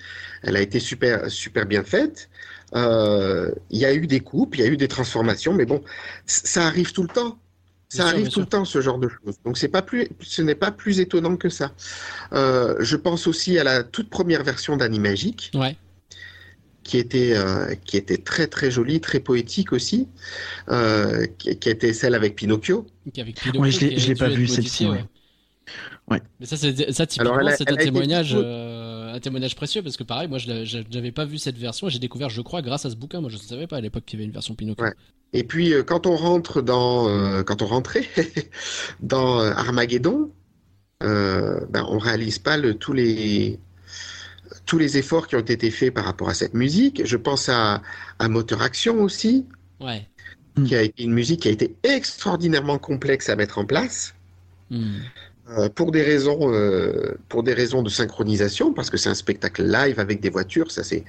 Elle a été super, super bien faite. Euh, il y a eu des coupes, il y a eu des transformations, mais bon, ça arrive tout le temps. Ça arrive tout le temps, ce genre de choses. Donc, c'est pas plus, ce n'est pas plus étonnant que ça. Euh, je pense aussi à la toute première version d'Animagique. Ouais qui était euh, qui était très très jolie, très poétique aussi, euh, qui, qui, était celle avec Pinocchio. Avec Pinocchio ouais, je l'ai, l'ai pas vu celle-ci. Ouais. ouais. Mais ça, ça typiquement, Alors, c'est un témoignage, euh, un témoignage précieux parce que pareil, moi, je n'avais pas vu cette version. J'ai découvert, je crois, grâce à ce bouquin. Moi, je ne savais pas à l'époque qu'il y avait une version Pinocchio. Ouais. Et puis, euh, quand on rentre dans, euh, quand on rentrait dans Armageddon, ben, on réalise pas le, tous les tous les efforts qui ont été faits par rapport à cette musique. Je pense à, à Moteur Action aussi, ouais. qui a été une musique qui a été extraordinairement complexe à mettre en place. Mm. Euh, pour des raisons, euh, pour des raisons de synchronisation, parce que c'est un spectacle live avec des voitures, ça c'est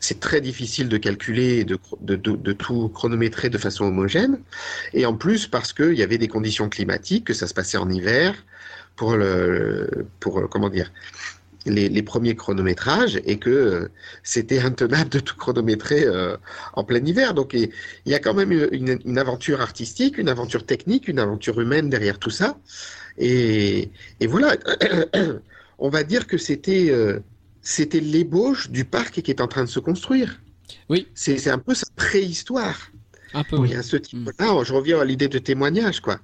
c'est très difficile de calculer et de, de, de, tout chronométrer de façon homogène. Et en plus parce qu'il y avait des conditions climatiques, que ça se passait en hiver, pour le, pour comment dire, les, les, premiers chronométrages et que euh, c'était intenable de tout chronométrer euh, en plein hiver. Donc il y a quand même une, une, aventure artistique, une aventure technique, une aventure humaine derrière tout ça. Et, et voilà, on va dire que c'était euh, c'était l'ébauche du parc qui est en train de se construire. Oui. C'est un peu sa préhistoire. Un peu. Oui, à ce type-là, mmh. je reviens à l'idée de témoignage, quoi.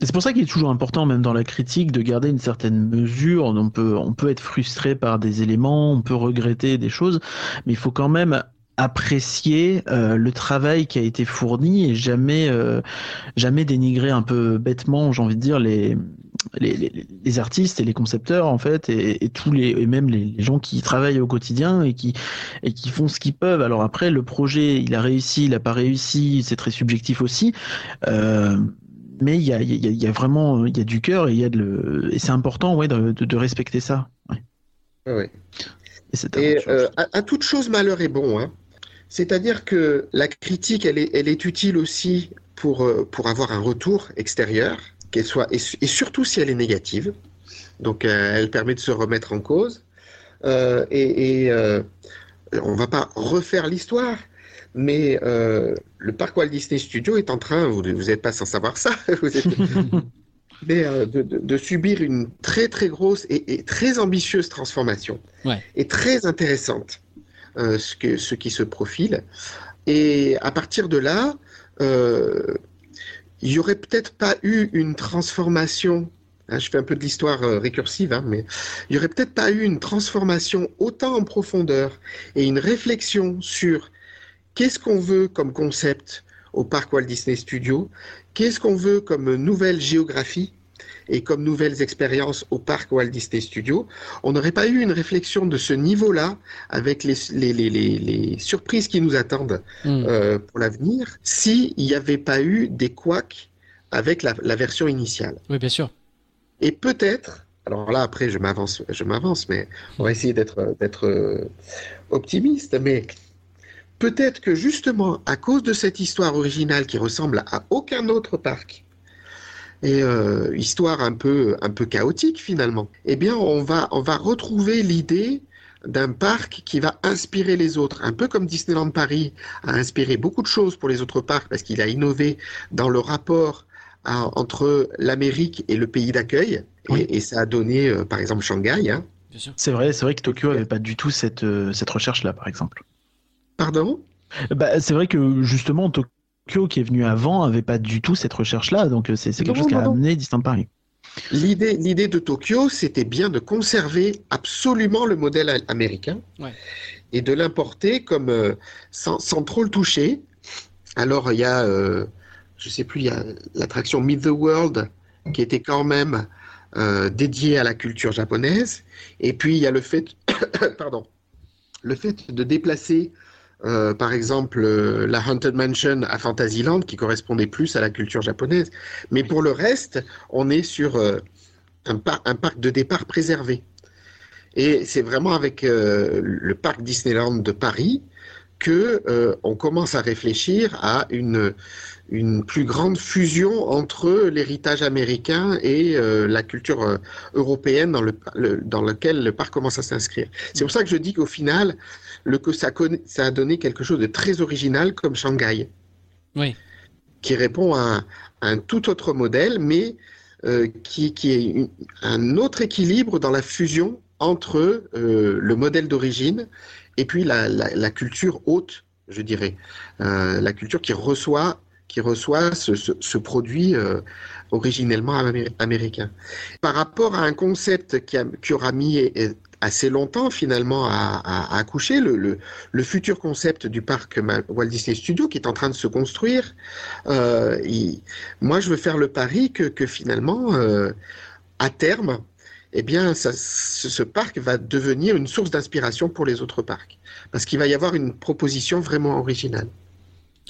C'est pour ça qu'il est toujours important, même dans la critique, de garder une certaine mesure. On peut, on peut être frustré par des éléments, on peut regretter des choses, mais il faut quand même apprécier euh, le travail qui a été fourni et jamais, euh, jamais dénigrer un peu bêtement, j'ai envie de dire, les, les, les, les, artistes et les concepteurs en fait et, et tous les et même les, les, gens qui travaillent au quotidien et qui et qui font ce qu'ils peuvent alors après le projet il a réussi il a pas réussi c'est très subjectif aussi euh, mais il y a, y, a, y a, vraiment il y a du cœur et il y a de le, et c'est important ouais de, de, de, respecter ça ouais. Oui. et, et euh, à, à, toute chose malheur est bon hein. C'est-à-dire que la critique elle est, elle est utile aussi pour, euh, pour avoir un retour extérieur qu'elle soit et, et, surtout si elle est négative. Donc euh, elle permet de se remettre en cause. Euh, et, et euh, on va pas refaire l'histoire mais le parc Walt Disney Studio est en train, vous n'êtes pas sans savoir ça, vous êtes, mais de, de, de, subir une très très grosse et, et très ambitieuse transformation, ouais. et très intéressante, ce, que, ce qui se profile. Et à partir de là, euh, il n'y aurait peut-être pas eu une transformation Hein, je fais un peu de l'histoire euh, récursive, hein, mais il n'y aurait peut-être pas eu une transformation autant en profondeur et une réflexion sur qu'est-ce qu'on veut comme concept au parc Walt Disney Studio, qu'est-ce qu'on veut comme nouvelle géographie et comme nouvelles expériences au parc Walt Disney Studio, on n'aurait pas eu une réflexion de ce niveau-là avec les, les, les, les, surprises qui nous attendent mmh. euh, pour l'avenir s'il n'y avait pas eu des couacs avec la, la version initiale. Oui, bien sûr. Et peut-être, alors là après je m'avance, je m'avance, mais on va essayer d'être d'être euh, optimiste, mais peut-être que justement à cause de cette histoire originale qui ressemble à aucun autre parc et euh, histoire un peu un peu chaotique finalement, eh bien on va on va retrouver l'idée d'un parc qui va inspirer les autres, un peu comme Disneyland Paris a inspiré beaucoup de choses pour les autres parcs parce qu'il a innové dans le rapport à, entre l'Amérique et le pays d'accueil. Oui. Et, et, ça a donné, euh, par exemple, Shanghai. Hein. C'est vrai, c'est vrai que Tokyo n'avait pas du tout cette, euh, cette recherche-là, par exemple. Pardon? Bah, C'est vrai que justement, Tokyo, qui est venu avant, avait pas du tout cette recherche-là. Donc euh, c'est quelque non, chose qui a amené Disneyland Paris. L'idée, l'idée de Tokyo, c'était bien de conserver absolument le modèle américain ouais. et de l'importer comme euh, sans, sans, trop le toucher. Alors il y a euh, je sais plus, il y a l'attraction Meet the World qui était quand même euh, dédiée à la culture japonaise. Et puis il y a le fait, pardon, le fait de déplacer, euh, par exemple, euh, la Haunted Mansion à Fantasyland, qui correspondait plus à la culture japonaise. Mais pour le reste, on est sur euh, un, par- un parc de départ préservé. Et c'est vraiment avec le parc Disneyland de Paris que on commence à réfléchir à une, plus grande fusion entre l'héritage américain et la culture européenne dans, le, dans lequel le parc commence à s'inscrire. C'est pour ça que je dis qu'au final, le, que ça, a donné quelque chose de très original comme Shanghai, Oui. qui répond à un, à un tout autre modèle, mais euh, qui, qui est une- un autre équilibre dans la fusion entre euh, le modèle d'origine et puis la, la- la culture haute, je dirais, Euh, la culture qui reçoit qui reçoit ce, ce- ce produit originellement amé- américain. Par rapport à un concept qui, a- qui aura mis assez longtemps finalement à, accoucher, le, le- futur concept du parc Walt Disney Studios qui est en train de se construire, euh, moi je veux faire le pari que, que finalement, euh, à terme, eh bien, ça- ce, ce parc va devenir une source d'inspiration pour les autres parcs. Parce qu'il va y avoir une proposition vraiment originale.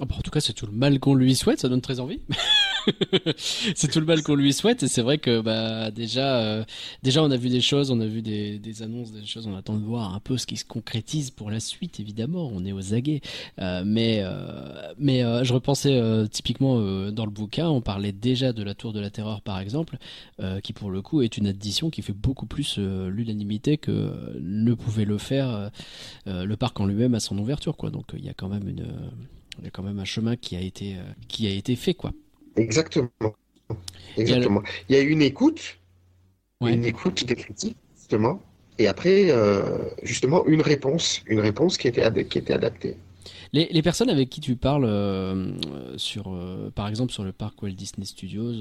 Oh, bah, en tout cas, c'est tout le mal qu'on lui souhaite, ça donne très envie. c'est tout le mal qu'on lui souhaite, et c'est vrai que bah déjà, euh, déjà on a vu des choses, on a vu des, annonces, des choses, on attend de voir un peu ce qui se concrétise pour la suite, évidemment, on est aux aguets. Euh, mais euh, je repensais typiquement dans le bouquin, on parlait déjà de la Tour de la Terreur par exemple, qui pour le coup est une addition qui fait beaucoup plus l'unanimité que ne pouvait le faire le parc en lui-même à son ouverture. Donc il y a quand même un chemin qui a été fait. Exactement. Exactement. Il y a eu une écoute, Ouais. une écoute des critiques, justement, et après, euh, justement, une réponse, une réponse qui était, ad- qui était adaptée. Les, les personnes avec qui tu parles euh, sur euh, par exemple sur le parc Walt Disney Studios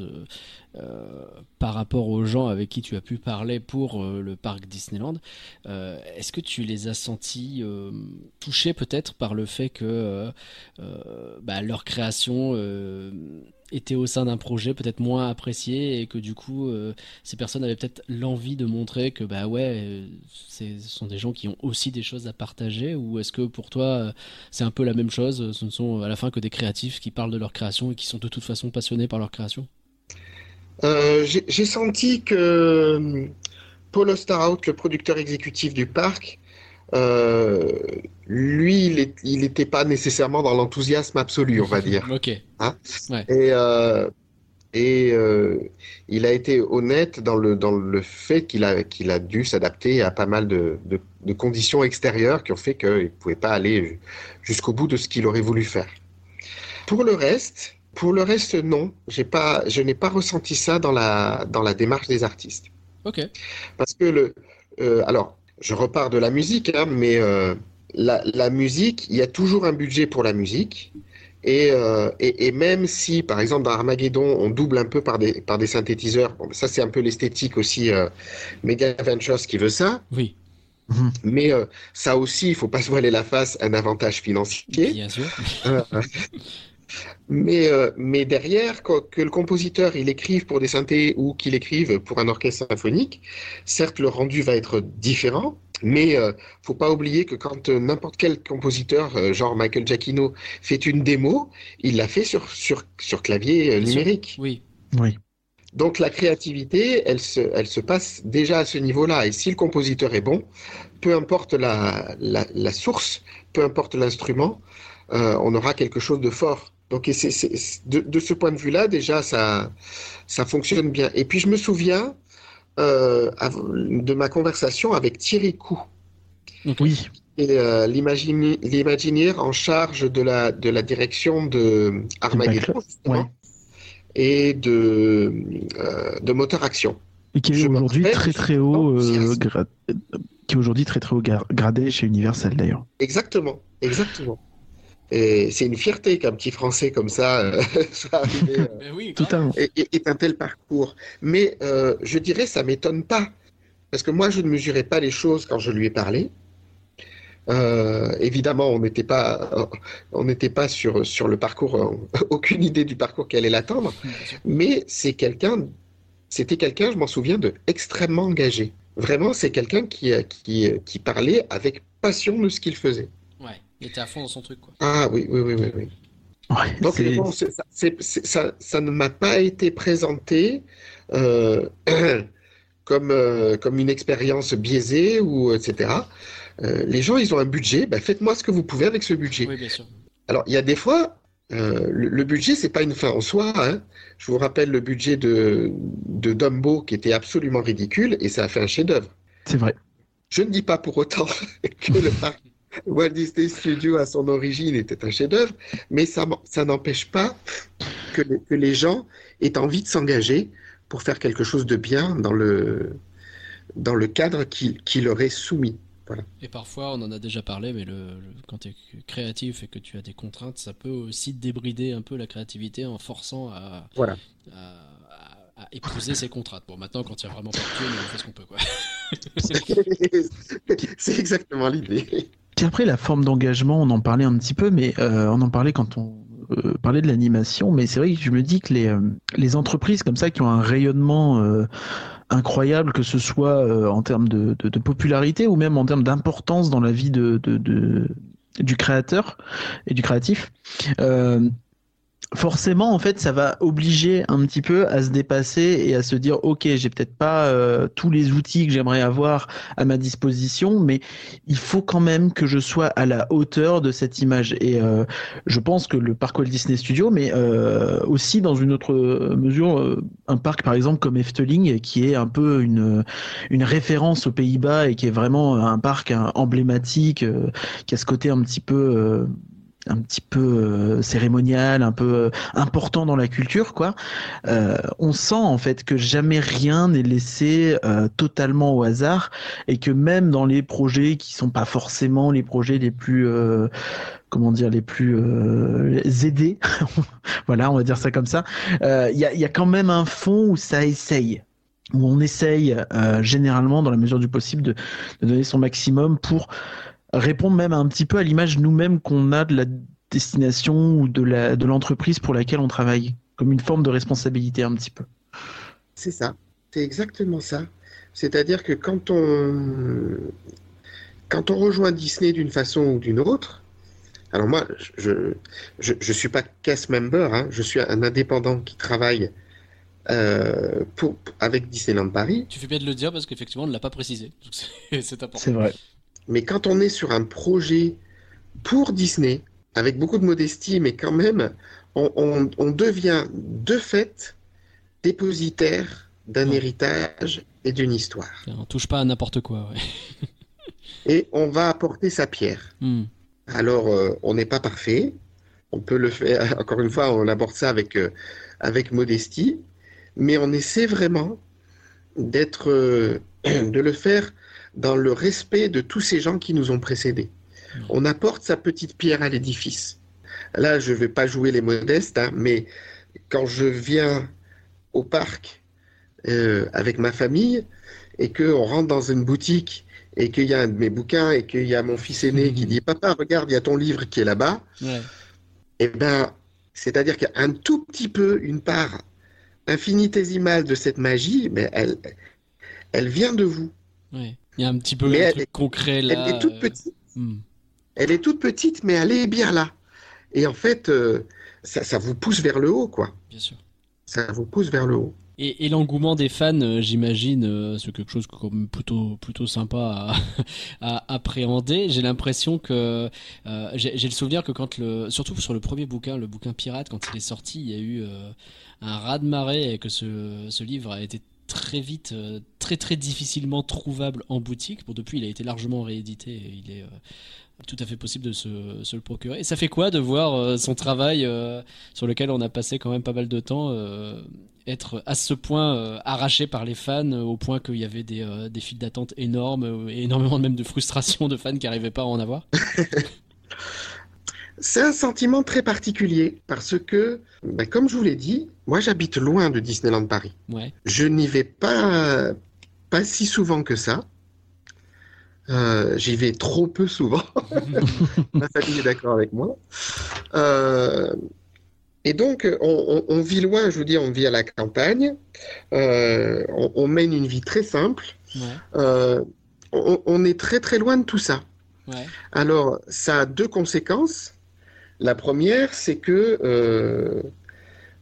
euh, par rapport aux gens avec qui tu as pu parler pour le parc Disneyland, est-ce que tu les as sentis touchés peut-être par le fait que bah, leur création était au sein d'un projet peut-être moins apprécié et que du coup euh, ces personnes avaient peut-être l'envie de montrer que bah ouais euh, ce sont des gens qui ont aussi des choses à partager ou est-ce que pour toi euh, c'est un peu la même chose ce ne sont à la fin que des créatifs qui parlent de leur création et qui sont de toute façon passionnés par leur création? J'ai senti que Paul Osterhout, le producteur exécutif du parc, euh, lui, il n'était pas nécessairement dans l'enthousiasme absolu, on va dire. ok Et, euh, et euh, il a été honnête dans le, dans le fait qu'il a, qu'il a dû s'adapter à pas mal de, de, de conditions extérieures qui ont fait qu'il ne pouvait pas aller jusqu'au bout de ce qu'il aurait voulu faire. Pour le reste, pour le reste, non. Pas, je n'ai pas ressenti ça dans la, dans la démarche des artistes. ok Parce que le, euh, alors, je repars de la musique, hein, mais euh, la, la musique, il y a toujours un budget pour la musique. Et, euh, et, et même si, par exemple, dans Armageddon, on double un peu par des, par des synthétiseurs, bon, ça c'est un peu l'esthétique aussi, euh, Mega Ventures qui veut ça, oui mais euh, ça aussi, il faut pas se voiler la face, un avantage financier. bien sûr mais, euh, mais derrière, que, que le compositeur il écrive pour des synthés ou qu'il écrive pour un orchestre symphonique, certes le rendu va être différent, mais euh, faut pas oublier que quand euh, n'importe quel compositeur, euh, genre Michael Giacchino, fait une démo, il l'a fait sur, sur, sur clavier euh, numérique. oui Oui. Donc la créativité, elle se, elle se passe déjà à ce niveau-là. Et si le compositeur est bon, peu importe la, la, la source, peu importe l'instrument, euh, on aura quelque chose de fort. Donc et c'est, c'est- c'est- de, de ce point de vue-là, déjà, ça, ça fonctionne bien. Et puis je me souviens euh, de ma conversation avec Thierry Cou, Oui. et euh, l'imaginaire en charge de la, de la direction de Armageddon, Ouais. et de, euh, de moteur action. Et qui est aujourd'hui très très haut, qui est aujourd'hui très très haut gradé chez Universal d'ailleurs. Exactement, exactement. Et c'est une fierté qu'un petit Français comme ça euh, soit arrivé euh, Ben oui et, et- et un tel parcours. Mais euh, je dirais, ça m'étonne pas. Parce que moi, je ne mesurais pas les choses quand je lui ai parlé. Euh, évidemment, on n'était pas, on n'était pas sur, sur le parcours, euh, aucune idée du parcours qui allait l'attendre, mais c'est quelqu'un, c'était quelqu'un, je m'en souviens, de extrêmement engagé. Vraiment, c'est quelqu'un qui, qui, qui parlait avec passion de ce qu'il faisait. Il était à fond dans son truc, quoi. Ah oui, oui, oui, oui. oui. Ouais, Donc bon, c'est- ça, c'est- c'est- ça, ça ne m'a pas été présenté euh, comme, euh, comme une expérience biaisée ou etc. Euh, les gens, ils ont un budget, ben, faites-moi ce que vous pouvez avec ce budget. Oui, bien sûr. Alors, il y a des fois, euh, le, le budget, c'est pas une fin en soi. hein. Je vous rappelle le budget de, de Dumbo qui était absolument ridicule et ça a fait un chef-d'œuvre. c'est vrai. Je ne dis pas pour autant que le parc Walt Disney Studio à son origine était un chef-d'œuvre, mais ça, n'empêche pas que les, que les gens aient envie de s'engager pour faire quelque chose de bien dans le, dans le cadre qui, qui leur est soumis. Et parfois, on en a déjà parlé, mais le, le- quand tu es créatif et que tu as des contraintes, ça peut aussi débrider un peu la créativité en forçant à, Voilà. à, à- à épouser ses contraintes. Bon, maintenant, quand il n'y a vraiment pas de on fait ce qu'on peut, quoi. C'est exactement l'idée. Puis après, la forme d'engagement, on en parlait un petit peu, mais euh, on en parlait quand on euh, parlait de l'animation. Mais c'est vrai que je me dis que les, euh, entreprises comme ça qui ont un rayonnement incroyable, que ce soit en termes de, popularité ou même en termes d'importance dans la vie de, du créateur et du créatif, forcément, en fait, ça va obliger un petit peu à se dépasser et à se dire, ok, j'ai peut-être pas euh, tous les outils que j'aimerais avoir à ma disposition, mais il faut quand même que je sois à la hauteur de cette image. Et euh, je pense que le parc Walt Disney Studio, mais euh, aussi dans une autre mesure, euh, un parc par exemple comme Efteling, qui est un peu une, référence aux Pays-Bas et qui est vraiment un parc hein, emblématique, euh, qui a ce côté un petit peu... un petit peu euh, cérémonial, un peu euh, important dans la culture, quoi. Euh, on sent en fait que jamais rien n'est laissé euh, totalement au hasard et que même dans les projets qui sont pas forcément les projets les plus euh, comment dire les plus euh, aidés, voilà, on va dire ça comme ça. Il y, a, y a quand même un fond où ça essaye où on essaye euh, généralement dans la mesure du possible de, de donner son maximum pour répondre même un petit peu à l'image nous-mêmes qu'on a de la destination ou de la de l'entreprise pour laquelle on travaille comme une forme de responsabilité un petit peu. C'est ça, c'est exactement ça. C'est-à-dire que quand on, quand on rejoint Disney d'une façon ou d'une autre, alors moi, je je, je suis pas cast member, hein, je suis un indépendant qui travaille euh, pour, avec Disneyland Paris. Tu fais bien de le dire parce qu'effectivement, on ne l'a pas précisé. Donc, c'est- C'est important. C'est vrai. Mais quand on est sur un projet pour Disney, avec beaucoup de modestie, mais quand même, on, on- on devient de fait dépositaire d'un Ouais. héritage et d'une histoire. On touche pas à n'importe quoi. Ouais. Et on va apporter sa pierre. Hmm. Alors, euh, on n'est pas parfait. On peut le faire, encore une fois, on aborde ça avec, euh, avec modestie, mais on essaie vraiment d'être, euh, de le faire dans le respect de tous ces gens qui nous ont précédés. On apporte sa petite pierre à l'édifice. Là, je ne vais pas jouer les modestes, hein, mais quand je viens au parc euh, avec ma famille et qu'on rentre dans une boutique et qu'il y a un de mes bouquins et qu'il y a mon fils aîné qui dit Papa, regarde, il y a ton livre qui est là-bas. Ouais. Eh ben, c'est-à-dire qu'il y a un tout petit peu, une part infinitésimale de cette magie, mais elle, elle vient de vous. Ouais. Il y a un petit peu Mais un elle truc est- concret là. Elle est toute euh, petite. hmm. Elle est toute petite, mais elle est bien là. Et en fait, euh, ça, ça vous pousse vers le haut, quoi. Bien sûr. Ça vous pousse vers le haut. Et, et l'engouement des fans, euh, j'imagine, euh, c'est quelque chose comme plutôt plutôt sympa à, à appréhender. J'ai l'impression que euh, j'ai j'ai le souvenir que quand le, surtout sur le premier bouquin, le bouquin pirate, quand il est sorti, il y a eu euh, un raz de marée et que ce, ce livre a été très vite, euh, très très difficilement trouvable en boutique. Depuis, il a été largement réédité et il est euh, tout à fait possible de se, le procurer. Et ça fait quoi de voir euh, son travail sur lequel on a passé quand même pas mal de temps être à ce point arraché par les fans au point qu'il y avait des, des files d'attente énormes et énormément même de frustration de fans qui n'arrivaient pas à en avoir? C'est un sentiment très particulier parce que, ben, comme je vous l'ai dit, moi j'habite loin de Disneyland Paris. Ouais. Je n'y vais pas, pas si souvent que ça. Euh, J'y vais trop peu souvent. Ma famille est d'accord avec moi. Euh, et donc, on, on- on vit loin, je vous dis, on vit à la campagne. Euh, on, on mène une vie très simple. Ouais, on, on est très très loin de tout ça. ouais, Alors, ça a deux conséquences. La première, c'est que euh,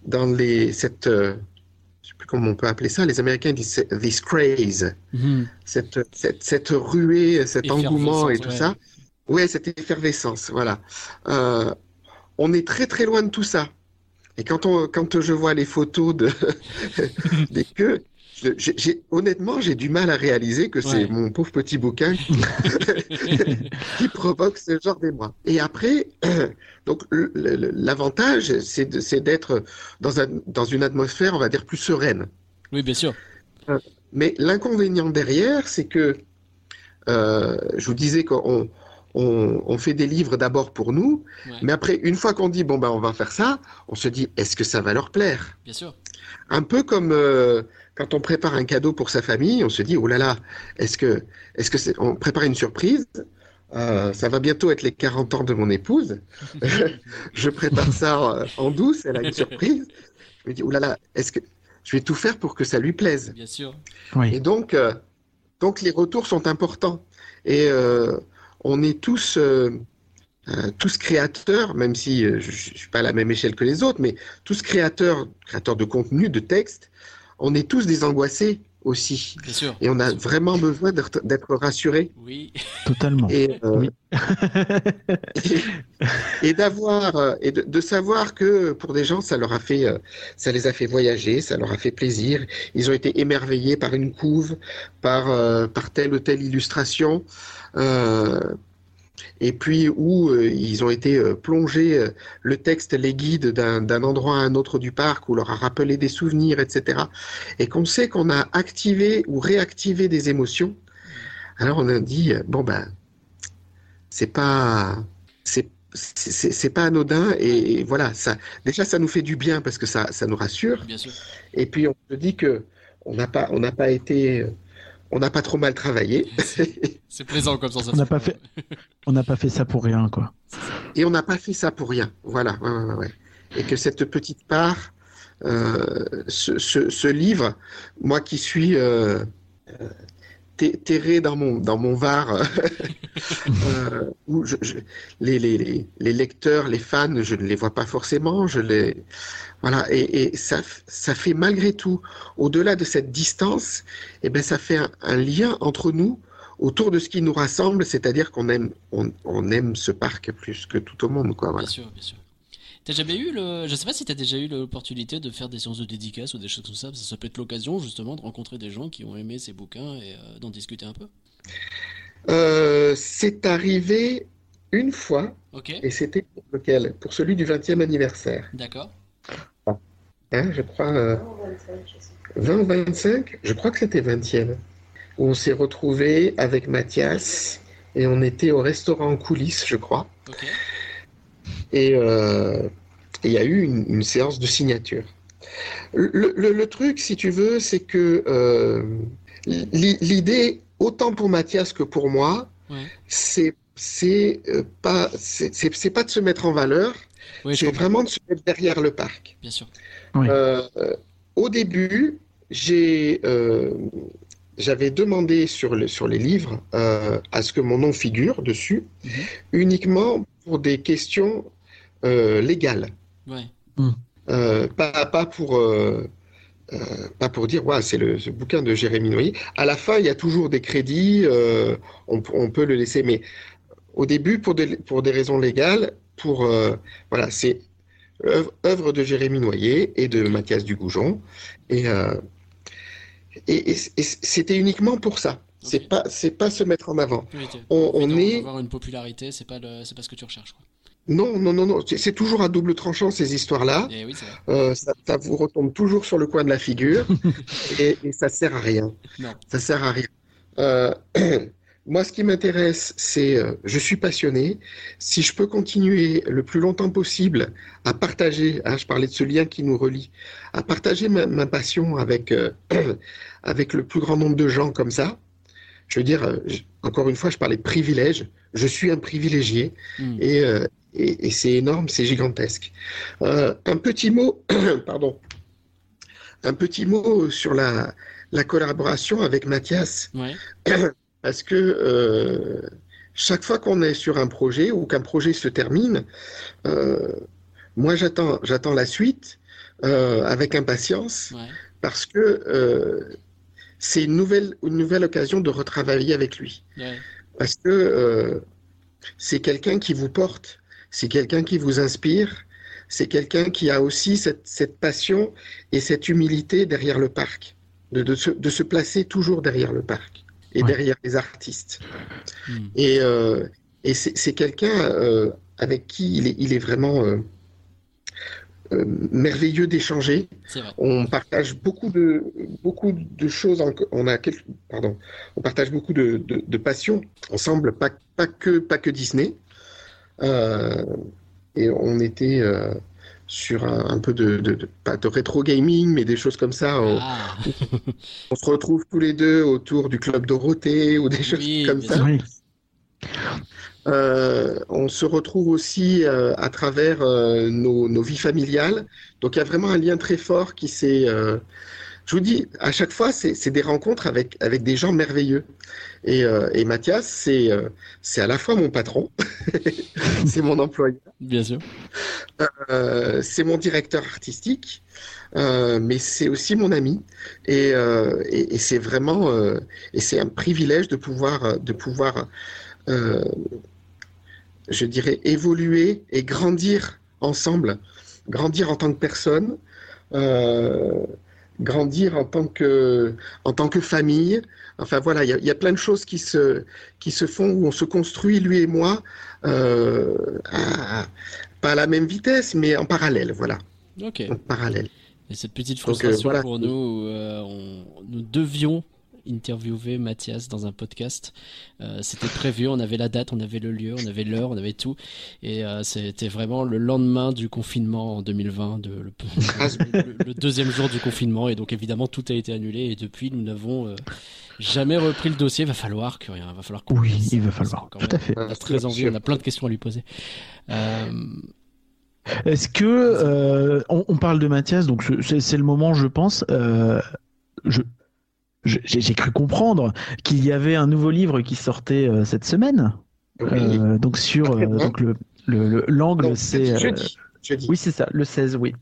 dans les, cette, euh, je sais plus comment on peut appeler ça, les Américains disent this craze, Mhm. cette, cette, cette ruée, cet engouement et tout ça. Ouais, cette effervescence, voilà. Euh, on est très très loin de tout ça. Et quand, on, quand je vois les photos de, des queues, je- honnêtement, j'ai du mal à réaliser que c'est Ouais. mon pauvre petit bouquin qui, qui provoque ce genre d'émoi. Et après, donc l'avantage, c'est d'être dans, un, dans une atmosphère, on va dire, plus sereine. Oui, bien sûr. Mais l'inconvénient derrière, c'est que euh, je vous disais qu'on on, on fait des livres d'abord pour nous, Ouais, mais après, une fois qu'on dit bon ben on va faire ça, on se dit est-ce que ça va leur plaire? bien sûr. Un peu comme euh, quand on prépare un cadeau pour sa famille, on se dit oh là là, est-ce que est-ce que c'est on prépare une surprise? Euh, ça va bientôt être les 40 ans de mon épouse. je prépare ça euh, en douce, elle a une surprise. Je me dis oh là là, est-ce que je vais tout faire pour que ça lui plaise? Bien sûr. Oui. Et donc, euh, donc les retours sont importants. Et euh, on est tous, euh, euh, tous créateurs, même si euh, je ne suis pas à la même échelle que les autres, mais tous créateurs, créateurs de contenu, de texte, on est tous des angoissés aussi. Bien sûr. Et on a vraiment besoin d'être rassurés. Oui. Totalement. Et, euh, Oui. et, et d'avoir euh, et de, de savoir que pour des gens ça leur a fait euh, ça les a fait voyager ça leur a fait plaisir ils ont été émerveillés par une couve par euh, par telle ou telle illustration euh, et puis où euh, ils ont été euh, plongés euh, le texte les guide d'un endroit à un autre du parc ou leur a rappelé des souvenirs etc et qu'on sait qu'on a activé ou réactivé des émotions. Alors on a dit bon ben c'est pas c'est pas anodin et voilà ça déjà ça nous fait du bien parce que ça ça nous rassure. Bien sûr. et puis on se dit que on n'a pas on n'a pas été on n'a pas trop mal travaillé C'est plaisant comme sensation. On n'a pas fait- On n'a pas fait ça pour rien, quoi. et on n'a pas fait ça pour rien voilà ouais, ouais, ouais, ouais. et que cette petite part euh, ce, ce, ce livre moi qui suis euh, euh, ter- terré dans mon dans mon var euh, où je, je- les, les, les, lecteurs, les fans, je ne les vois pas forcément, je les voilà et, et ça ça fait malgré tout au-delà de cette distance, et ben ça fait un, un lien entre nous autour de ce qui nous rassemble, c'est-à-dire qu'on aime on, on aime ce parc plus que tout au monde quoi voilà. Bien sûr, bien sûr. T'as jamais eu le. Je sais pas si t'as déjà eu l'opportunité de faire des séances de dédicaces ou des choses comme ça, parce que ça peut être l'occasion justement de rencontrer des gens qui ont aimé ces bouquins et euh, d'en discuter un peu. Euh, c'est arrivé une fois et c'était pour lequel? Pour celui du 20e anniversaire. d'accord. Hein, je crois euh, 20 ou 25, je crois que c'était 20e, où on s'est retrouvé avec Mathias et on était au restaurant en coulisses, je crois. Et euh, et il y a eu une, une séance de signature. Le, le- le truc, si tu veux, c'est que euh, l'i- l'idée, autant pour Mathias que pour moi, ouais. c'est c'est euh, pas c'est pas de se mettre en valeur, c'est vraiment de se mettre derrière le parc. Bien sûr. Oui. Euh, au début, j'ai euh, j'avais demandé sur, le, sur les livres euh, à ce que mon nom figure dessus, Mhm. uniquement pour des questions euh, légales. Ouais. Euh, pas, pas pour euh, euh, pas pour dire ouais, c'est le ce bouquin de Jérémy Noyer. À la fin, il y a toujours des crédits, euh, on, on peut le laisser, mais au début, pour des, pour des raisons légales, pour euh, voilà, c'est œuvre, œuvre de Jérémy Noyer et de Mathias Dugoujon, et euh, et, et- et c'était uniquement pour ça. C'est Ok. pas c'est pas se mettre en avant. Oui, t'as On- on est- Avoir une popularité, c'est pas, le... c'est pas ce que tu recherches. Quoi. Non, non, non, non. C'est c'est toujours à double tranchant ces histoires-là. Oui, c'est vrai. Euh, ça, ça vous retombe toujours sur le coin de la figure et, et ça sert à rien. Non. Ça sert à rien. Euh, moi, ce qui m'intéresse, c'est, euh, je suis passionné. Si je peux continuer le plus longtemps possible à partager, hein, je parlais de ce lien qui nous relie, à partager ma, ma passion avec, euh, avec le plus grand nombre de gens comme ça, je veux dire, euh, je- encore une fois, je parlais de privilège. Je suis un privilégié Hmm. et, euh, et, et c'est énorme, c'est gigantesque. Euh, un petit mot, pardon, un petit mot sur la, la collaboration avec Mathias, Ouais. parce que euh, chaque fois qu'on est sur un projet ou qu'un projet se termine, euh, moi j'attends, j'attends la suite euh, avec impatience Ouais. parce que euh, c'est une nouvelle, une nouvelle occasion de retravailler avec lui. Ouais. Parce que euh, c'est quelqu'un qui vous porte, c'est quelqu'un qui vous inspire, c'est quelqu'un qui a aussi cette, cette passion et cette humilité derrière le parc, de, de, se, de se placer toujours derrière le parc et Ouais. derrière les artistes. Hmm. Et, euh, et c'est quelqu'un euh, avec qui il est, il est vraiment euh, merveilleux d'échanger. On partage beaucoup de, beaucoup de choses. En, on a quelques, pardon, on partage beaucoup de, de, de passions ensemble, pas, pas que, pas que Disney. Et on était sur un, un peu de, de, de- pas de rétro gaming, mais des choses comme ça. On, Ah, on se retrouve tous les deux autour du club Dorothée ou des choses Oui, comme ça. Oui. Euh, on se retrouve aussi euh, à travers euh, nos, nos vies familiales. Donc il y a vraiment un lien très fort qui s'est... je vous dis, à chaque fois, c'est c'est des rencontres avec, avec des gens merveilleux. Et, euh, et Mathias, c'est euh, c'est à la fois mon patron, c'est mon employeur, bien sûr. euh, c'est mon directeur artistique, euh, mais c'est aussi mon ami. Et, et, et c'est vraiment, et c'est un privilège de pouvoir, de pouvoir, je dirais, évoluer et grandir ensemble, grandir en tant que personne, grandir en tant que, en tant que famille. Enfin voilà, il y a, il y a plein de choses qui se, qui se font où on se construit, lui et moi, euh, à- pas à la même vitesse, mais en parallèle, voilà, Ok. en parallèle. Et cette petite Donc, euh, frustration voilà. pour nous, euh, on- nous devions interviewer Mathias dans un podcast. Euh, C'était prévu, on avait la date, on avait le lieu, on avait l'heure, on avait tout. Et euh, c'était vraiment le lendemain du confinement en 2020, de, le, le- le deuxième jour du confinement. Et donc évidemment, tout a été annulé. Et depuis, nous n'avons euh, jamais repris le dossier. Va falloir que rien, va falloir qu'on Oui, il va falloir. encore Tout à fait. On a très envie, on a plein de questions à lui poser. Euh, Est-ce que euh, on, on parle de Mathias, donc c'est le moment, je pense. euh, je- j'ai cru comprendre qu'il y avait un nouveau livre qui sortait euh, cette semaine. Oui. Euh, donc sur euh, donc le le- le- l'angle c'est oui c'est ça le 16 oui.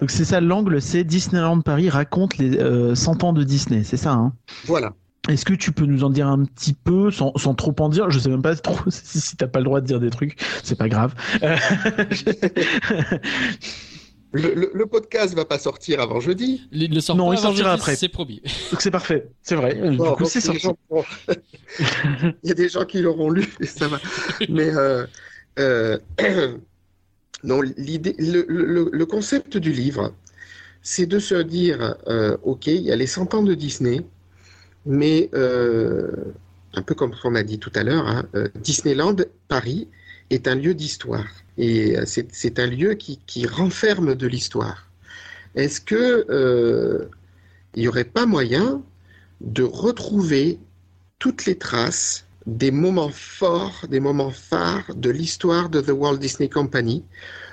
Donc c'est ça l'angle c'est Disneyland Paris raconte les euh, 100 ans de Disney c'est ça hein? Voilà. Est-ce que tu peux nous en dire un petit peu, sans, sans trop en dire? Je sais même pas trop si, si t'as pas le droit de dire des trucs, c'est pas grave. Le, le- le podcast va pas sortir avant jeudi. il ne sort Non, pas il avant sortira jeudi, après. C'est promis. Donc c'est parfait, c'est vrai. Du coup, c'est sorti. gens Il y a des gens qui l'auront lu, et ça va. Mais euh, euh, non, l'idée, le, le- le concept du livre, c'est de se dire, euh, ok, il y a les 100 ans de Disney, mais euh, un peu comme on a dit tout à l'heure, hein, Disneyland Paris est un lieu d'histoire et euh, c'est c'est un lieu qui, qui renferme de l'histoire. Est-ce que euh, il n'y aurait pas moyen de retrouver toutes les traces des moments forts, des moments phares de l'histoire de The Walt Disney Company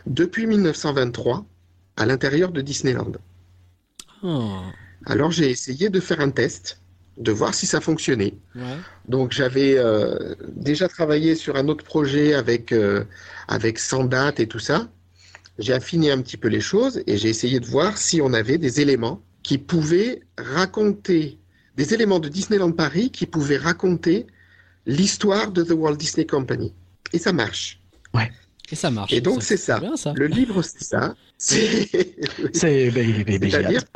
depuis 1923 à l'intérieur de Disneyland? Oh, Alors j'ai essayé de faire un test, de voir si ça fonctionnait. ouais. Donc j'avais euh, déjà travaillé sur un autre projet avec, euh, avec 100 dates et tout ça. J'ai affiné un petit peu les choses et j'ai essayé de voir si on avait des éléments qui pouvaient raconter, des éléments de Disneyland Paris qui pouvaient raconter l'histoire de The Walt Disney Company. Et ça marche. Et ça marche. Et donc, c'est ça. bien ça. Le livre, c'est ça. C'est C'est ben, ben, C'est-à-dire.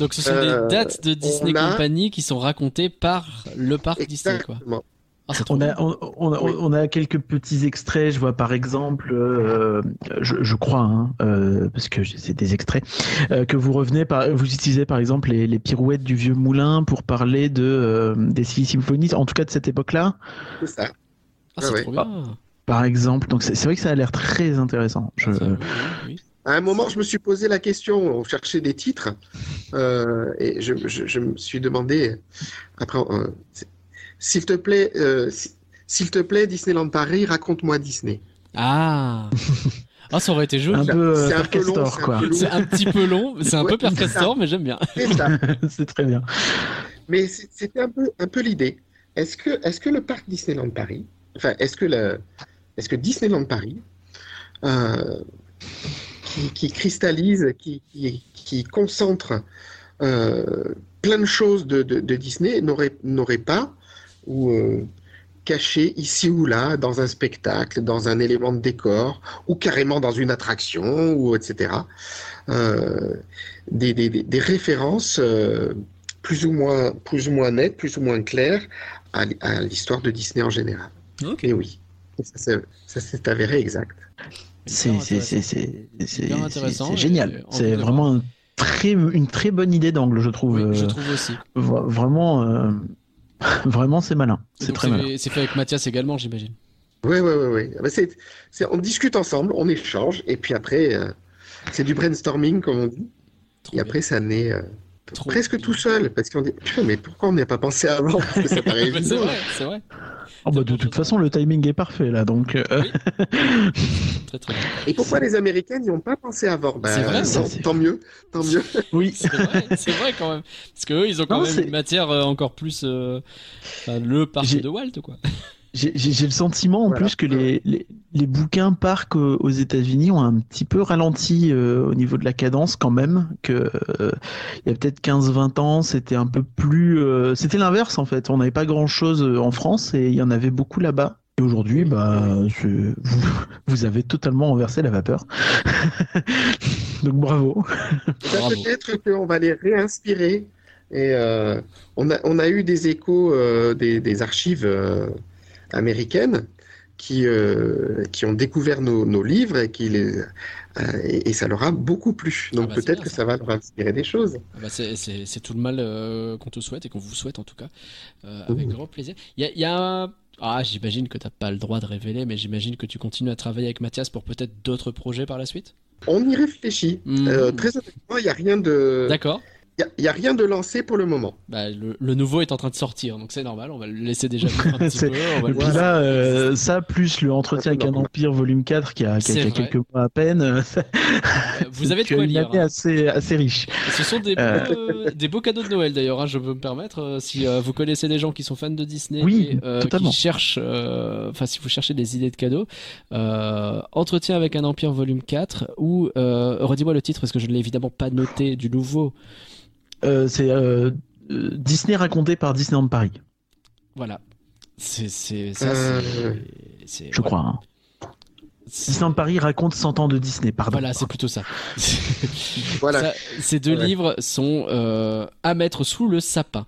Donc ce sont Euh, des dates de Disney a- Company qui sont racontées par le parc Disney, quoi. Ah, On a, on, on a, Oui. on a quelques petits extraits. Je vois par exemple, euh, je, je crois, hein, euh, parce que c'est des extraits, euh, que vous revenez par, vous utilisez par exemple les, les pirouettes du vieux moulin pour parler de euh, des six symphonies, en tout cas de cette époque-là, C'est ça. Ah, c'est ouais. trop bien. par exemple. Donc c'est vrai que ça a l'air très intéressant. Je, oui, oui. À un moment, je me suis posé la question, on cherchait des titres, Euh, et je, je- je me suis demandé, après, euh, s'il te plaît, euh, si- s'il te plaît, Disneyland Paris, raconte-moi Disney. Ah Ah, ça aurait été Un joli. peu C'est un peu long, Castor, c'est un quoi. C'est un petit peu long, c'est un Ouais, peu. Castor, mais j'aime bien. C'est ça. C'est très bien. Mais c'était un peu, un peu l'idée. Est-ce que, est-ce que le parc Disneyland Paris, enfin, est-ce que, le, est-ce que Disneyland Paris, euh, qui, qui cristallise, qui, qui, qui concentre euh, plein de choses de, de, de Disney, n'aurait, pas, ou euh, caché ici ou là, dans un spectacle, dans un élément de décor, ou carrément dans une attraction, ou etc., euh, des, des, des, des références. euh, plus ou moins, plus ou moins net, plus ou moins clair à, l'histoire de Disney en général. Et oui, ça s'est avéré exact. C'est génial. C'est vraiment un très, une très bonne idée d'angle, je trouve. Oui, je Euh, trouve aussi. vra- Vraiment, euh, vraiment, c'est malin. C'est très malin. C'est fait avec Mathias également, j'imagine. Oui, oui, oui. oui. Ah on discute ensemble, on échange, et puis après, euh, c'est du brainstorming, comme on dit. Trop Et après, ça naît euh, Trop presque bien. tout seul, parce qu'on dit, Putain, mais pourquoi on n'y a pas pensé avant Parce que ça paraît Mais c'est vrai, c'est vrai. Oh, bah, de toute façon, le timing est parfait là, donc. euh, Très très bien. Et pourquoi les Américains n'y ont pas pensé avant Bah, C'est vrai, tant, ça, c'est- tant mieux, tant mieux. oui. C'est vrai, c'est vrai quand même. Parce qu'eux, ils ont quand Non, même c'est- une matière euh, encore plus. euh, enfin, le parc de Walt, quoi. J'ai le sentiment en Voilà. plus que les, les, les bouquins parcs euh, aux États-Unis ont un petit peu ralenti euh, au niveau de la cadence quand même. Que euh, il y a peut-être 15-20 ans, c'était un peu plus. euh, c'était l'inverse en fait. On n'avait pas grand-chose en France et il y en avait beaucoup là-bas. Et aujourd'hui, bah, je- vous, vous avez totalement renversé la vapeur. Donc bravo. Peut-être qu'on va les réinspirer. Et euh, on, a, on a eu des échos euh, des, des archives euh, américaines qui, euh, qui ont découvert nos, nos livres et, qui les, euh, et, et ça leur a beaucoup plu. Donc Ah bah, c'est peut-être que ça. ça va leur inspirer des choses. Ah bah, c'est- tout le mal euh, qu'on te souhaite et qu'on vous souhaite en tout cas. Avec Ouh. grand plaisir. Il y a, y Ah, j'imagine que t'as pas le droit de révéler, mais j'imagine que tu continues à travailler avec Mathias pour peut-être d'autres projets par la suite? On y réfléchit. Euh, très honnêtement, il n'y a rien de, D'accord. Il y a- a rien de lancé pour le moment. Bah, le, le nouveau est en train de sortir, donc c'est normal. On va le laisser déjà un petit peu. on va Et le puis là, euh, ça plus le entretien avec un empire volume 4 qui a, qui a- qui quelques mois à peine. euh, vous avez de quoi une lire. année hein. assez, assez riche. Ce sont des, beaux, Euh. euh, des beaux cadeaux de Noël d'ailleurs, hein, je peux me permettre. euh, si euh, vous connaissez des gens qui sont fans de Disney Oui, et euh, totalement. qui cherchent, euh, enfin si vous cherchez des idées de cadeaux, euh, Entretien avec un Empire volume 4 ou euh, redis-moi le titre parce que je ne l'ai évidemment pas noté du nouveau. Euh, c'est euh, euh, Disney raconté par Disneyland Paris, Voilà. C'est c'est ça. Euh, c'est- c'est- je voilà. crois. hein. Disneyland Paris raconte 100 ans de Disney, pardon. Voilà, c'est plutôt ça. Voilà. Ça, ces deux Ouais. livres sont euh, à mettre sous le sapin.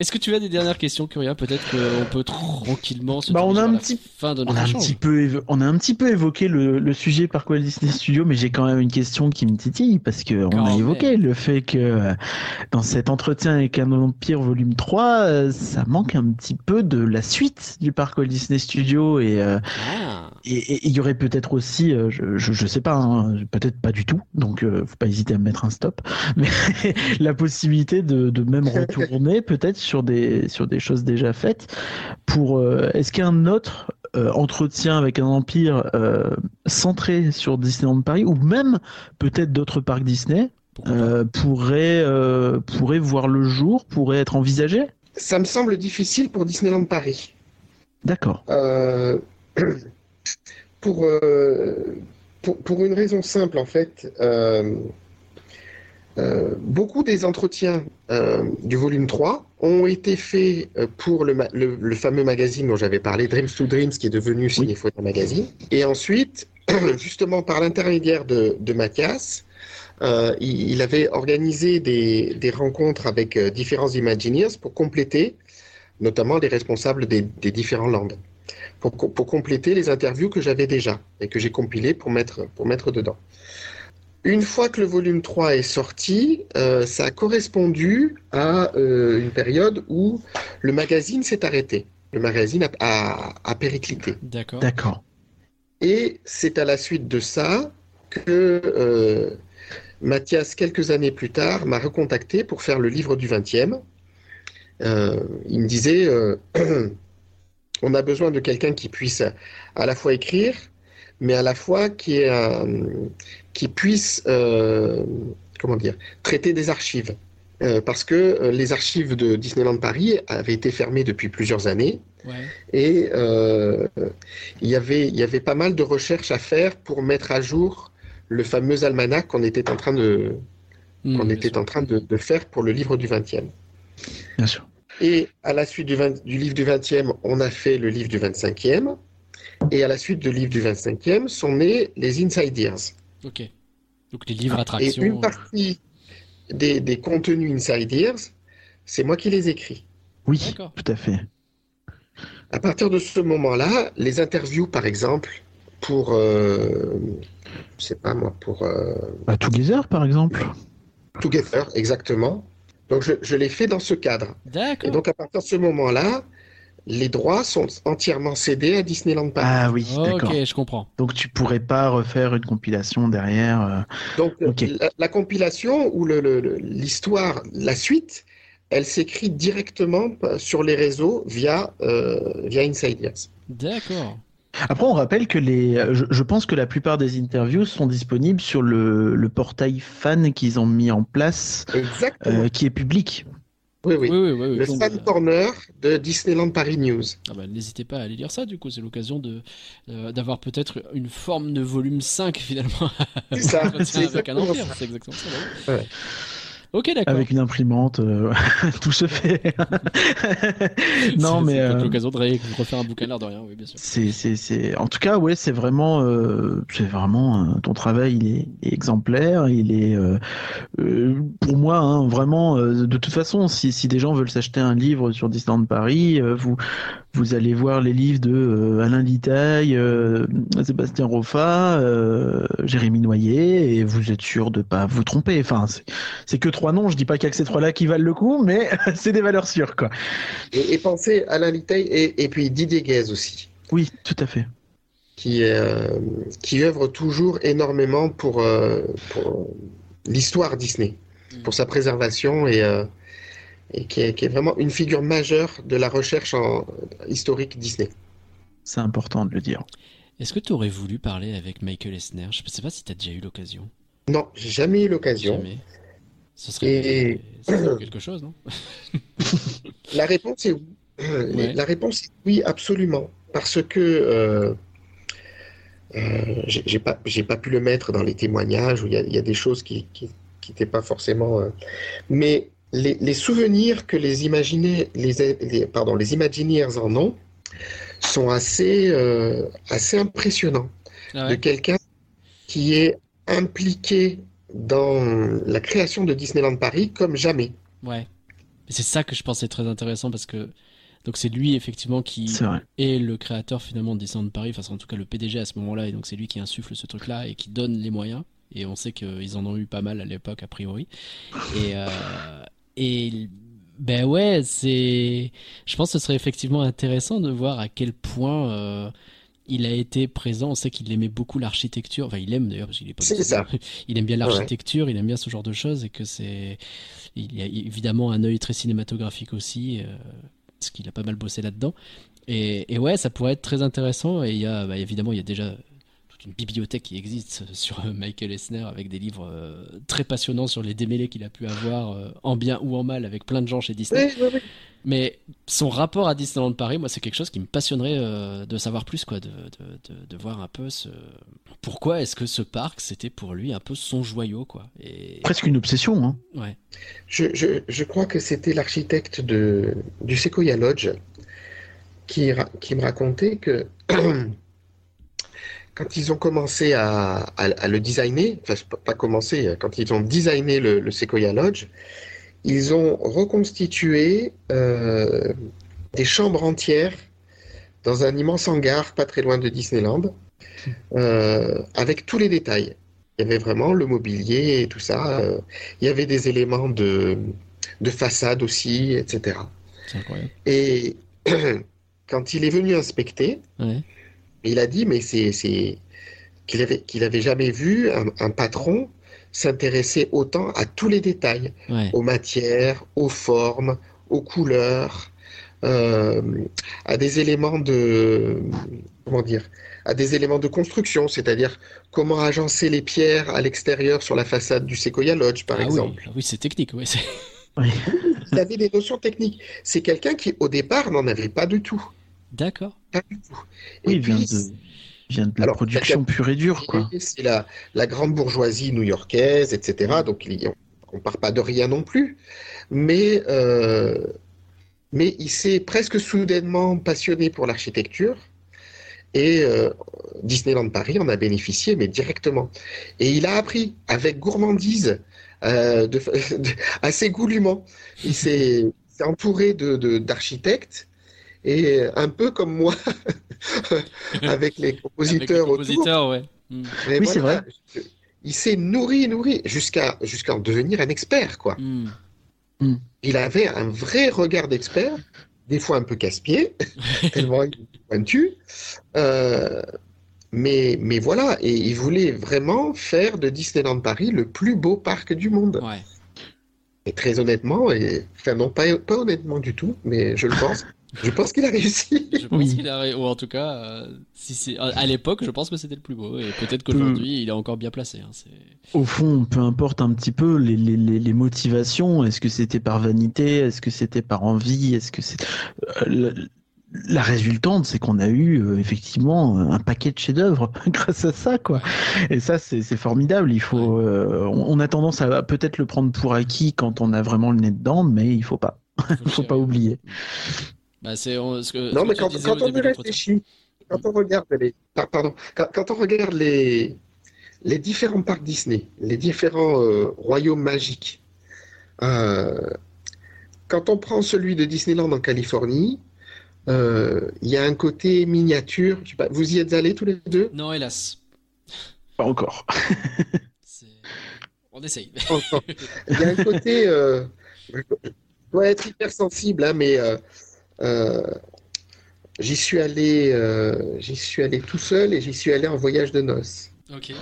Est-ce que tu as des dernières questions, Curia Peut-être qu'on peut tranquillement se Bah, on a un petit- fin de On a, un échange. petit peu évo- on a un petit peu évoqué le, le sujet par quoi Disney Studio, mais j'ai quand même une question qui me titille parce que on Quand a même. évoqué le fait que euh, dans cet entretien avec un Empire volume 3, euh, ça manque un petit peu de la suite du parc Walt Disney Studio et euh, Ah. Et il y aurait peut-être aussi, euh, je, je, je sais pas, hein, peut-être pas du tout, donc euh, faut pas hésiter à me mettre un stop, mais la possibilité de, de même retourner peut-être sur des sur des choses déjà faites. Pour euh, est-ce qu'un autre euh, entretien avec un empire euh, centré sur Disneyland Paris ou même peut-être d'autres parcs Disney euh, pourrait euh, pourrait voir le jour, pourrait être envisagé? Ça me semble difficile pour Disneyland Paris. D'accord. Euh, pour, pour, pour une raison simple, en fait. Euh, euh, beaucoup des entretiens euh, du volume 3 ont été faits euh, pour le, le, le fameux magazine dont j'avais parlé, Dreams to Dreams, qui est devenu Cinéphonia Magazine. Et ensuite, justement par l'intermédiaire de, de Mathias, il, il avait organisé des, des rencontres avec différents Imagineers pour compléter, notamment les responsables des, des différents lands pour, co- pour compléter les interviews que j'avais déjà et que j'ai compilées pour mettre, pour mettre dedans. Une fois que le volume 3 est sorti, euh, ça a correspondu à euh, une période où le magazine s'est arrêté. Le magazine a, a, a périclité. D'accord. D'accord. Et c'est à la suite de ça que euh, Mathias, quelques années plus tard, m'a recontacté pour faire le livre du 20e. Euh, il me disait euh, on a besoin de quelqu'un qui puisse à la fois écrire, mais à la fois qui, est, euh, qui puisse euh, comment dire, traiter des archives. Euh, parce que euh, les archives de Disneyland Paris avaient été fermées depuis plusieurs années Ouais. et euh, il y avait, il y avait pas mal de recherches à faire pour mettre à jour le fameux almanach qu'on était en train de, Hmm, qu'on était sûr. en train de, de faire pour le livre du 20e. Bien sûr. Et à la suite du, 20 du livre du 20e, on a fait le livre du 25e. Et à la suite du livre du 25e sont nés les Inside Ears. Ok. Donc les livres Et attractions. une partie des, des contenus Inside Ears, c'est moi qui les écris. Oui, D'accord. tout à fait. À partir de ce moment-là, les interviews, par exemple, pour, euh, je sais pas moi, pour euh, Bah, Together, par exemple. Together, exactement. Donc je, je l'ai fait dans ce cadre. Et D'accord. donc à partir de ce moment-là, les droits sont entièrement cédés à Disneyland Paris. Ah oui, d'accord. ok, je comprends. Donc tu pourrais pas refaire une compilation derrière. euh, Donc la, la compilation ou le- le- le- l'histoire, la suite, elle s'écrit directement euh, sur les réseaux via, euh, via. D'accord. Après, on rappelle que les, je, je pense que la plupart des interviews sont disponibles sur le, le portail fan qu'ils ont mis en place, euh, qui est public. oui, oui. Oui, oui, oui. oui. Le Donc, fan euh, corner de Disneyland Paris News. ah bah, N'hésitez pas à aller lire ça, du coup, c'est l'occasion de euh, d'avoir peut-être une forme de volume 5 finalement. C'est ça, c'est exactement empire, ça. c'est exactement ça. bah. Ouais. Ok, d'accord. Avec une imprimante, euh, tout se fait. non, mais c'est euh, l'occasion de refaire un bouquin l'air de rien, oui, bien sûr. c'est, en tout cas, ouais, c'est vraiment, euh, c'est vraiment, ton travail, il est, est exemplaire, il est, euh, pour moi, hein, vraiment, de toute façon, si, si des gens veulent s'acheter un livre sur Disneyland Paris, vous, vous allez voir les livres de Alain Litaille, Sébastien Roffa, Jérémy Noyer, et vous êtes sûr de pas vous tromper. Enfin, c'est, c'est que trois noms. Je dis pas qu'il y a que ces trois-là qui valent le coup, mais c'est des valeurs sûres, quoi. Et, et pensez à Alain Litaille et, et puis Didier Guèze aussi, Oui, tout à fait. qui, euh, qui œuvre toujours énormément pour, euh, pour l'histoire Disney, pour sa préservation et, euh, et qui, est, qui est vraiment une figure majeure de la recherche en, historique Disney. C'est important de le dire. Est-ce que tu aurais voulu parler avec Michael Esner Je ne sais pas si tu as déjà eu l'occasion. Non, j'ai jamais eu l'occasion. Jamais. Ce serait, Et- ce serait quelque chose, non? La réponse est oui. Ouais. La réponse est oui, absolument. Parce que euh, euh, j'ai pas, pu le mettre dans les témoignages où il y a, il y a des choses qui qui qui n'étaient pas forcément. euh, Mais les, les souvenirs que les imaginés, les, les- pardon, les Imagineers en ont sont assez euh, assez impressionnants. Ah De quelqu'un qui est impliqué dans la création de Disneyland Paris comme jamais. Ouais. C'est ça que je pensais très intéressant parce que donc c'est lui effectivement qui est le créateur finalement de Disneyland Paris, enfin en tout cas le PDG à ce moment-là. Et donc c'est lui qui insuffle ce truc-là et qui donne les moyens. Et on sait qu'ils en ont eu pas mal à l'époque a priori. Et euh, et ben ouais c'est je pense que ce serait effectivement intéressant de voir à quel point euh, il a été présent. On sait qu'il aimait beaucoup l'architecture. Enfin, il aime d'ailleurs parce qu'il est pas. C'est ça. Il aime bien l'architecture. Il aime bien ce genre de choses et que c'est. Il y a évidemment un œil très cinématographique aussi, euh, parce qu'il a pas mal bossé là-dedans. Et, et ouais, ça pourrait être très intéressant. Et il y a, bah, évidemment, il y a déjà toute une bibliothèque qui existe sur euh, Michael Esner avec des livres euh, très passionnants sur les démêlés qu'il a pu avoir euh, en bien ou en mal avec plein de gens chez Disney. Oui, oui, oui. Mais son rapport à Disneyland Paris, moi, c'est quelque chose qui me passionnerait euh, de savoir plus, quoi, de, de, de, de voir un peu ce... pourquoi est-ce que ce parc, c'était pour lui un peu son joyau, quoi. Et Presque une obsession. Hein. ouais, Je, je, je crois que c'était l'architecte de, du Sequoia Lodge qui, qui me racontait que quand ils ont commencé à, à, à le designer, enfin pas- pas commencé, quand ils ont designé le, le Sequoia Lodge, ils ont reconstitué euh, des chambres entières dans un immense hangar pas très loin de Disneyland, euh, avec tous les détails. Il y avait vraiment le mobilier et tout ça. euh, il y avait des éléments de, de façade aussi, etc. c'est incroyable. Et quand il est venu inspecter, Ouais. Il a dit mais c'est qu'il avait qu'il avait jamais vu un, un patron s'intéressait autant à tous les détails, Ouais. aux matières, aux formes, aux couleurs, euh, à des éléments de comment dire, à des éléments de construction, c'est-à-dire comment agencer les pierres à l'extérieur sur la façade du Sequoia Lodge, par Ah oui, exemple. oui, c'est technique. C'est- Il avait des notions techniques. C'est quelqu'un qui, au départ, n'en avait pas du tout. D'accord. Pas du tout. Oui, Et il vient puis, de, vient de la Alors, production pure et dure, quoi. C'est la, la grande bourgeoisie new-yorkaise, etc. Donc, il- on ne part pas de rien non plus. Mais, euh, mais il s'est presque soudainement passionné pour l'architecture. Et euh, Disneyland Paris en a bénéficié, mais directement. Et il a appris avec gourmandise, euh, de, de- assez goulûment. Il s'est entouré de, de- d'architectes. Et un peu comme moi, avec les Avec les compositeurs autour, compositeurs, ouais. Mm. mais Oui, c'est voilà, Il s'est nourri, nourri, jusqu'à jusqu'à en devenir un expert, quoi. Mm. Il avait un vrai regard d'expert, des fois un peu casse-pied, tellement pointu. Euh, mais, mais voilà, et il voulait vraiment faire de Disneyland Paris le plus beau parc du monde. Ouais. Et très honnêtement, et, enfin non, pas, pas honnêtement du tout, mais je le pense, je pense qu'il a réussi. Je pense Oui. qu'il a, ré- ou en tout cas, euh, si c'est à l'époque, je pense que c'était le plus beau, et peut-être qu'aujourd'hui, il est encore bien placé. hein, c'est- Au fond, peu importe un petit peu les, les, les, les motivations. Est-ce que c'était par vanité? Est-ce que c'était par envie? Est-ce que c'est Euh, la, la résultante, c'est qu'on a eu euh, effectivement un paquet de chefs-d'œuvre grâce à ça, quoi. Et ça, c'est c'est formidable. Il faut, euh, on, on a tendance à peut-être le prendre pour acquis quand on a vraiment le nez dedans, mais il faut pas. faut le faut dire, pas ouais. oublier. Bah, c'est on- ce que, Non, ce mais que quand, on y réfléchit, quand on regarde les, par- pardon, quand, quand on regarde les, les différents parcs Disney, les différents euh, royaumes magiques, euh, quand on prend celui de Disneyland en Californie, euh, il y a un côté miniature. Je sais pas, vous y êtes allés tous les deux? Non, hélas. Pas encore. On essaye. Il y a un côté. Euh, je dois être hypersensible, hein, mais j'y suis allé, euh, j'y suis allé tout seul et j'y suis allé en voyage de noces.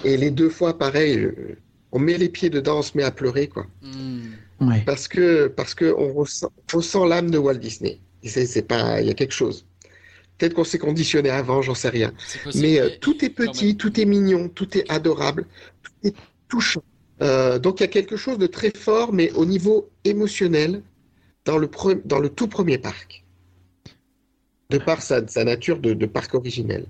Et les deux fois, pareil, je- on met les pieds dedans, on se met à pleurer, quoi. Mm. Ouais. Parce que, parce que on ressent, on ressent l'âme de Walt Disney. C'est, pas, il y a quelque chose. Peut-être qu'on s'est conditionné avant, j'en sais rien. C'est possible, Mais euh, mais tout est petit, tout est mignon, tout est adorable, tout est touchant. Euh, donc il y a quelque chose de très fort, mais au niveau émotionnel, dans le, pre- dans le tout premier parc, de par sa, sa nature de, de parc originel.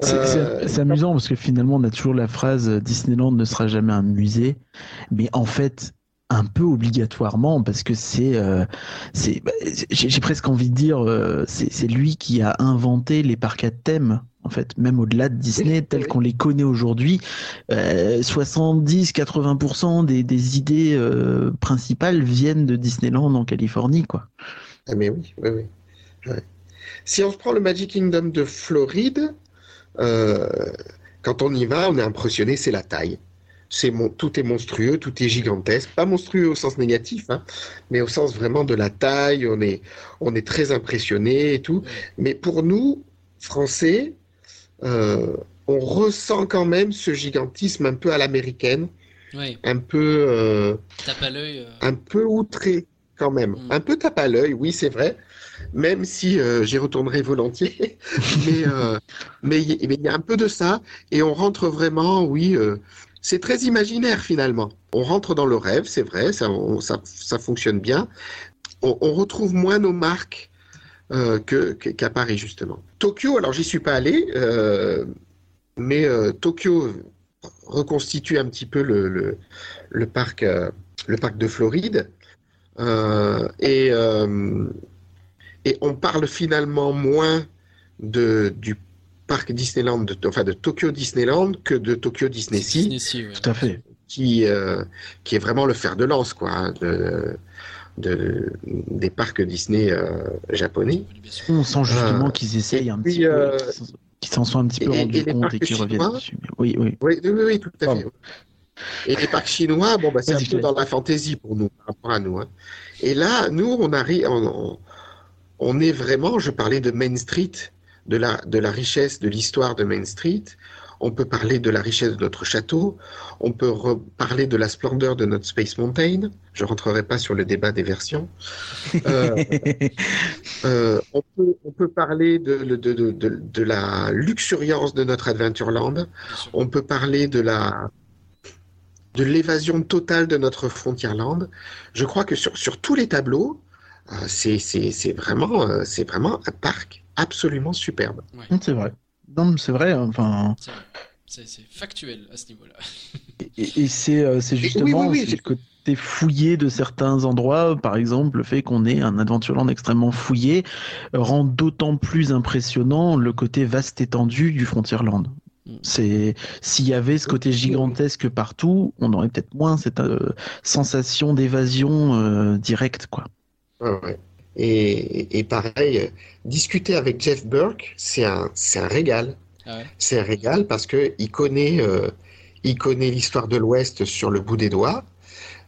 C'est Euh, c'est- amusant parce que finalement on a toujours la phrase euh, Disneyland ne sera jamais un musée, mais en fait un peu obligatoirement parce que c'est euh, c'est bah, j'ai presque envie de dire euh, c'est lui qui a inventé les parcs à thème en fait même au-delà de Disney Oui, tels oui. qu'on les connaît aujourd'hui euh, 70-80% des, des idées principales viennent de Disneyland en Californie quoi. Ah mais oui, oui, oui. Ouais. Si on se prend le Magic Kingdom de Floride, euh, quand on y va, on est impressionné, c'est la taille. Mon, tout est monstrueux, tout est gigantesque. Pas monstrueux au sens négatif, hein, mais au sens vraiment de la taille. On est, on est très impressionné et tout. Mais pour nous, Français, euh, on ressent quand même ce gigantisme un peu à l'américaine, Ouais, un peu, euh, tape à l'œil. euh, un peu outré quand même. Mm. Un peu tape à l'œil, oui, c'est vrai. Même si euh, j'y retournerai volontiers. mais euh, mais il y, a un peu de ça. Et on rentre vraiment, oui, euh, c'est très imaginaire finalement. On rentre dans le rêve, c'est vrai, ça, ça, fonctionne bien. On, retrouve moins nos marques que, que- qu'à Paris, justement. Tokyo, alors j'y suis pas allé, mais Tokyo reconstitue un petit peu le, le, le parc, le parc de Floride. Et, et on parle finalement moins de, du parc Disneyland, de, enfin de Tokyo Disneyland, que de Tokyo Disney Sea, Disney Sea, ouais. Tout à fait. qui, euh, qui est vraiment le fer de lance quoi, hein, de, de- des parcs Disney euh, japonais. On sent justement Euh, qu'ils essayent un puis, petit peu, euh, qu'ils s'en- sont un petit peu rendus compte et qu'ils reviennent chinois dessus. Oui, oui. Oui, oui, oui, oui, tout à Pardon. fait. Et les parcs chinois, bon, bah, c'est un peu dans la fantaisie pour nous, par rapport à nous. hein. Et là, nous, on arrive, on, on- est vraiment, je parlais de Main Street, de la, de la richesse de l'histoire de Main Street. on peut parler de la richesse de notre château, on peut parler de la splendeur de notre Space Mountain. Je rentrerai pas sur le débat des versions. Euh, euh, on, peut, on, peut, parler de, de, de, de, la luxuriance de notre Adventureland. On peut parler de la de l'évasion totale de notre Frontierland. Je crois que sur, sur tous les tableaux, c'est vraiment, euh, c'est vraiment un parc absolument superbe. C'est vrai. Non, c'est vrai. Enfin. C'est factuel à ce niveau-là. et, c'est euh, justement le côté fouillé de certains endroits, par exemple, le fait qu'on ait un Adventureland extrêmement fouillé rend d'autant plus impressionnant le côté vaste étendu du Frontierland. Mm. C'est s'il y avait ce côté gigantesque partout, on aurait peut-être moins cette sensation d'évasion directe, quoi. Et, pareil, discuter avec Jeff Burke, c'est un, un régal. Ah c'est un régal parce que il connaît, euh, il connaît l'histoire de l'Ouest sur le bout des doigts.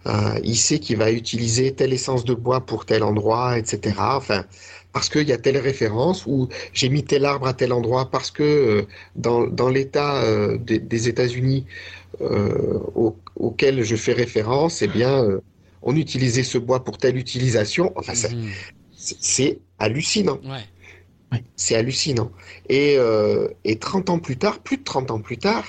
Euh, il sait qu'il va utiliser telle essence de bois pour tel endroit, etc. Enfin, parce qu'il y a telle référence ou j'ai mis tel arbre à tel endroit parce que euh, dans, dans l'État des, États-Unis auquel je fais référence, eh bien on utilisait ce bois pour telle utilisation. Enfin, mhm. c'est hallucinant. C'est hallucinant. Et, euh, et 30 ans plus tard, plus de 30 ans plus tard,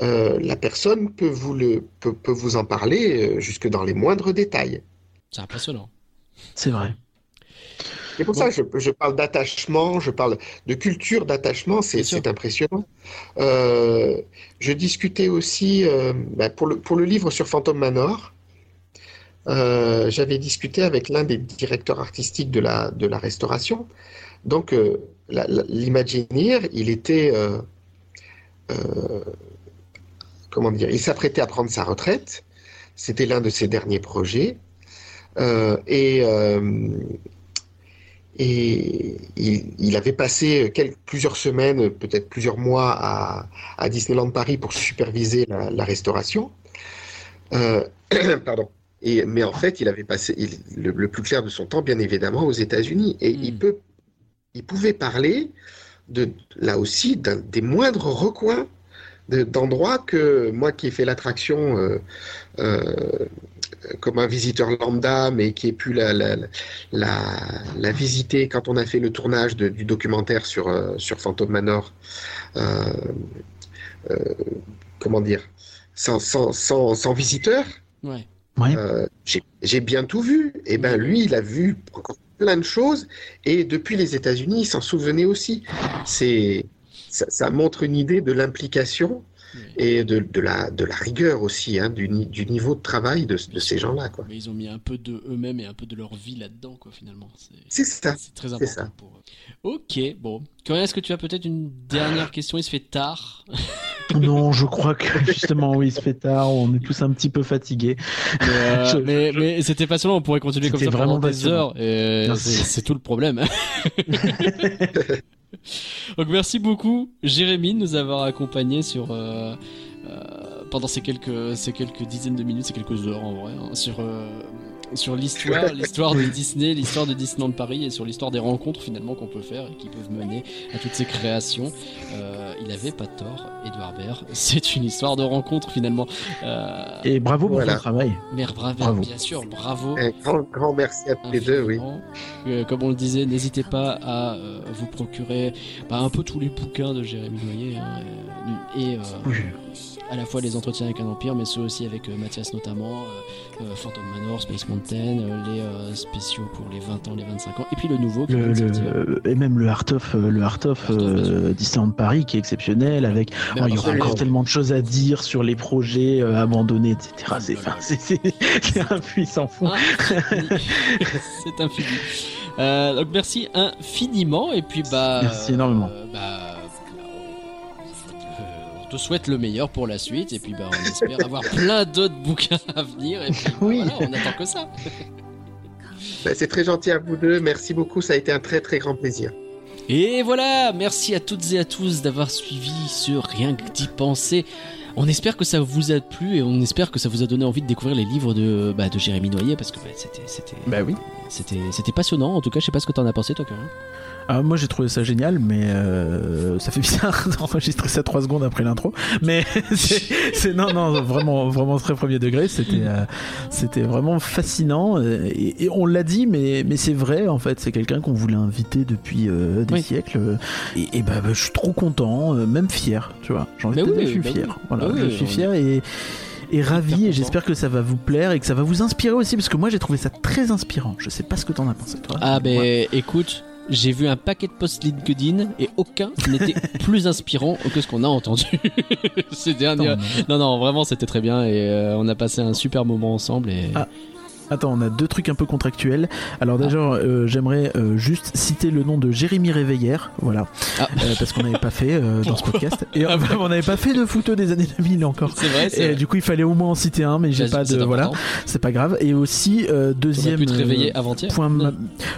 euh, la personne peut vous, le, peut, vous en parler euh, jusque dans les moindres détails. C'est impressionnant. C'est vrai. C'est pour ça que je, parle d'attachement, je parle de culture d'attachement, c'est impressionnant. je discutais aussi ben, pour, le, pour le livre sur Phantom Manor, euh, j'avais discuté avec l'un des directeurs artistiques de la, restauration. Donc, euh, l'Imagineer, il était. Euh, comment dire Il s'apprêtait à prendre sa retraite. C'était l'un de ses derniers projets. et. Il, avait passé plusieurs semaines, peut-être plusieurs mois à, Disneyland Paris pour superviser la restauration. pardon mais en fait, il avait passé le, plus clair de son temps, bien évidemment, aux États-Unis. Et il, hmm. peut, il pouvait parler de, là aussi des moindres recoins d'endroits que moi qui ai fait l'attraction euh, euh, comme un visiteur lambda, mais qui ai pu la, la, visiter quand on a fait le tournage du documentaire sur, euh, sur Phantom Manor. comment dire sans, sans, sans, sans visiteurs. Ouais. Euh, j'ai bien tout vu. Et eh ben lui, il a vu encore plein de choses. Et depuis les États-Unis, il s'en souvenait aussi. C'est ça, ça, montre une idée de l'implication et de, de, la, de la rigueur aussi, hein, du, du, niveau de travail de, de ces gens-là. Mais ils ont mis un peu de eux-mêmes et un peu de leur vie là-dedans, quoi, finalement. C'est ça. C'est très important ça. pour eux. Ok, bon. Corinne, est-ce que tu as peut-être une dernière question? Il se fait tard. non, je crois que justement, oui, il se fait tard. On est tous un petit peu fatigués. Mais, euh, mais, mais c'était passionnant. On pourrait continuer comme ça pendant des heures. Et c'est tout le problème. Donc merci beaucoup Jérémy de nous avoir accompagnés sur euh, euh, pendant ces quelques ces quelques dizaines de minutes, ces quelques heures en vrai, hein, sur euh, sur l'histoire, l'histoire de Disney, l'histoire de Disneyland Paris et sur l'histoire des rencontres finalement qu'on peut faire et qui peuvent mener à toutes ces créations. Euh, il avait pas tort, Edouard Baird. C'est une histoire de rencontre finalement. Euh, et bravo pour votre travail. Mère bravo, bien sûr, bravo. Un grand, grand merci à tous les deux, oui. Euh, comme on le disait, n'hésitez pas à vous procurer bah, un peu tous les bouquins de Jérémy Noyer hein, et à la fois les entretiens avec un empire, mais ceux aussi avec Mathias notamment. Euh, Phantom Manor, Space Mountain, euh, les euh, spéciaux pour les 20 ans, les 25 ans, et puis le nouveau. et même le Art of, le Art of, Disneyland Paris qui est exceptionnel. Avec, oh, il y aura encore tellement de choses à dire sur les projets abandonnés, etc. C'est un puissant fond. C'est infini. donc merci infiniment et puis bah. Merci énormément. Bah, souhaite le meilleur pour la suite et puis bah, on espère avoir plein d'autres bouquins à venir et puis bah, oui. on attend que ça. Bah, c'est très gentil à vous deux, merci beaucoup, ça a été un très très grand plaisir. Et voilà, merci à toutes et à tous d'avoir suivi ce Rien que d'y penser. On espère que ça vous a plu et on espère que ça vous a donné envie de découvrir les livres de, bah, de Jérémy Noyer parce que bah, c'était, c'était, Bah oui. c'était, c'était passionnant. En tout cas, je sais pas ce que t'en as pensé, toi, Corinne. Ah, moi j'ai trouvé ça génial, mais euh, ça fait bizarre d'enregistrer ça trois secondes après l'intro. Mais c'est non non vraiment vraiment très premier degré. C'était euh, c'était vraiment fascinant et, et on l'a dit, mais mais c'est vrai en fait. C'est quelqu'un qu'on voulait inviter depuis euh, des Oui. siècles. Et, et bah, bah, je suis trop content, même fier, tu vois. J'ai envie Bah de dire, oui, je suis bah fier. oui. Voilà, Bah je suis on- fier et et ravi et j'espère que ça va vous plaire et que ça va vous inspirer aussi parce que moi j'ai trouvé ça très inspirant. Je sais pas ce que t'en as pensé toi. Ah, ben Ouais. écoute. J'ai vu un paquet de posts LinkedIn et aucun n'était plus inspirant que ce qu'on a entendu ces derniers. Attends, Non, non, vraiment, c'était très bien et euh, on a passé un super moment ensemble. Et... Ah. Attends, on a deux trucs un peu contractuels. Alors déjà, euh, j'aimerais euh, juste citer le nom de Jérémy Réveillère, voilà, Ah. Euh, parce qu'on n'avait pas fait dans ce podcast. Et euh, on n'avait pas fait de photo des années 2000 encore. C'est vrai, Et vrai. du coup, il fallait au moins en citer un, mais j'ai pas de voilà, c'est pas grave. Et aussi deuxième pu te réveiller avant-hier. point, ma-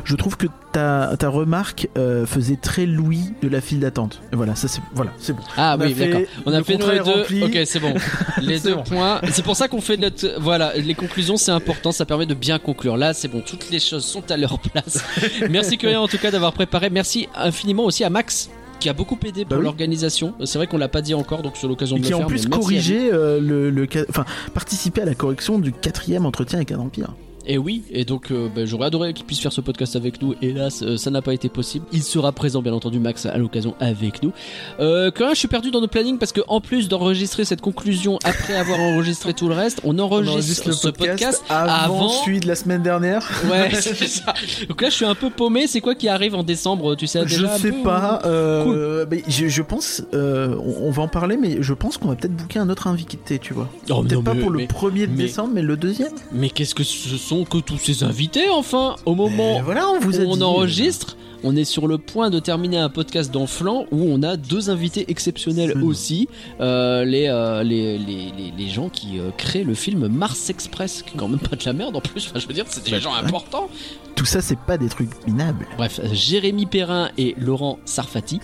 je trouve que ta, ta remarque faisait très Louis de la file d'attente. Voilà, ça c'est voilà, c'est bon. Ah On oui, d'accord. On a le fait contrat est deux. rempli. Ok, c'est bon. Les deux bon. points. C'est pour ça qu'on fait notre. Voilà, les conclusions, c'est important. Ça permet de bien conclure. Là, c'est bon. Toutes les choses sont à leur place. Merci Curien en tout cas d'avoir préparé. Merci infiniment aussi à Max qui a beaucoup aidé pour Bah oui. l'organisation. C'est vrai qu'on l'a pas dit encore, donc sur l'occasion de qui le en faire. plus merci à lui. corrigeait euh, le, enfin participer à la correction du quatrième entretien avec un empire. Et oui, et donc euh, bah, j'aurais adoré qu'il puisse faire ce podcast avec nous. Hélas, euh, ça n'a pas été possible. Il sera présent, bien entendu, Max, à l'occasion avec nous. Euh, quand même, je suis perdu dans nos plannings parce que en plus d'enregistrer cette conclusion après avoir enregistré tout le reste, on enregistre, ce podcast. avant, avant- celui de la semaine dernière. Ouais, c'est ça. Donc là, je suis un peu paumé. C'est quoi qui arrive en décembre Tu sais Je déjà? un sais peu, pas. euh, mais je, je pense, euh, on, on va en parler, mais je pense qu'on va peut-être booker un autre invité, tu vois. Oh, peut-être pas mais- pour le mais- 1er de mais- décembre, mais le deuxième. Mais qu'est-ce que ce sont que tous ces invités enfin Au moment Mais voilà, on vous a où on dit. enregistre, on est sur le point de terminer un podcast dans Flan où on a deux invités exceptionnels aussi, euh, les, euh, les, les, les, les gens qui euh, créent le film Mars Express, qui est quand même pas de la merde en plus, enfin, je veux dire, c'est des Bah, gens ouais. importants. Tout ça, c'est pas des trucs minables. Bref, Jérémy Perrin et Laurent Sarfati.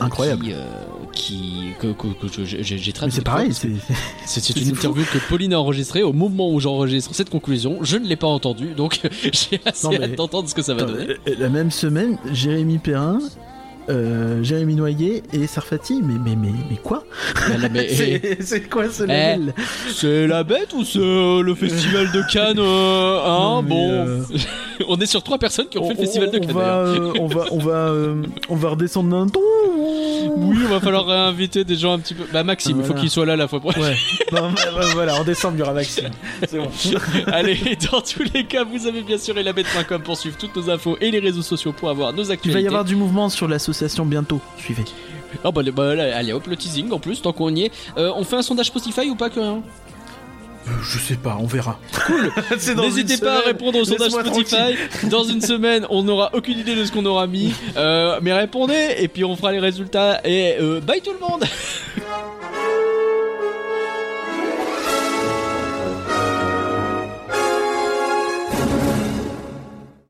Incroyable. Qui, qui, que, que- que j'ai traduit. c'est pareil, c'est. C'est une fou. interview que Pauline a enregistrée au moment où j'enregistre cette conclusion. Je ne l'ai pas entendue, donc j'ai assez Non, mais- hâte d'entendre ce que ça va donner. La même semaine, Jérémy Perrin, euh, Jérémy Noyer et Sarfati. Mais, mais, mais, mais quoi mais- C'est quoi ce Eh, level C'est la bête ou c'est euh, le festival de Cannes euh, hein, Non, Bon, euh, on est sur trois personnes qui ont fait le On- festival de on Cannes. on va, on va, on va redescendre d'un ton. Oui, il va falloir réinviter des gens un petit peu. Bah Maxime, il faut qu'il soit là la fois prochaine. Ouais. Mais, bah, voilà, en décembre, il y aura Maxime. C'est bon. Allez, dans tous les cas, vous avez bien sûr elabet.com pour suivre toutes nos infos et les réseaux sociaux pour avoir nos Il actualités. va y avoir du mouvement sur l'association bientôt. Suivez. Ah bah, bah, allez hop, le teasing en plus, tant qu'on y est. Euh, on fait un sondage Spotify ou pas que rien Euh, je sais pas, on verra. Cool. N'hésitez pas à répondre au sondage Spotify. Dans une semaine, on n'aura aucune idée de ce qu'on aura mis. Euh, mais répondez et puis on fera les résultats. Et euh, bye tout le monde